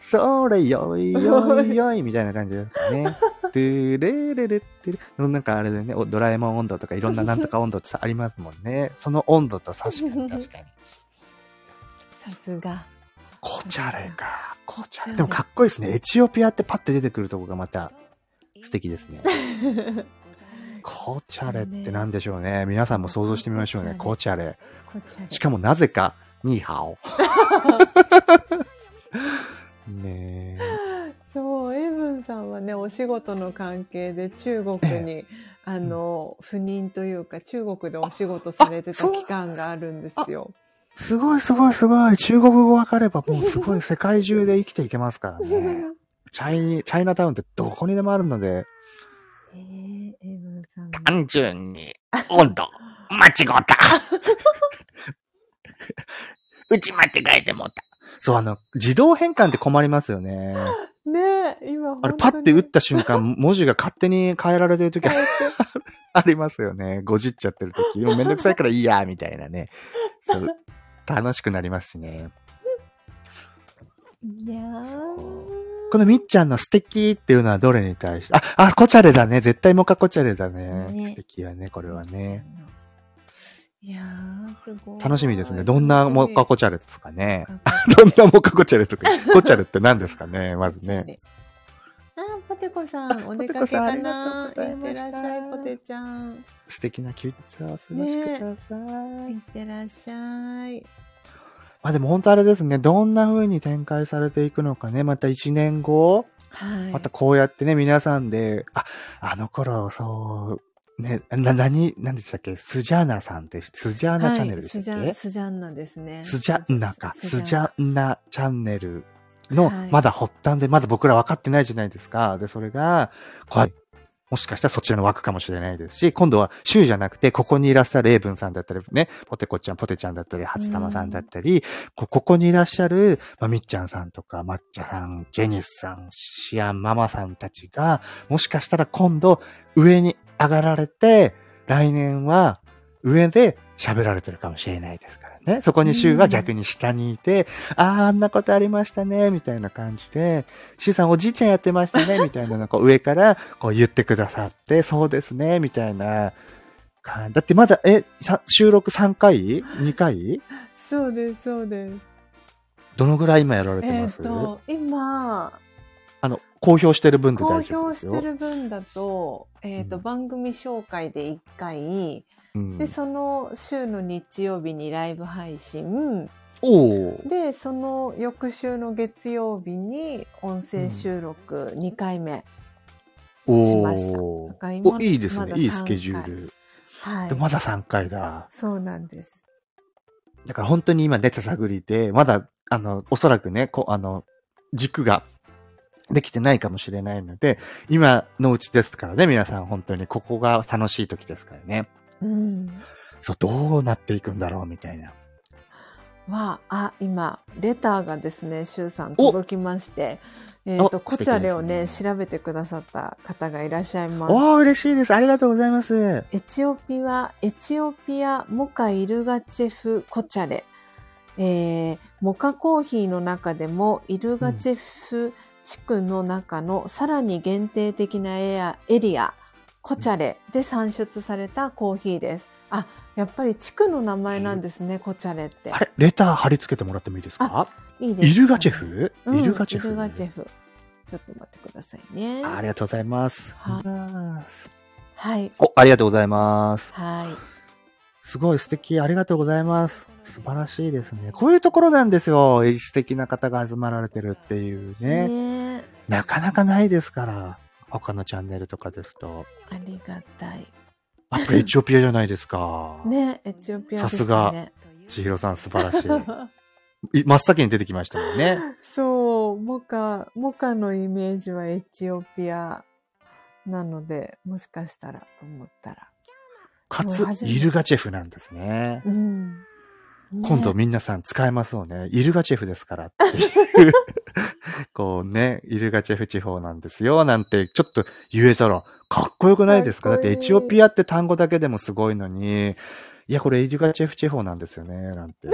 それよいよいよいみたいな感じですかね。トゥレレレってる。なんかあれでね、おドラえもん温度とかいろんななんとか温度ってさありますもんね。その温度と確かに確かに。さすが。コチャレか。コチャレ。でもかっこいいですね。エチオピアってパッて出てくるとこがまた素敵ですね。コチャレって何でしょうね。皆さんも想像してみましょうね。コチャレ。こちらしかもなぜか、ニーハオ。ねえ。そう、エイブンさんはね、お仕事の関係で中国に、あの、赴任というか、中国でお仕事されてた期間があるんですよ。すごいすごいすごい。中国語わかればもうすごい世界中で生きていけますからね。チャイニ、チャイナタウンってどこにでもあるので。えー、エイブンさんも。単純に温度 間違った。うち間違えてもった。そう、あの、自動変換って困りますよね。ねえ、今あれ、パッて打った瞬間、文字が勝手に変えられてる時あ ありますよね。ごじっちゃってる時。もうめんどくさいからいいや、みたいなね。そう。楽しくなりますしね。いやーこのみっちゃんの素敵っていうのはどれに対して、あ、あ、コチャレだね。絶対モカコチャレだね。ね素敵はね、これはね。。いやー、すごい。楽しみですね。どんなモカコチャレですかね。モ どんなモカコチャレとか。コチャレって何ですかね、まずね。。あ、ポテコさん、お出かけかな。ポテコさんありがとうございいってらっしゃい、ポテちゃん。素敵な休日をお過ごしください。いってらっしゃい。まあでも本当あれですね。どんな風に展開されていくのかね。また1年後、はい。またこうやってね、皆さんで、あ、あの頃、そう、ね、な、なに、何でしたっけ？スジャーナさんって、スジャーナチャンネルでしたっけ、はいスジャスジャンナですね。スジャンナか。スジャンナチャンネルのはい、まだ発端で、まだ僕ら分かってないじゃないですか。で、それが、こうもしかしたらそっちらの枠かもしれないですし、今度は州じゃなくて、ここにいらっしゃるエイブンさんだったり、ね、ポテコちゃん、ポテちゃんだったり、初玉さんだったり、こここにいらっしゃる、まあ、みっちゃんさんとか、抹茶さん、ジェニスさん、シアンママさんたちが、もしかしたら今度、上に上がられて、来年は上で喋られてるかもしれないですからね。そこにシュウは逆に下にいて、ああ、あんなことありましたね、みたいな感じで、シュウさんおじいちゃんやってましたね、みたいなのをこう上からこう言ってくださって、そうですね、みたいな感じ。だってまだ、え、さ収録3回 ?2 回？そうです、そうです。どのぐらい今やられてえっ、ます、と、今、あの、公表してる分で公大丈夫ですよ。表してる分だと、えっ、と、うん番組紹介で1回、うんで、その週の日曜日にライブ配信。で、その翌週の月曜日に音声収録2回目。しましたおだから今お。いいですね。いいスケジュ3回ール。はいで、。まだ3回だ。そうなんです。だから本当に今出た探りで、まだ、あの、おそらくね、こう、あの、軸ができてないかもしれないので、今のうちですからね、皆さん本当にここが楽しい時ですからね。うん。そう、どうなっていくんだろうみたいな。は、あ、今、レターがですね、シュウさんお届きまして、えっ、と、おコチャレをね、素敵調べてくださった方がいらっしゃいます。おー、嬉しいです。ありがとうございます。エチオピア、エチオピアモカイルガチェフコチャレ。えー、モカコーヒーの中でもイルガチェフ地区の中のさらに限定的なエアエリア、コチャレで産出されたコーヒーです。あ、やっぱり地区の名前なんですね、コチャレってあ。れ、レター貼り付けてもらってもいいですか？いいですかイルガチェフ、うんイルガチェフイルガチェフ。ちょっと待ってくださいね。ありがとうございます。ははい。お、ありがとうございます。はい。すごい素敵。ありがとうございます。素晴らしいですね。こういうところなんですよ。素敵な方が集まられてるっていうね。ねなかなかないですから。他のチャンネルとかですと。ありがたい。あ、これエチオピアじゃないですか。ね、エチオピアですさすがね。千尋さん素晴らしい。い真っ先に出てきましたもんね。そう、モカ、モカのイメージはエチオピアなので、もしかしたらと思ったら。かつイルガチェフなんですね。うん。ね。今度皆さん使えますよね。イルガチェフですからって。いう。こうね、イルガチェフ地方なんですよ、なんてちょっと言えたらかっこよくないですか？だってエチオピアって単語だけでもすごいのに、いや、これイルガチェフ地方なんですよね、なんて。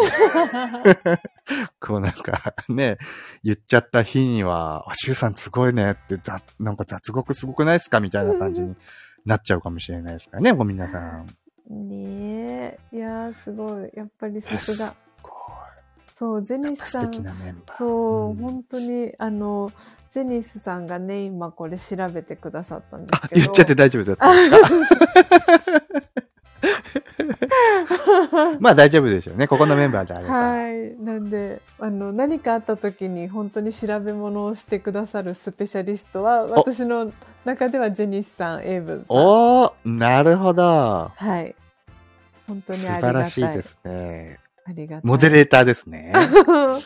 こうなんかね、言っちゃった日には、あ、シュウさんすごいね。って、ざなんか雑語すごくないですか？みたいな感じになっちゃうかもしれないですからね、ご皆さん。ねえ。いやー、すごい。やっぱりさすすが。ごそう、ジェい。ニスさん。そう、うん本当に、あの、ジェニスさんがね、今これ調べてくださったんであす、けど。言っちゃって大丈夫だったんですか？まあ大丈夫でしょうね。ここのメンバーであれば。はい。なんで、あの、何かあった時に本当に調べ物をしてくださるスペシャリストは、私の中ではジェニスさん、エイブンさん。おー、なるほど。はい。本当に素ありがたい。晴らしいですね。ありがたい。モデレーターですね。あ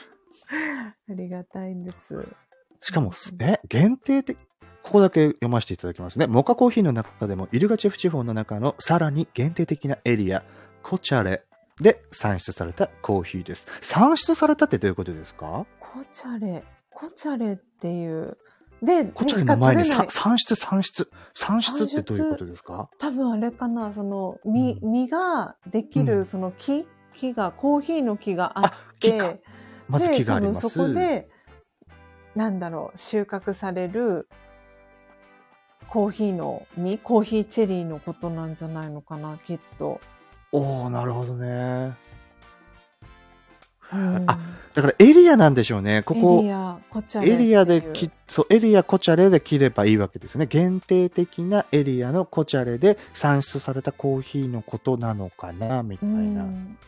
りがたいんです。しかも、え、限定的、ここだけ読ませていただきますね。モカコーヒーの中でも、イルガチェフ地方の中のさらに限定的なエリア、コチャレで産出されたコーヒーです。産出されたってどういうことですか？コチャレ、コチャレっていう。で、コチャレの前に産出、産出。産出ってどういうことですか？多分あれかな、その、実、うん実ができる、うんその木、木が、コーヒーの木があって、まずで木があります。そこで、なんだろう、収穫されるコーヒーの実、コーヒーチェリーのことなんじゃないのかな、きっと。おー、なるほどね。うんあだからエリアなんでしょうね。こエこリ、ア、コチャレエリアでき、そう、エリアコチャレで切ればいいわけですね。限定的なエリアのコチャレで産出されたコーヒーのことなのかな、みたういな。ん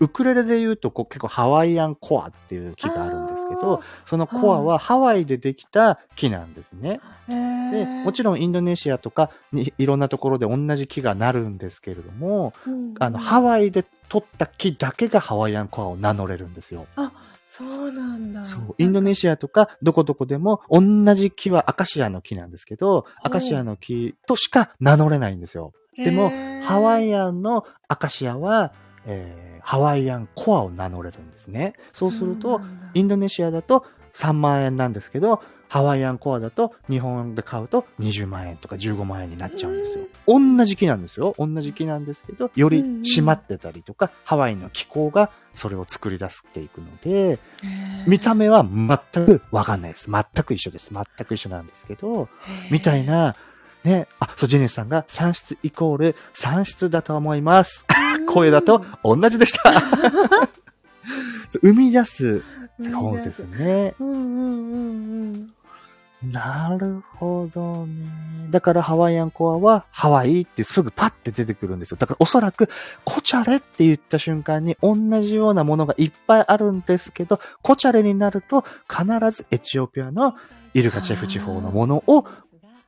ウクレレで言うとこう結構ハワイアンコアっていう木があるんけど、そのコアはハワイでできた木なんですね。で、もちろんインドネシアとかにいろんなところで同じ木がなるんですけれども、うんあの、ハワイで取った木だけがハワイアンコアを名乗れるんですよ。あ、そうなんだ。そう。インドネシアとかどこどこでも同じ木はアカシアの木なんですけど、アカシアの木としか名乗れないんですよ。でもハワイアンのアカシアは、えーハワイアンコアを名乗れるんですね。そうすると、インドネシアだと3万円なんですけど、ハワイアンコアだと日本で買うと20万円とか15万円になっちゃうんですよ。同じ木なんですよ。同じ木なんですけど、より締まってたりとか、ハワイの気候がそれを作り出していくので、見た目は全くわかんないです。全く一緒です。全く一緒なんですけど、みたいな、ね、あ、そう、ジェネスさんが産出イコール産出だと思います。声だと同じでした。生み出すってことですね。うんうんうんうん。なるほどね。だからハワイアンコアはハワイってすぐパッて出てくるんですよ。だからおそらくコチャレって言った瞬間に同じようなものがいっぱいあるんですけど、コチャレになると必ずエチオピアのイルカチェフ地方のものを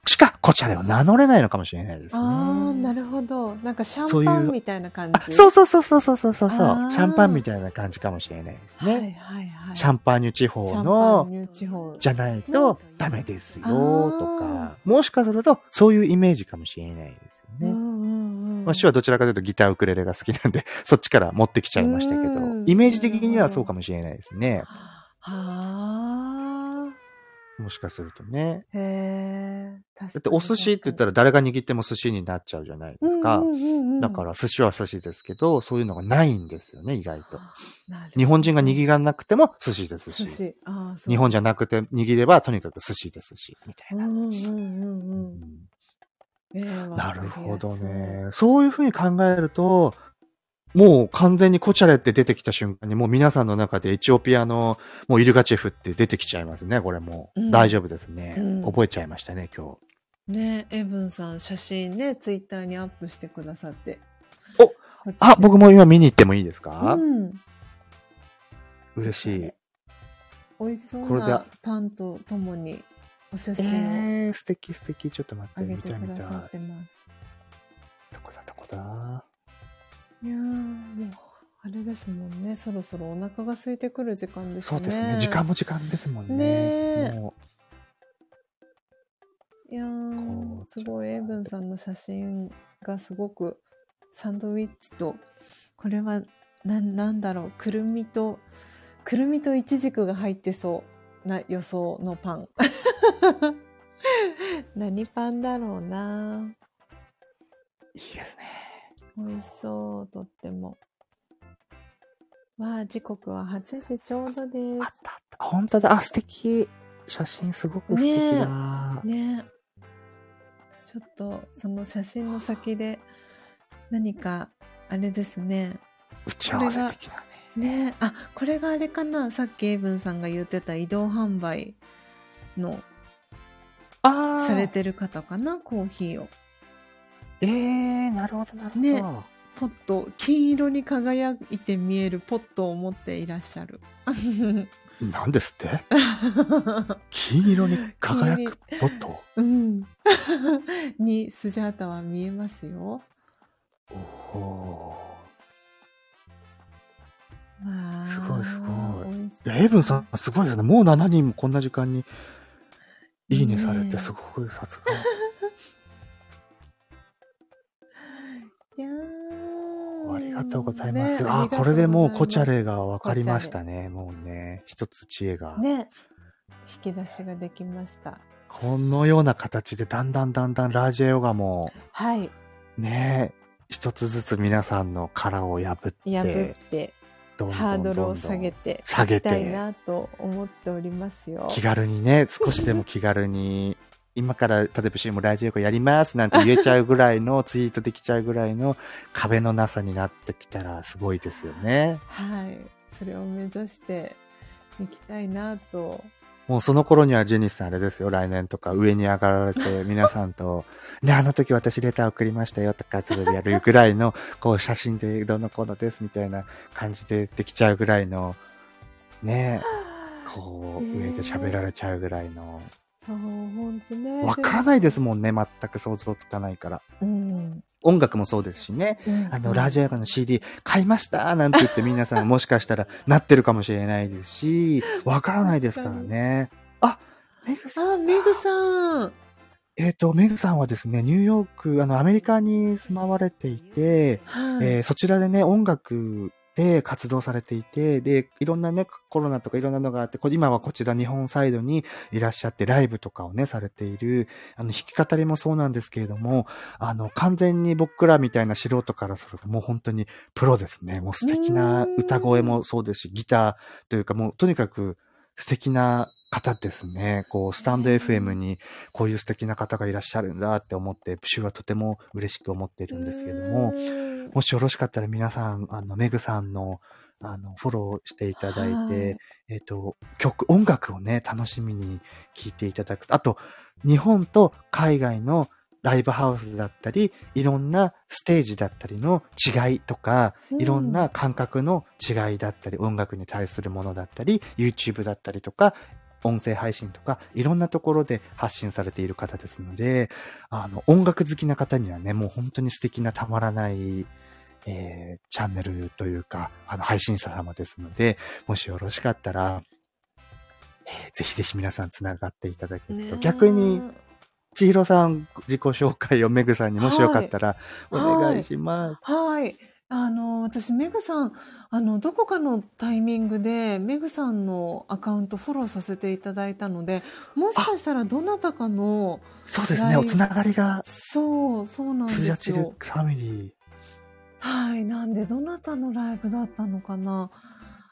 しかコチャレを名乗れないのかもしれないですね。ああ、なるほど。なんかシャンパンみたいな感じ？あそうそうそうそうそうそうそうシャンパンみたいな感じかもしれないですね。はいはいはい。シャンパーニュ地方の。じゃないとダメですよあとーか、もしかするとそういうイメージかもしれないですよね。うんうんうん。私はどちらかというとギターウクレレが好きなんで、そっちから持ってきちゃいましたけどうん、イメージ的にはそうかもしれないですね。はもしかするとね。あ。へえ。だだってお寿司って言ったら誰が握っても寿司になっちゃうじゃないですか。だか、ら寿司は寿司ですけど、そういうのがないんですよね、意外と。日本人が握らなくても寿司ですし。寿司。ああ、そう日本じゃなくて握ればとにかく寿司ですし、みたいな。うんうんうんう。うんんええなるほど。ね。そういうふうに考えると、もう完全にコチャレって出てきた瞬間に、もう皆さんの中でエチオピアの、もうイルガチェフって出てきちゃいますね、これもう。うん大丈夫ですね、うん覚えちゃいましたね、今日。ねエブンさん写真ね、ツイッターにアップしてくださって。おあ、僕も今見に行ってもいいですか、うん。嬉しい。美味しそうなパンとともにお写真をえー、素敵素敵。ちょっと待って、見たい見たい。どこだどこだ？いやーもう、あれですもんね。そろそろお腹が空いてくる時間ですね。そうですね。時間も時間ですもんね。ねいやすごいエイブンさんの写真がすごくサンドウィッチとこれはななんだろうくるみとくるみとイチジクが入ってそうな予想のパン 何パンだろうなういいですね。美味しそうとってもわあ時刻は8時ちょうどであったあった。本当だ。あ、素敵。写真すごく素敵だ。すねちょっとその写真の先で何かあれですね打ち合わせ的なね。ねあこれがあれかなさっきエイブンさんが言ってた移動販売のあされてる方かなコーヒーをええー、なるほどなるほど。ねポット金色に輝いて見えるポットを持っていらっしゃる。なんですって？金色に輝くポット？うん。にスジャータは見えますよ。おおすごいすごい。いや、エイブンさんすごいですね。もう7人もこんな時間にいいねされてすごいさすが。ありがとうございます。ねあ、これでもうコチャレレが分かりましたね。もうね、一つ知恵が。ね引き出しができましたこのような形でだんだんだんだんラージェヨガもはいね、一つずつ皆さんの殻を破って、破ってどんどんハードルを下げて下げいきたいて、なと思っておりますよ。気軽にね、少しでも気軽に、今から例えば CM ラジオやりますなんて言えちゃうぐらいの、ツイートできちゃうぐらいの壁のなさになってきたらすごいですよね。はい。それを目指していきたいなと。もうその頃にはジェニスさんあれですよ、来年とか上に上がられて皆さんと、ね、あの時私レター送りましたよとか、それでやるぐらいの、こう写真でどうのこうのですみたいな感じでできちゃうぐらいの、ね、こう上で喋られちゃうぐらいの、そう、ほんとね。わからないですもんね、全く想像つかないから。うん。音楽もそうですしね。うんあの、ラジオの CD 買いましたなんて言って皆さんもしかしたらなってるかもしれないですし、わからないですからね。あ、メグさん。あ、メグさん。えっ、と、メグさんはですね、ニューヨーク、あの、アメリカに住まわれていて、はい。えーそちらでね、音楽で活動されていて、で、いろんなね、コロナとかいろんなのがあって、今はこちら日本サイドにいらっしゃって、ライブとかをね、されている、あの、弾き語りもそうなんですけれども、あの、完全に僕らみたいな素人からすると、もう本当にプロですね。もう素敵な歌声もそうですし、ギターというか、もうとにかく素敵な方ですね。こう、スタンド FM にこういう素敵な方がいらっしゃるんだって思って、プシュはとても嬉しく思っているんですけれども、うんもしよろしかったら皆さん、あの、メグさんのあの、フォローしていただいて、はいえっ、と、曲、音楽をね、楽しみに聴いていただく。あと、日本と海外のライブハウスだったり、いろんなステージだったりの違いとか、うんいろんな感覚の違いだったり、音楽に対するものだったり、YouTube だったりとか、音声配信とか、いろんなところで発信されている方ですので、あの、音楽好きな方にはね、もう本当に素敵なたまらない、えー、チャンネルというか、あの、配信者様ですので、もしよろしかったら、えーぜひぜひ皆さんつながっていただけると、ね逆に、千尋さん自己紹介をメグさんにもしよかったら、おはい願いします。はい。あの、私、メグさん、あの、どこかのタイミングで、メグさんのアカウントフォローさせていただいたので、もしかしたらどなたかの、そうですね、おつながりが、そう、そうなんでスジャチルすよ。ファミリはい。なんで、どなたのライブだったのかな。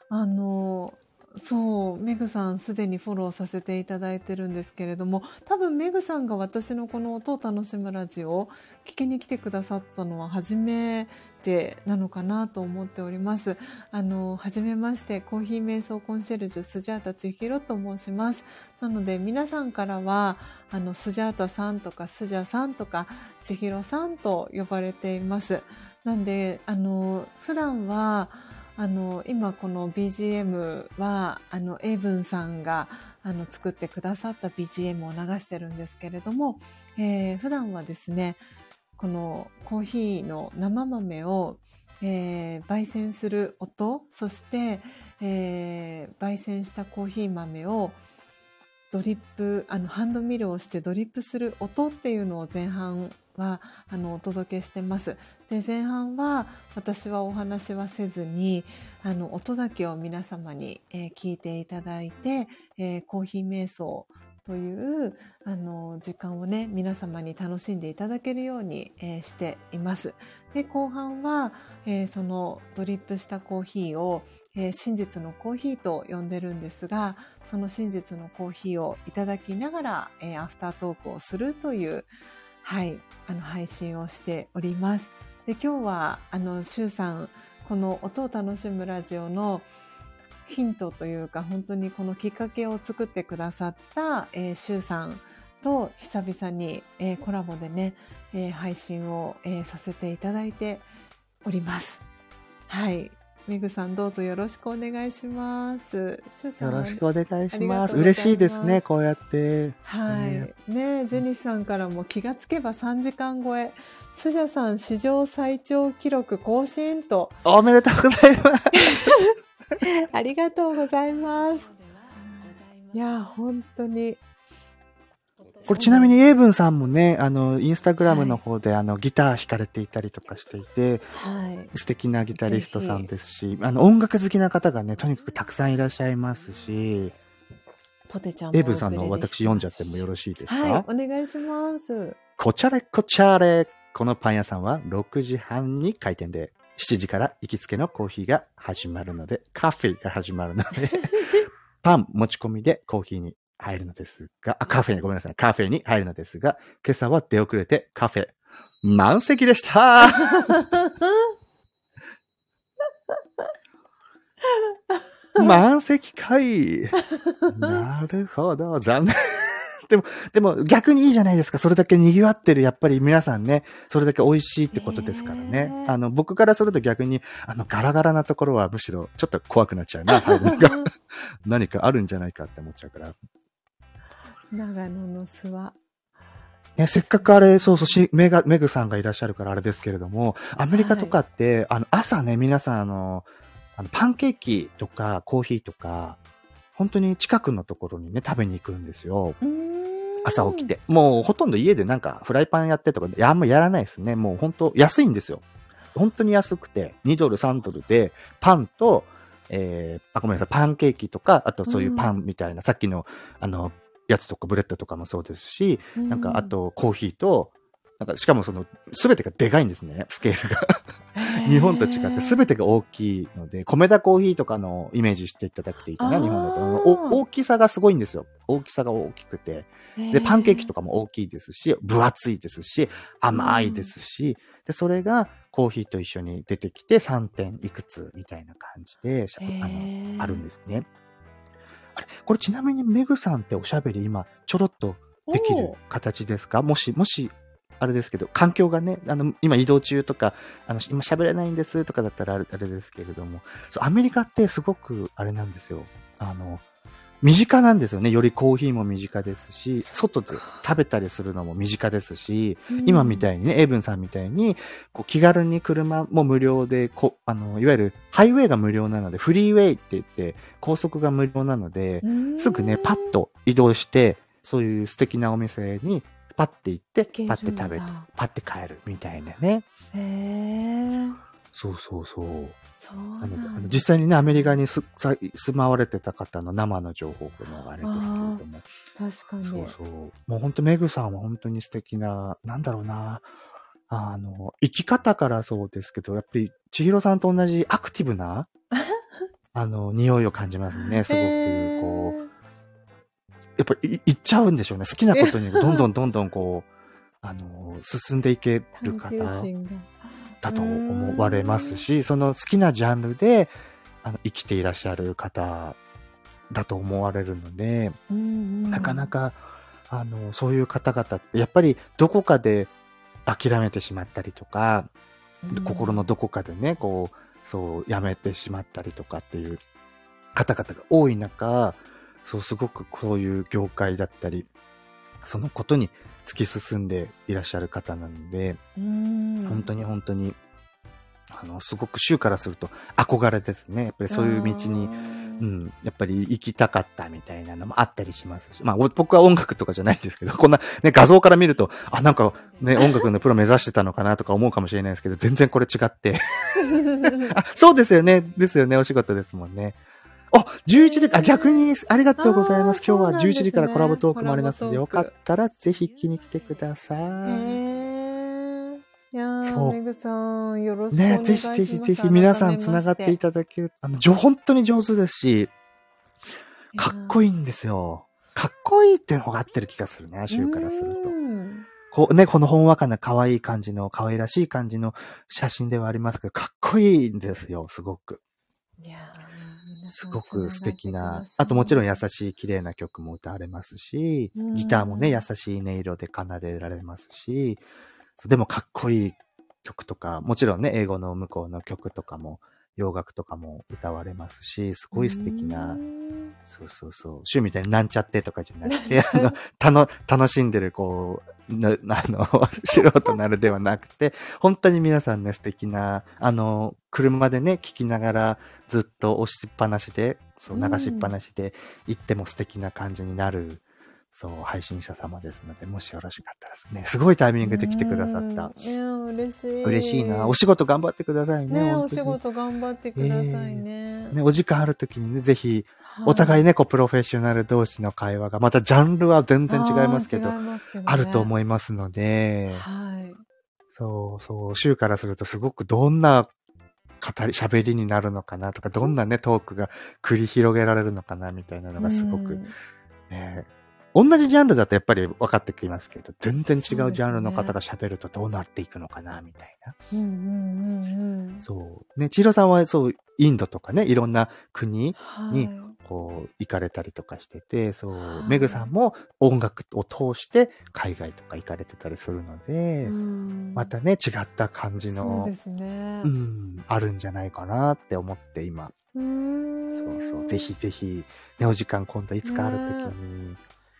あの、そう、メグさんすでにフォローさせていただいてるんですけれども、多分メグさんが私のこの音を楽しむラジオを聞きに来てくださったのは初めてなのかなと思っております。あの、はじめまして、コーヒー瞑想コンシェルジュスジャータ千尋と申します。なので皆さんからは、あの、スジャータさんとかスジャさんとか千尋さんと呼ばれています。なんで、あの、普段は、あの、今この BGM は、あの、エイブンさんが、あの、作ってくださった BGM を流してるんですけれども、えー普段はですね、このコーヒーの生豆を、えー焙煎する音、そして、えー焙煎したコーヒー豆をドリップ、あの、ハンドミルをしてドリップする音っていうのを前半は、あの、お届けしてます。で、前半は私はお話はせずに、あの、音だけを皆様に、えー聞いていただいて、えーコーヒー瞑想という、あの、時間をね、皆様に楽しんでいただけるように、えーしています。で、後半は、えーそのドリップしたコーヒーを、えー真実のコーヒーと呼んでるんですが、その真実のコーヒーをいただきながら、えーアフタートークをするという、はい、あの、配信をしております。で、今日は、あの、シュウさん、この音を楽しむラジオのヒントというか、本当にこのきっかけを作ってくださった、えー、シュウさんと久々に、えーコラボでね、えー配信を、えーさせていただいております。はい。メグさんどうぞよろしくお願いします。よろしくお願いしま。ますす嬉しいですね、こうやって。はい。ねねジェニスさんからも気がつけば3時間超え。スジャさん史上最長記録更新と。おめでとうございます。ありがとうございます。いや、本当に。これちなみにエイブンさんもね、あの、インスタグラムの方で、あの、ギター弾かれていたりとかしていて、はい。素敵なギタリストさんですし、あの、音楽好きな方がね、とにかくたくさんいらっしゃいますし、ポテちゃんもエイブンさんの私読んじゃってもよろしいですか、はい、お願いします。こちゃれこちゃれ。このパン屋さんは6時半に開店で、7時から行きつけのコーヒーが始まるので、カフェが始まるので、パン持ち込みでコーヒーに入るのですが、あ、カフェにごめんなさい。カフェに入るのですが、今朝は出遅れてカフェ満席でした 満席かい。なるほど。残念。でも、でも逆にいいじゃないですか。それだけ賑わってる、やっぱり皆さんね、それだけ美味しいってことですからね。ねえあの、僕からすると逆に、あの、ガラガラなところはむしろちょっと怖くなっちゃうな。入るのが何かあるんじゃないかって思っちゃうから。長野の諏訪。ね、せっかくあれ、そうそうし、メガ、メグさんがいらっしゃるからあれですけれども、アメリカとかって、あの、朝ね、皆さんあの、あの、パンケーキとかコーヒーとか、本当に近くのところにね、食べに行くんですよ。朝起きて。もうほとんど家でなんかフライパンやってとか、あんまやらないですね。もう本当安いんですよ。本当に安くて、2ドル、3ドルで、パンと、えー、あ、ごめんなさい、パンケーキとか、あとそういうパンみたいな、さっきの、あの、やつとかブレッドとかもそうですし、なんかあ、とコーヒーと、なんかしかもその、すべてがでかいんですね、スケールが。日本と違ってすべてが大きいので、コメダコーヒーとかのイメージしていただくといいかな、日本だと。お大きさがすごいんですよ。大きさが大きくて。で、パンケーキとかも大きいですし、分厚いですし、甘いですし、で、それが、コーヒーと一緒に出てきて3点いくつみたいな感じで、あーの、あるんですね。あれこれちなみにメグさんっておしゃべり今ちょろっとできる形ですか？もし、もし、あれですけど、環境がね、あの、今移動中とか、あの、今喋れないんですとかだったらあれあれですけれども、そう、アメリカってすごく、あれなんですよ。あの、身近なんですよね。よりコーヒーも身近ですし、外で食べたりするのも身近ですし、今みたい。いにね、エイブンさんみたいに、こう気軽に車も無料で、こあの、いわゆるハイウェイが無料なので、フリーウェイって言って、高速が無料なので、うんすぐね、パッ。と移動して、そういう素敵なお店にパッて行って、パッて食べて、パッて帰るみたいなね。へえ。そうそうそう。そうなので、あの実際にね、アメリカに住まわれてた方の生の情報のあれですけれども。確かに。そうそう。もう本当メグさんは本当に素敵な、なんだろうな。あの、生き方からそうですけど、やっぱり千尋さんと同じアクティブな、あの、匂いを感じますね。すごく、こう、やっぱりい行っちゃうんでしょうね。好きなことに どんどんどんどんこう、あの、進んでいける探方。だと思われますし、その好きなジャンルで、あの、生きていらっしゃる方だと思われるので、なかなか、あの、そういう方々って、やっぱりどこかで諦めてしまったりとか、うん心のどこかでね、こう、そう、やめてしまったりとかっていう方々が多い中、そう、すごくこういう業界だったり、そのことに突き進んでいらっしゃる方なので、うん本当に本当に、あの、すごく週からすると憧れですね。やっぱりそういう道に、うん、やっぱり行きたかったみたいなのもあったりしますし、まあお僕は音楽とかじゃないんですけど、こんなね、画像から見ると、あ、なんかね、音楽のプロ目指してたのかなとか思うかもしれないですけど、全然これ違って。あ、そうですよね。ですよね。お仕事ですもんね。あ、11時、あ、逆にありがとうございます。今日はそうなんですね11時からコラボトークもありますので、よかったらぜひ聞きに来てください。へえ。いやそうー、めぐさん、よろしくお願ね、いします。ぜひぜひぜひ皆さん繋がっていただける。あの、本当に上手ですし、かっこいいいんですよ。かっこいいっていうのが合ってる気がするね、週からすると。うんこうね、このほんわかな可愛い感じの、可愛らしい感じの写真ではありますけど、かっこいいんですよ、すごく。いやーすごく素敵な。あともちろん優しい綺麗な曲も歌われますしうん、ギターもね、優しい音色で奏でられますし、でもかっこいい曲とか、もちろんね、英語の向こうの曲とかも、洋楽とかも歌われますし、すごい素敵うな、んそうそうそう、週みたいになんちゃってとかじゃなくて、あの、たの、楽しんでる、こう、な、あの、素人なるではなくて、本当に皆さんね、素敵な、あの、車でね、聴きながらずっと押しっぱなしで、そう、流しっぱなしで行っても素敵な感じになる、そう、配信者様ですので、もしよろしかったらですね、すごいタイミングで来てくださった。うんいや、嬉しい。嬉しいな。お仕事頑張ってくださいね。ね、お仕事頑張ってくださいね。ね、お時間ある時にね、ぜひ、はいお互いね、こう、プロフェッショナル同士の会話が、またジャンルは全然違いますけど、あねると思いますので、はい。そうそう、週からするとすごくどんな語り、喋りになるのかなとか、どんなね、トークが繰り広げられるのかなみたいなのがすごくうんね、同じジャンルだとやっぱり分かってきますけど、全然違そうジャンルの方が喋るとどうなっていくのかなみたいな。うんうんうんうん。そう。ね、千尋さんはそう、インドとかね、いろんな国、はいにこう、行かれたりとかしてて、そうは、いメグさんも音楽を通して海外とか行かれてたりするので、うんまたね、違った感じそうので、すねう。ん、あるんじゃないかなって思って今、うんそうそう、ぜひぜひ、ね、お時間今度いつかある時に、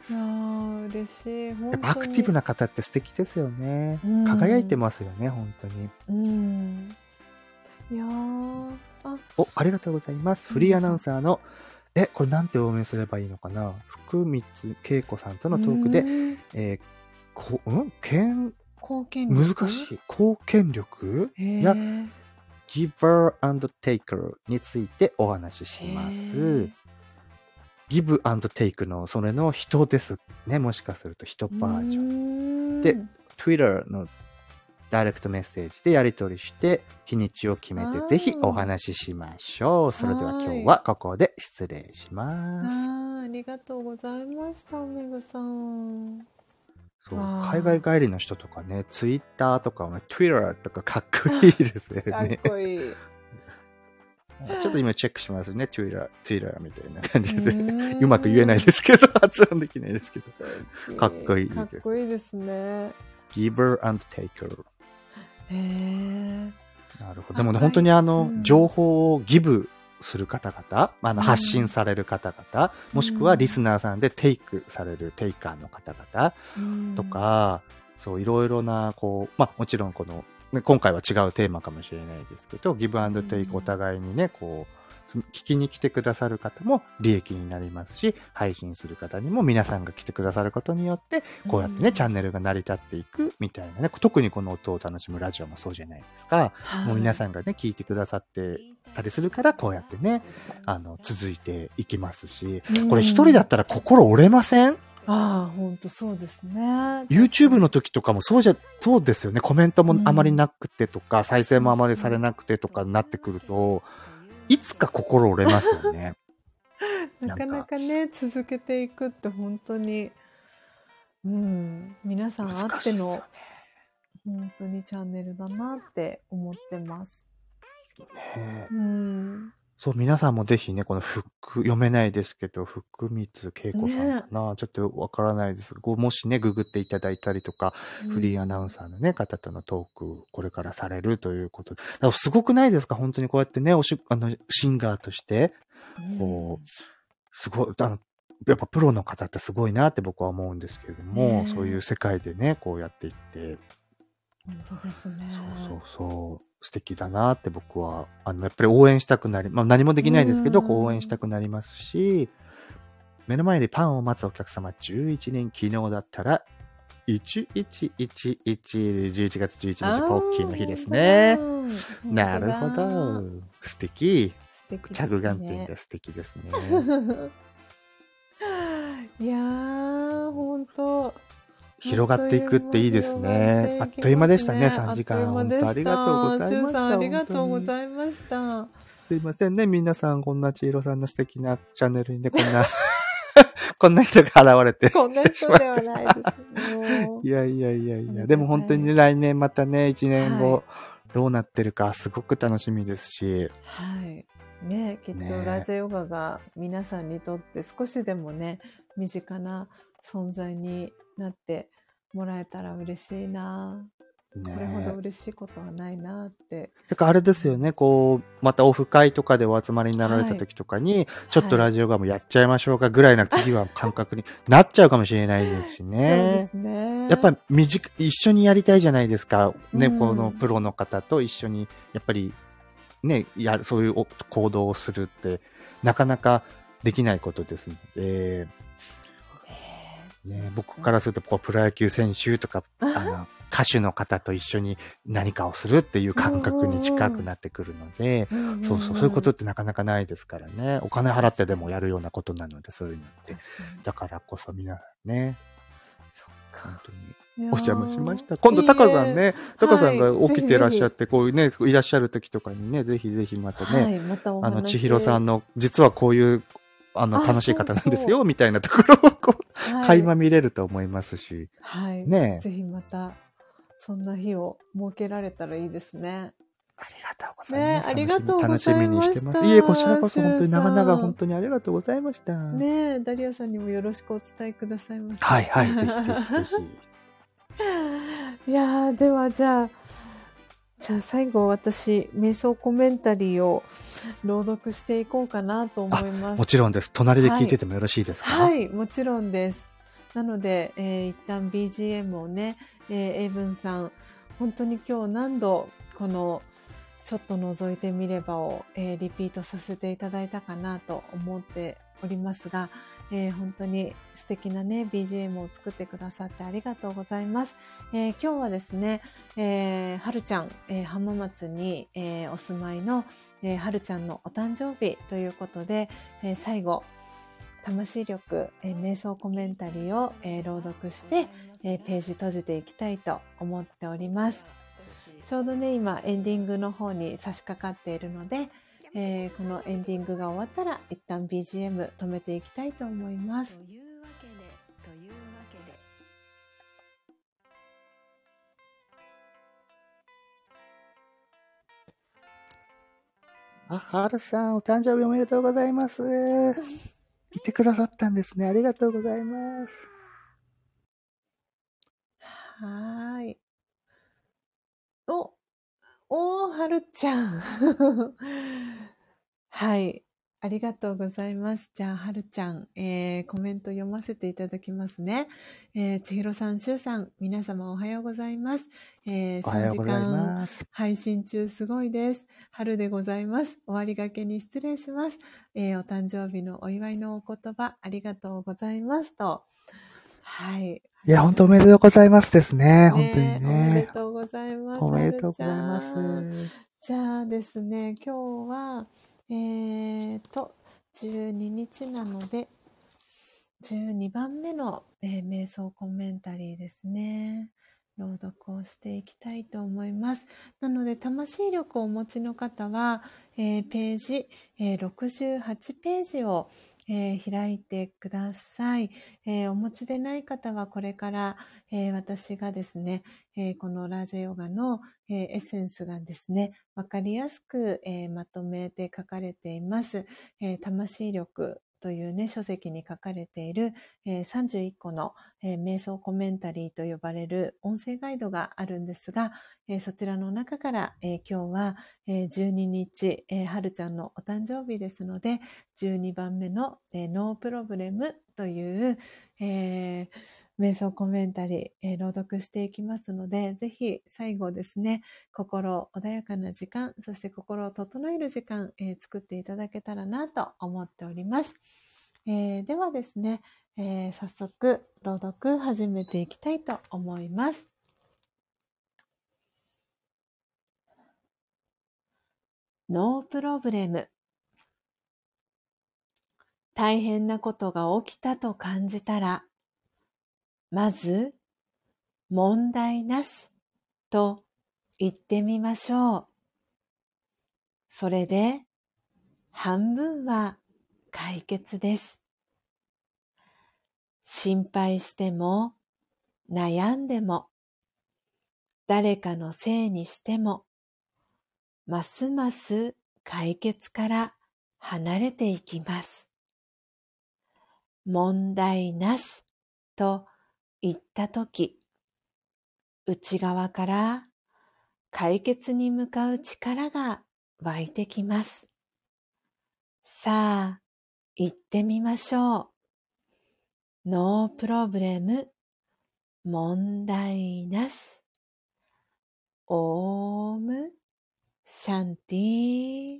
いやー嬉しい。やっぱアクティブな方って素敵ですよねうん。輝いてますよね、本当に。うん。いやーあ、お、ありがとうございます。フリーアナウンサーの、え、これなんてお読みすればいいのかな？福光恵子さんとのトークでう、ん。えーこ、ん？権、貢献力？難しい。貢献力？へー。や giver and taker についてお話しします。give and take のそれの人ですね。もしかすると人バージョン。ンで Twitter のダイレクトメッセージでやり取りして日にちを決めてぜひお話ししましょう。それでは今日はここで失礼します。ありがとうございました、めぐさん。そう海外帰りの人とかね、ツイッターとかも、Twitter とかかっこいいですよかっね。こいい。ちょっと今チェックしますね、Twitter、Twitter みたいな感じで。ううまく言えないですけど、発音できないですけど。かっこいいですかっこいいですね。Giver and Taker。なるほど。でもね、はい本当にあの、うん。情報をギブする方々、まああのうん。発信される方々、もしくはリスナーさんでテイクされるテイカーの方々うん。と、か、そう、いろいろな、こう、まあもちろんこの、ね今回は違うテーマかもしれないですけど、ギブアンドテイクお互いにね、こう、聞きに来てくださる方も利益になりますし、配信する方にも皆さんが来てくださることによって、こうやってね、うんチャンネルが成り立っていくみたいなね、特にこの音を楽しむラジオもそうじゃないですか。もう皆さんがね、聞いてくださってたりするから、こうやってね、あの、続いていきますし、んこれ一人だったら心折れません？ああ、本当そうですね。?YouTube の時とかもそうじゃ、そうですよね。コメントもあまりなくてとか、再生もあまりされなくてとかになってくると、いつか心折れますよね。なかなかね、続けていくって本当に、うん、皆さんあってのね。本当にチャンネルだなって思ってます。ねうん。そう、皆さんもぜひね、この福、読めないですけど、福光恵子さんかな、ちょっとわからないです。が、もしね、ググっていただいたりとか、フリーアナウンサーのね、方とのトーク、これからされるということ。で。だからすごくないですか？本当にこうやってね、おし、あの、シンガーとして、こう、すごい、あの、やっぱプロの方ってすごいなって僕は思うんですけれども、ね。えそういう世界でね、こうやっていって、本当ですね。そうそうそう、素敵だなって僕は、あの、やっぱり応援したくなり、まあ何もできないですけど、応援したくなりますし、目の前にパンを待つお客様11人、昨日だったら、1111、11月11日、ポッキーの日ですね。なるほど。素敵。素敵ですね。着眼点で素敵ですね。いやー、本当。広がっていくっていいですね。あっという間でしたね、3時間。本当ありがとうございました。ありがとうごいざいました。ます。すいませんね、皆さん、こんな千尋さんの素敵なチャンネルにね、こんな、こんな人が現れて。こんな人ではないです。いやいやいやいや、でも本当にね来年またね、1年後、はいどうなってるかすごく楽しみですし、はい。ねきっねとラジオヨガが皆さんにとって少しでもね、身近な存在になってもらえたら嬉しいな。これほどね。嬉しいことはないなって。だからあれですよね、こう、またオフ会とかでお集まりになられた時とかに、ちょっとラジオガムやっちゃいましょうかぐらいな次は感覚になっちゃうかもしれないですしそうねで。すね。やっぱり一緒にやりたいじゃないですか。ね、うんこのプロの方と一緒に、やっぱり、ね、やる、そういうお行動をするって、なかなかできないことですので、ね、僕からすると、こう、プロ野球選手とか、あの、歌手の方と一緒に何かをするっていう感覚に近くなってくるので、そうそう、そういうことってなかなかないですからね。お金払ってでもやるようなことなので、そういうのって。だからこそ皆さんね、そっか。本当に。お邪魔しました。今度、タカさん。ね、タカさんがはい起きてらっしゃって、こういうね、いらっしゃる時とかにね、ぜひぜひまたね、あの、話千尋さんの、実はこういう、あの、あ楽しい方なんですよ、みたいなところを、こう、はい垣間見れると思いますし、はい。ねえぜひまた、そんな日を設けられたらいいですね。ありがとうございます。ねありがとうございました楽しみにしてます。いえ、こちらこそ本当に長々本当にありがとうございました。ねえ、ダリアさんにもよろしくお伝えくださいませ。はいはい、ぜひぜひぜひ。いやーではじゃあ、じゃあ最後私、瞑想コメンタリーを朗読していこうかなと思います。もちろんです。隣で聞いててもよろしいですか？はい、もちろんです。なので、えー一旦 BGM をね、えーエイブンさん、本当に今日何度このちょっと覗いてみればを、えーリピートさせていただいたかなと思っておりますが、えー本当に素敵なね、BGM を作ってくださってありがとうございます。えー今日はですね、えーはるちゃん、えー浜松に、えーお住まいの、えーはるちゃんのお誕生日ということで、えー最後、魂力、えー瞑想コメンタリーを、えー朗読して、えーページ閉じていきたいと思っております。ちょうどね、今エンディングの方に差し掛かっているので、えー、このエンディングが終わったら一旦 BGM 止めていきたいと思います。あ、はるさん、お誕生日おめでとうございます。見てくださったんですね。ありがとうございます。はい。お、おー、はるちゃん。はい。ありがとうございます。じゃあ、はるちゃん、えー、コメント読ませていただきますね。えー、ちひろさん、しゅうさん、皆様おはようございます。えー、3時間。配信中すごいです。春でございます。終わりがけに失礼します。えーお誕生日のお祝いのお言葉ありがとうございますと。はい。いや、本当おめでとうござざいますですね。本当におめでね。とうございます。おめでとうございます。じゃあですね、今日は、えーと、12日なので、12番目の、えー瞑想コメンタリーですね。朗読をしていきたいと思います。なので、魂力をお持ちの方は、えーページ、えー68ページを、えー開いてください、えーお持ちでない方はこれから、えー私がですね、このラージャヨガの、エッセンスがですね、わかりやすく、まとめて書かれています。魂力というね、書籍に書かれている、えー31個の、えー瞑想コメンタリーと呼ばれる音声ガイドがあるんですが、えーそちらの中から、え今日は、え12日、えはるちゃんのお誕生日ですので、12番目の、えノープロブレムという、えー瞑想コメンタリー、えー朗読していきますので、ぜひ最後ですね、心穏やかな時間、そして心を整える時間、えー作っていただけたらなと思っております。えーではですね、えー早速朗読始めていきたいと思います。ノープロブレム。大変なことが起きたと感じたら、まず、問題なしと言ってみましょう。それで、半分は解決です。心配しても、悩んでも、誰かのせいにしても、ますます解決から離れていきます。問題なしと言ったとき、内側から解決に向かう力が湧いてきます。さあ、行ってみましょう。ノープロブレム、問題なし。オーム、シャンティ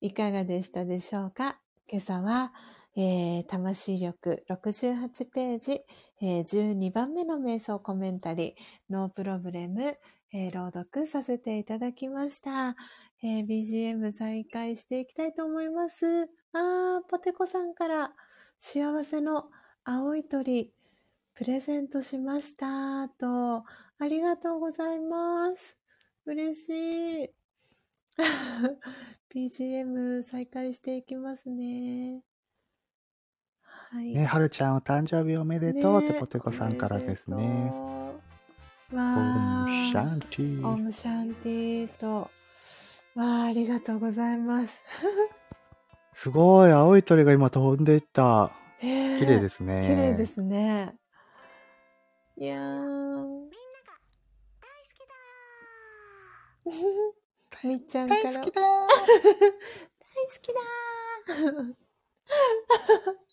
いかがでしたでしょうか？今朝は、えー魂力68ページ、えー12番目の瞑想コメンタリー、ノープロブレム、えー朗読させていただきました。えー BGM 再開していきたいと思います。あー、ポテコさんから幸せの青い鳥プレゼントしましたと、ありがとうございます。嬉しい。BGM 再開していきますね。はい。ね、はるちゃんお誕生日おめでとうってねポテコさんからですね。とうオわムシャー。ンティオムシャンティと。わー、ありがとうございます。すごい、青い鳥が今飛んでいった。綺麗ですね。綺麗ですね。いやー。みっちゃんから。大好きだ大好きだー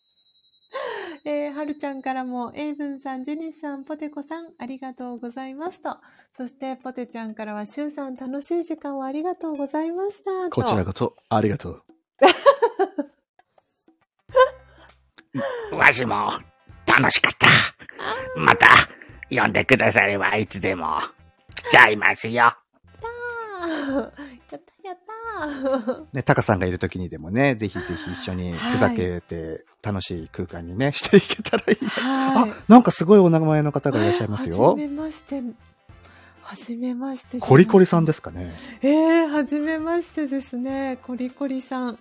えーはるちゃんからも、エイブンさん、ジェニスさん、ポテコさん、ありがとうございますと。そして、ポテちゃんからは、シュウさん、楽しい時間をありがとうございましたと。こちらこそ、ありがとう。わしも楽しかった。また呼んでくださればいつでも来ちゃいますよ。ね、タカさんがいる時にでもね、ぜひぜひ一緒にはいふざけて楽しい空間にね、していけたらいいな。はい。あ、なんかすごいお名前の方がいらっしゃいますはよじ。めまして。はじめまして。コリコリさんですかね。えー、はじめましてですね。コリコリさん。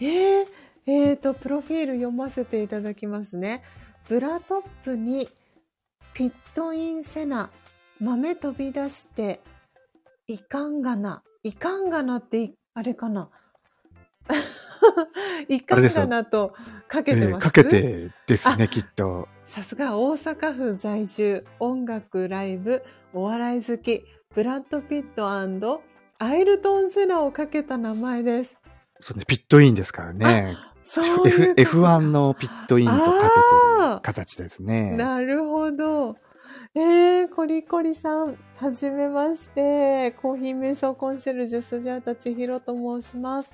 えー、えーと、プロフィール読ませていただきますね。ブラトップにピットインセナ、豆飛び出して、いかんがな、いかんがなってい、あれかな。いかんがなとかけてます、えーかけてですね、きっと。さすが大阪府在住、音楽、ライブ、お笑い好き、ブラッド・ピットアイルトン・セナをかけた名前です。そうね、ピットインですからね。そういう F、こと F1 のピットインとかけてるあ形ですね。なるほど。えー、コリコリさん、はじめまして。コーヒー瞑想コンシェルジュスジャータ千尋と申します。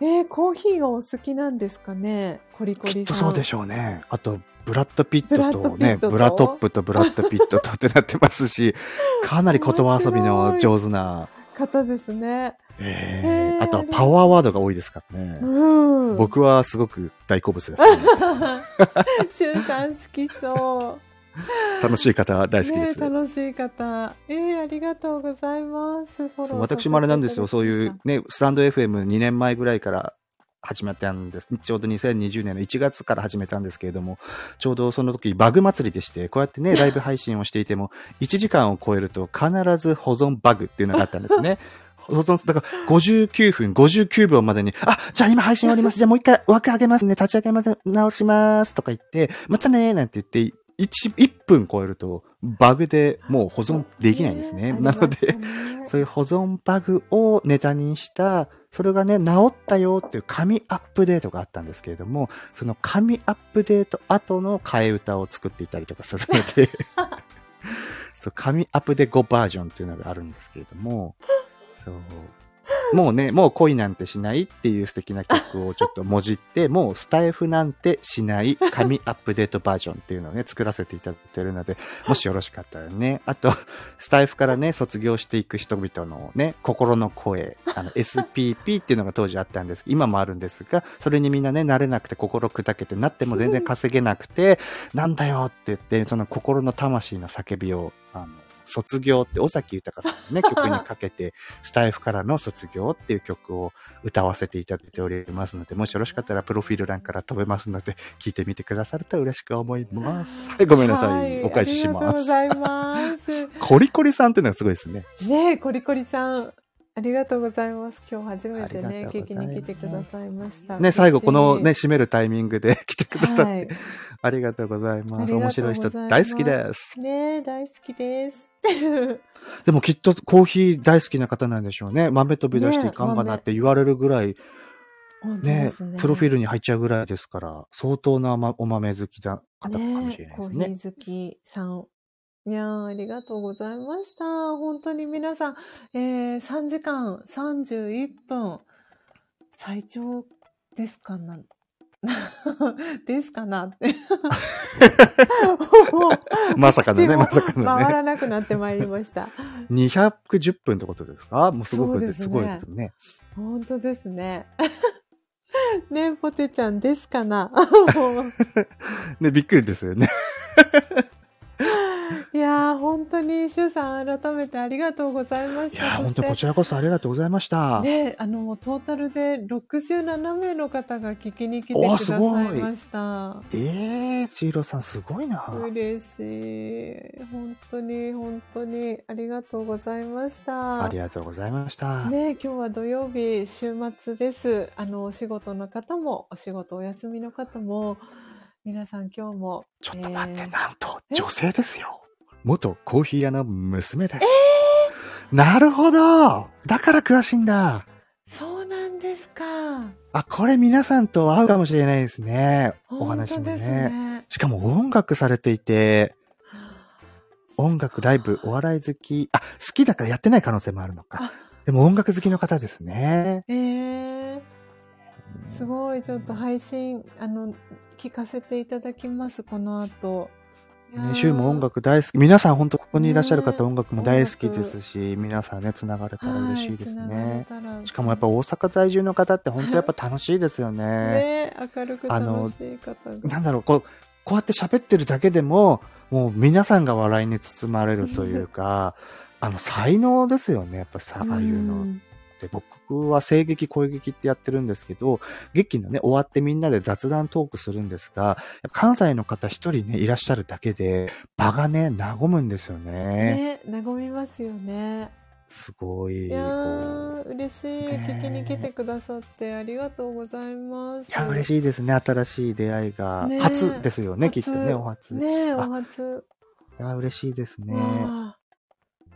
えー、コーヒーがお好きなんですかね？コリコリさん。きっとそうでしょうね。あと、ブラッド・ピットとね、ブラトップとブラッド・ピットとってなってますし、かなり言葉遊びの上手な、方ですね。えー、へーあとはパワーワードが多いですからね。うん。僕はすごく大好物です、ね。シュウさん好きそう。楽しい方は大好きです。ね、楽しい方。えー、ありがとうございます。私もあれなんですよ。そういうね、スタンド FM2 年前ぐらいから始まったんです。ちょうど2020年の1月から始めたんですけれども、ちょうどその時バグ祭りでして、こうやってね、ライブ配信をしていても、1時間を超えると必ず保存バグっていうのがあったんですね。保存、だから59分59秒までに、あ、じゃあ今配信終わります。じゃあもう一回枠上げますね。立ち上げまで直します。とか言って、またねーなんて言って、1、1分超えると、バグでもう保存できないんですね。えーなので、、そういう保存バグをネタにした、それがね、治ったよっていう紙アップデートがあったんですけれども、その紙アップデート後の替え歌を作っていたりとかするので、そう、紙アップデ5バージョンっていうのがあるんですけれども、そう。もうね、もう恋なんてしないっていう素敵な曲をちょっともじって、もうスタイフなんてしない紙アップデートバージョンっていうのをね、作らせていただいてるので、もしよろしかったらね、あと、スタイフからね、卒業していく人々のね、心の声、あの、SPP っていうのが当時あったんです。今もあるんですが、それにみんなね、慣れなくて心砕けてなっても全然稼げなくて、なんだよって言って、その心の魂の叫びを、あの、卒業って、尾崎豊さんのね、曲にかけて、スタイフからの卒業っていう曲を歌わせていただいておりますので、もしよろしかったら、プロフィール欄から飛べますので、聞いてみてくださると嬉しく思います。はい、ごめんなさい。はお返ししありがとうます。ございます。コリコリさんっていうのがすごいですね。ねえ、コリコリさん。ありがとうございます。今日初めてあね、聞きに来てくださいました。ね、最後このね、締めるタイミングで 来てくださって、はいありがとうございます。面白い人大好きです。い。ねえ、大好きです。でもきっとコーヒー大好きな方なんでしょうね。豆飛び出していかんかなって言われるぐらい、ねね。プロフィールに入っちゃうぐらいですから、相当なまお豆好きな方かもしれないコーですね。ヒー好きさん。いやーありがとうございました。本当に皆さん、えー、3時間31分、最長ですかな？ですかなって。まさかのね、まさかのね。回らなくなってまいりました。210分ってことですか？もうすごくすねすごいですね。本当ですね。ねえ、ポテちゃんですかな？ね、びっくりですよね。いやー、本当に、シュウさん、改めてありがとうございました。いや本当こちらこそありがとうございました。ね、あの、トータルで67名の方が聞きに来てくださいいました。えー、ちいろさんすごいな。嬉しい。本当に、本当に、ありがとうございました。ありがとうございました。ね、今日は土曜日、週末です。あの、お仕事の方も、お仕事お休みの方も、皆さん今日も。ちょっと待って、えーなんと、え？女性ですよ。元コーヒー屋の娘です。なるほどだから詳しいんだ。そうなんですか。あ、これ皆さんと合うかもしれないですね。お話もね。ね。しかも音楽されていて、音楽、ライブ、お笑い好き、あ、好きだからやってない可能性もあるのかあ。でも音楽好きの方ですね。えー、すごい、ちょっと配信、あの、聞かせていただきます、この後。ね、シュウも音楽大好き。皆さん本当ここにいらっしゃる方、ね音楽も大好きですし、皆さんね、繋がれたら嬉しいですはいね。つながれたらしかもやっぱ大阪在住の方って本当やっぱ楽しいですよね。ね明るくあの楽しい方が。なんだろう、こう、こうやって喋ってるだけでも、もう皆さんが笑いに包まれるというか、あの、才能ですよね、やっぱさ、ああいうのっんて。僕は声劇、声劇ってやってるんですけど、劇のね、終わってみんなで雑談トークするんですが、関西の方一人ね、いらっしゃるだけで、場がね、和むんですよね。ね、和みますよね。すごい、いや嬉しい、ね聞きに来てくださってありがとうございます。う。いや、嬉しいですね。新しい出会いが。ね初ですよね、きっとね、初お初。ねお初。いや、嬉しいですね。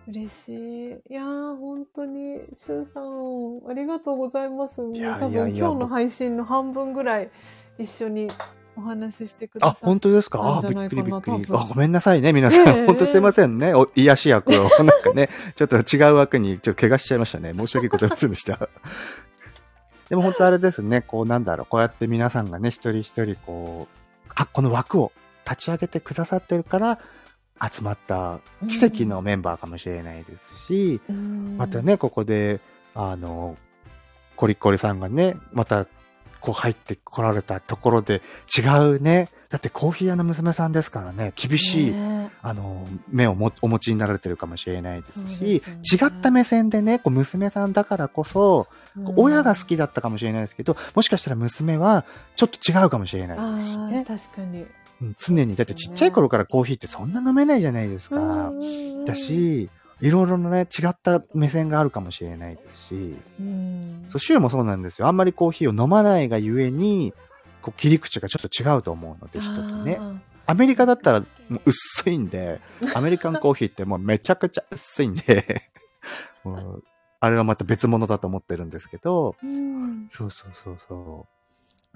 嬉しい。いやー、本当に、しゅうさん、ありがとうございます。もういや多分いやいや今日の配信の半分ぐらい一緒にお話ししてくだあ、さって。本当ですか？あ、なんじゃびっくりないかなびっくり。多分あ、ごめんなさいね、皆さん。ええ本当すいませんね。お癒し役を、なんかね、ちょっと違う枠にちょっと怪我しちゃいましたね。申し訳ございませんでした。でも本当あれですね、こうなんだろう、こうやって皆さんがね、一人一人こう、あ、この枠を立ち上げてくださってるから、集まった奇跡のメンバーかもしれないですし、うんまた。ね、ここで、あの、コリコリさんがね、また、こう入ってこられたところで違うね。だってコーヒー屋の娘さんですからね、厳しい、ねあの、目をもお持ちになられてるかもしれないですし、すよね違った目線でね、こう娘さんだからこそ、う親が好きだったかもしれないですけど、もしかしたら娘はちょっと違うかもしれないですしね。確かに。うん常に、だってちっちゃい頃からコーヒーってそんな飲めないじゃないですか。だ、し、いろいろなね、違った目線があるかもしれないですし、うん。そう、シューもそうなんですよ。あんまりコーヒーを飲まないがゆえに、こう切り口がちょっと違うと思うので、人とね。あアメリカだったらもう薄いんで、アメリカンコーヒーってもうめちゃくちゃ薄いんで、もうあれはまた別物だと思ってるんですけど、ーうん。そうそうそうそう。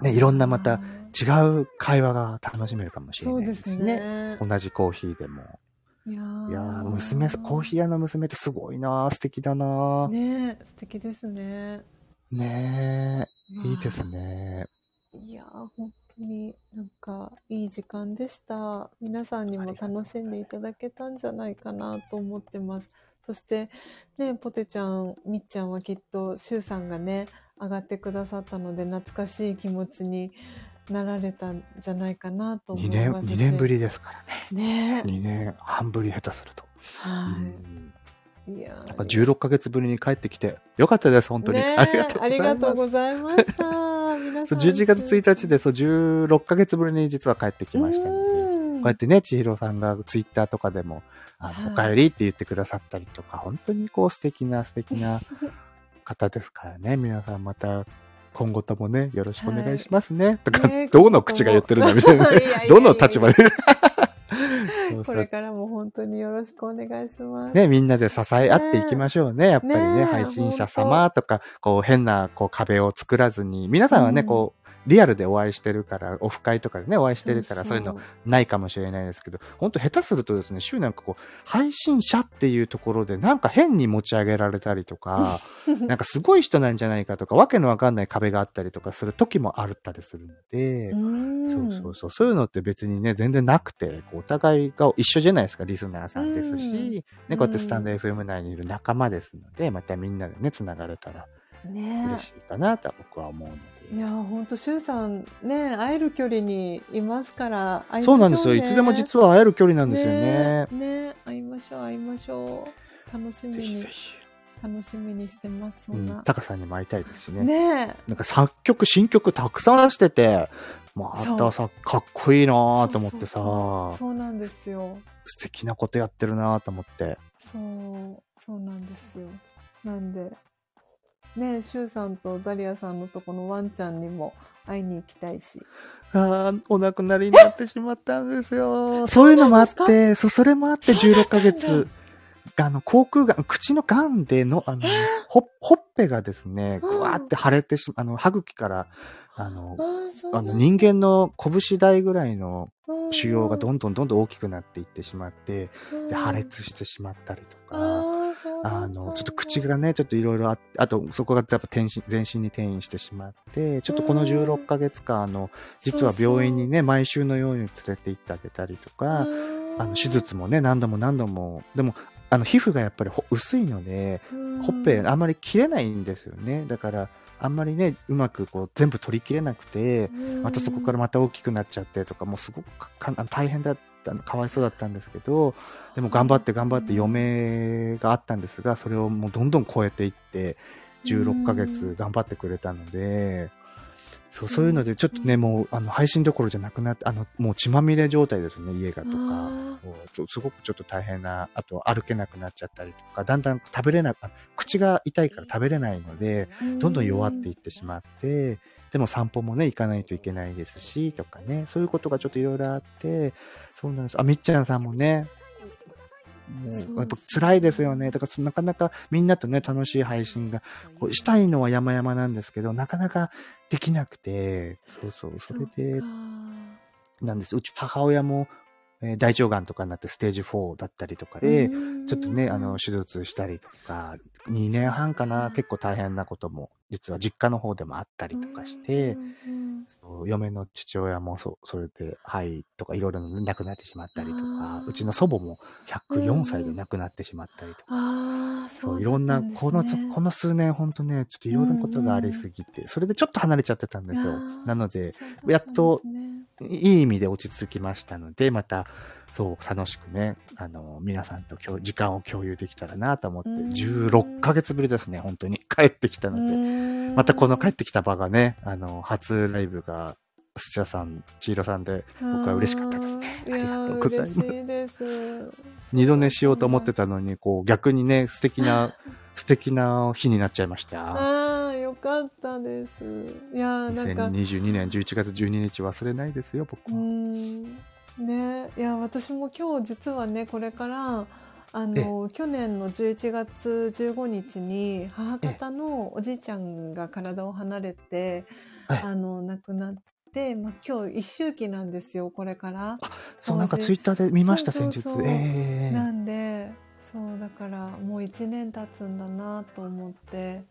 ね、いろんなまた違う会話が楽しめるかもしれないですすね。ね。同じコーヒーでも。いやーいやー、娘、コーヒー屋の娘ってすごいなー素敵だなーねえ素敵ですね。ねえ、いいですね。ね。いやー本当になんかいい時間でした。皆さんにも楽しんでいただけたんじゃないかなと思ってます。そしてねポテちゃんみっちゃんはきっとしゅうさんがね上がってくださったので懐かしい気持ちになられたんじゃないかなと思2年、いますし2年ぶりですからね。ね2年半ぶり下手すると。はうんいいやーなんか16ヶ月ぶりに帰ってきて、よかったです、本当に。ありがとうございます。ありがとうございました。皆さそうん11月1日で、そう、16ヶ月ぶりに実は帰ってきましたので、こうやってね、千尋さんがツイッターとかでも、あの、おはい。帰りって言ってくださったりとか、本当にこう素敵な素敵な 方ですからね、皆さんまた、今後ともね、よろしくお願いしますね。とか、ねどの口が言ってるんだみたいなね。どの立場で？これからも本当によろしくお願いします。ね、みんなで支え合っていきましょうね。やっぱりね、ね配信者様とか、こう変なこう壁を作らずに、皆さんはね、うん。こう、リアルでお会いしてるから、オフ会とかでね、お会いしてるから、そういうのの。ないかもしれないですけど、本当下手するとですね、週なんかこう、配信者っていうところでなんか変に持ち上げられたりとか、なんかすごい人なんじゃないかとか、わけのわかんない壁があったりとかする時もあったりするので、そうそうそう。そういうのって別にね、全然なくて、お互いが一緒じゃないですか、リスナーさんですし、ね、こうやってスタンド FM 内にいる仲間ですので、またみんなでね、繋がれたらね嬉しいかなと僕は思うので。いや本当うさんね会える距離にいますから会いましょそうなんですよ。ねいつでも実は会える距離なんですよね。ねね会いましょう会いましょう楽しみぜひにぜひ。楽しみにしてますそうんんな、、タカさんにも会いたいですしね。ねなんか作曲、新曲たくさん出してて、またさ、かっこいいなぁと思ってさそうなんですよ素敵なことやってるなぁと思って。そうそうなんですよなんでねえしゅうさんとダリアさんのとこのワンちゃんにも会いに行きたいし。ああ、お亡くなりになってしまったんですよ。そういうのもあって、そう、それもあってそうだ16ったんだ。ヶ月。あの、口腔がん、口のがんでの、あの、ほ、ほっぺがですね、ぐわーって腫れてしま、あの、歯茎から、あの、あの、人間の拳大ぐらいの腫瘍がどんどんどんどん大きくなっていってしまって、で、破裂してしまったりとか、あの、ちょっと口がね、ちょっといろいろああと、そこがやっぱ転身、全身に転移してしまって、ちょっとこの16ヶ月間、あの、実は病院にね、毎週のように連れて行ってあげたりとか、あの、手術もね、何度も何度も、でも、あの、皮膚がやっぱりほ薄いので、ほっぺあんまり切れないんですよね。だから、あんまりね、うまくこう全部取り切れなくて、またそこからまた大きくなっちゃってとか、もうすごく大変だった、かわいそうだったんですけど、でも頑張って頑張って嫁があったんですが、それをもうどんどん超えていって、16ヶ月頑張ってくれたので、そう、そう。いうので、ちょっとね、もう、あの、配信どころじゃなくなって、あの、もう血まみれ状態ですね、家がとか。すごくちょっと大変な、あと歩けなくなっちゃったりとか、だんだん食べれなく、あ口が痛いから食べれないので、ーどんどん弱っていってしまって、でも散歩もね、行かないといけないですし、とかね、そういうことがちょっといろいろあって、そうなんです。あ、みっちゃんさんもね、もそううやっぱ辛いですよね。だからそなかなかみんなとね、楽しい配信が、こうしたいのは山々なんですけど、なかなかできなくて、そうそう、それでなんです。うち母親も、えー大腸がんとかになってステージ4だったりとかで、うん。ちょっとね、あの、手術したりとか、2年半かな、結構大変なことも、実は実家の方でもあったりとかしてう、んうんそう嫁の父親もそ、それで、はい、とかいろいろ亡くなってしまったりとかうちの祖母も104歳で亡くなってしまったりとか、ああ、そ、そうういろんな、この、ねこの数年ほんとね、ちょっといろいろなことがありすぎて、それでちょっと離れちゃってたんですよ。なので、やっといい意味で落ち着きましたので、また、そう、楽しくね、あの、皆さんと共時間を共有できたらなと思って、うん16ヶ月ぶりですね、本当に。帰ってきたので。うんまたこの帰ってきた場がね、あの、初ライブが、スチャさん、チーロさんで、僕は嬉しかったですね。ありがとうございます。二度寝しようと思ってたのに、こう、逆にね、素敵な、素敵な日になっちゃいました。ああ、よかったです。いやー、なんか、2022年11月12日忘れないですよ、僕うは。ん。ね、いや、私も今日実はね、これから、あの、去年の11月15日に母方のおじいちゃんが体を離れて、はいあの、亡くなって、まあ、今日一周期なんですよ、これから。そう、なんかツイッターで見ました、先日。なんでそうだからもう1年経つんだなと思って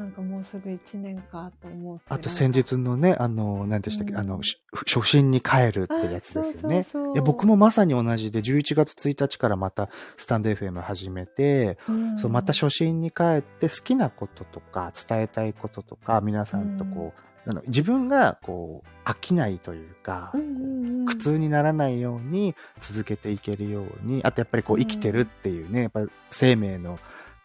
なんかもうすぐ1年かと思ってあと先日のね、あの、何でしたっけ、うん。あの、し初心に帰るってやつですよね。いや僕もまさに同じで、11月1日からまたスタンド FM 始めて、うん。そう、また初心に帰って好きなこととか、伝えたいこととか、皆さんとこう、あの自分がこう、飽きないというか、うんうんうん。苦痛にならないように続けていけるように、あとやっぱりこううん生きてるっていうね、やっぱり生命の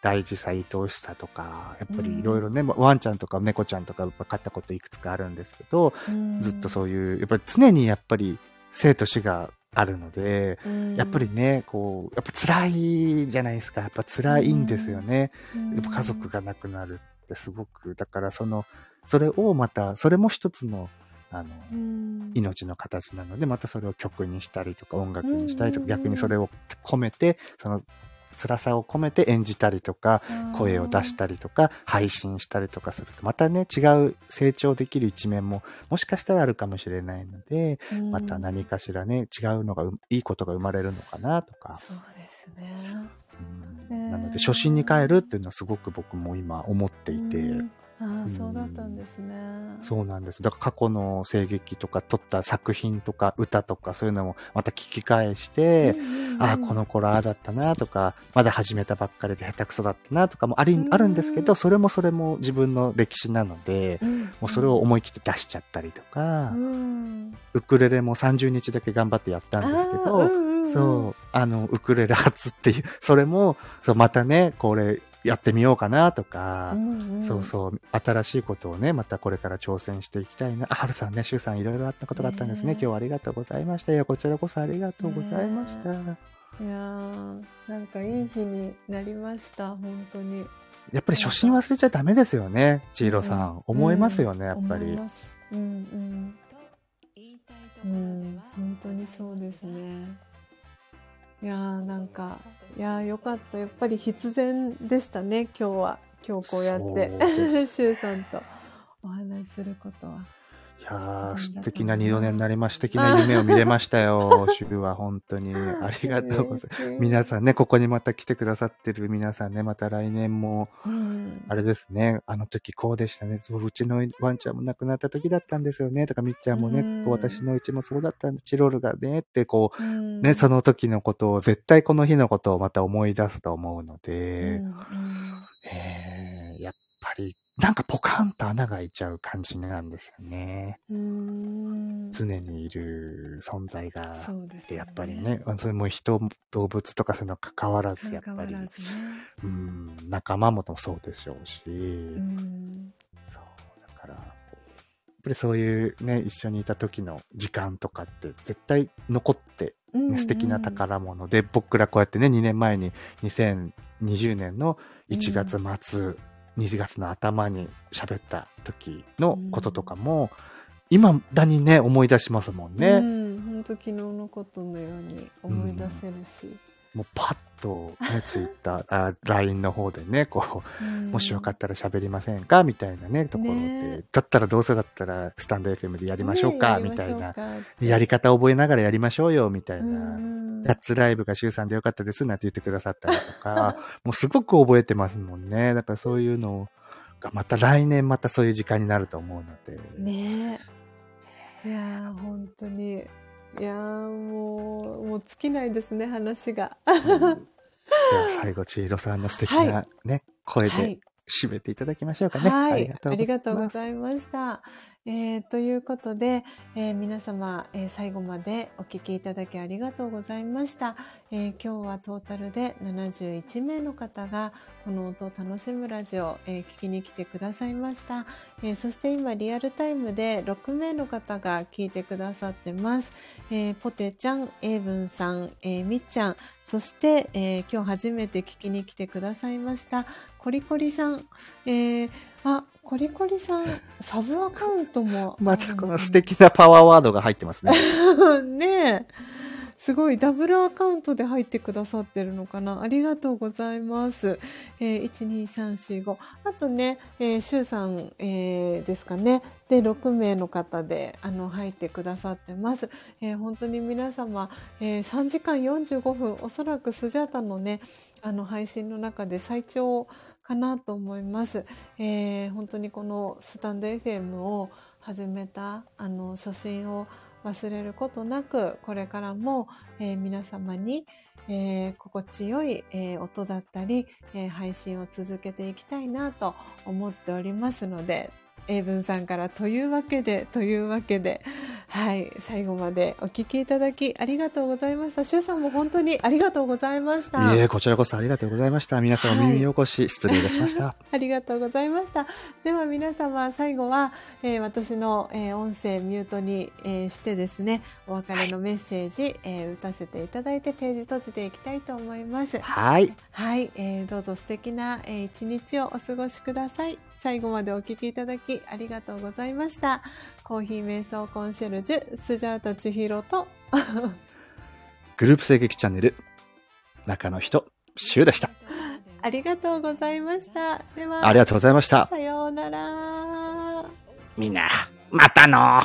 大事さ、愛おしさとか、やっぱりいろいろね、ワンちゃんとか猫ちゃんとかやっぱ飼ったこといくつかあるんですけど、うん。ずっとそういう、やっぱり常にやっぱり生と死があるので、うん。やっぱりね、こう、やっぱ辛いじゃないですか。やっぱ辛いんですよね。やっぱ家族が亡くなるってすごく、だからその、それをまた、それも一つの、あの、うん。命の形なので、またそれを曲にしたりとか音楽にしたりとか、うんうんうん。逆にそれを込めて、その辛さを込めて演じたりとか、声を出したりとか、配信したりとかすると、またね、違う成長できる一面も、もしかしたらあるかもしれないので、うん。また何かしらね、違うのがう、いいことが生まれるのかなとか。そうですね。うん。ねなので、初心に帰るっていうのはすごく僕も今思っていて、うんああそうだったんですね。そうなんです。だから過去の声劇とか撮った作品とか歌とかそういうのもまた聞き返して、ああ、この頃ああだったなとか、まだ始めたばっかりで下手くそだったなとかもありうんあるんですけど、それもそれも自分の歴史なので、うんもうそれを思い切って出しちゃったりとか、うん。ウクレレも30日だけ頑張ってやったんですけど、そう、あの、ウクレレ初っていう、それも、そう、またね、これやってみようかなとか、うんうんそうそう、新しいことをね、またこれから挑戦していきたいな。あ、はるさんね、しゅうさんいろいろあったことがあったんですね。ね今日はありがとうございました。いや、こちらこそありがとうございました。いやーなんかいい日になりました本当にやっぱり初心忘れちゃダメですよね、ちいろさん。思いますよね、やっぱりうんうんうん本当にそうですねいやーなんかいやーよかった。やっぱり必然でしたね今日は。今日こうやって。でしゅうさんとお話しすることはいやー、素敵な二度寝になりました。素敵な夢を見れましたよ、しゅうは本当に。ありがとうございます。皆さんね、ここにまた来てくださってる皆さんね、また来年も、うん。あれですね、あの時こうでしたね、そううちのワンちゃんも亡くなった時だったんですよね、とか、みっちゃんもね、うん。私のうちもそうだったんで、チロルがね、ってこう、うん。ね、その時のことを、絶対この日のことをまた思い出すと思うのうで、えーやっぱり、なんかポカンと穴が開いちゃう感じなんですよね。うん。常にいる存在が。ですでやっぱりね、それも人、動物とかそういうの関わらず、やっぱり、ね。うん、仲間もそうでしょうし、うん。そう、だから、こうぱりそういうね、一緒にいた時の時間とかって絶対残って、うんね、素敵な宝物で、僕らこうやってね、2年前に2020年の1月末、2月の頭に喋った時のこととかも、今だにね、思い出しますもんね。うん、本当昨日のことのように思い出せるし。もうパッとね、ツイッター、あ、LINE の方でね、こう、もしよかったら喋りませんか？みたいなね、ところで、ねだったらどうせだったらスタンド FM でやりましょうか、ねみたいな。。やり方覚えながらやりましょうよ、みたいな。かうんラッツライブが週3でよかったです、なんて言ってくださったりとか、もうすごく覚えてますもんね。だからそういうのがまた来年またそういう時間になると思うので。ねえ。いやー、本当に。いやー、もう、もう尽きないですね、話が。うんでは最後、千尋さんの素敵なね、声ではい。締めていただきましょうかね。はい、ありがとうごいざいました。えーということで、えー皆様、えー最後までお聞きいただきありがとうございました。え今日はトータルで71名の方がこの音を楽しむラジオ、え聞きに来てくださいました、えそして今リアルタイムで6名の方が聞いてくださってます。えポテちゃん、エイブンさん、えみっちゃん、そして、え今日初めて聞きに来てくださいましたコリコリさん、えーあ、コリコリさん、サブアカウントも。またこの素敵なパワーワードが入ってますね。ねえ。すごいダブルアカウントで入ってくださってるのかなありがとうございます。えー、12345あとね、えー、シュウさん、えーですかねで6名の方であの入ってくださってます。えー本当に皆様、えー3時間45分おそらくスジャータのねあの配信の中で最長かなと思います。えー本当にこのスタンド FM を始めたあの初心を忘れることなくこれからも、えー皆様に、えー心地よい、えー音だったり、え配信を続けていきたいなと思っておりますので英文さんからというわけでというわけではい最後までお聞きいただきありがとうございました。シュウさんも本当にありがとうございました。いえ、こちらこそありがとうございました。皆さんお耳にお越し、失礼いたしました。ありがとうございました。では皆様最後は、えー私の、えー音声ミュートに、えーしてですねお別れのメッセージ、えー打たせていただいてページ閉じていきたいと思います。はい。はい、えーどうぞ素敵な、えー一日をお過ごしください。最後までお聞きいただきありがとうございました。コーヒー瞑想コンシェルジュスジャータ千尋とグループ声劇チャンネル、中の人、シュウでした。ありがとうございました。ではありがとうございました。さようなら。みんな、またの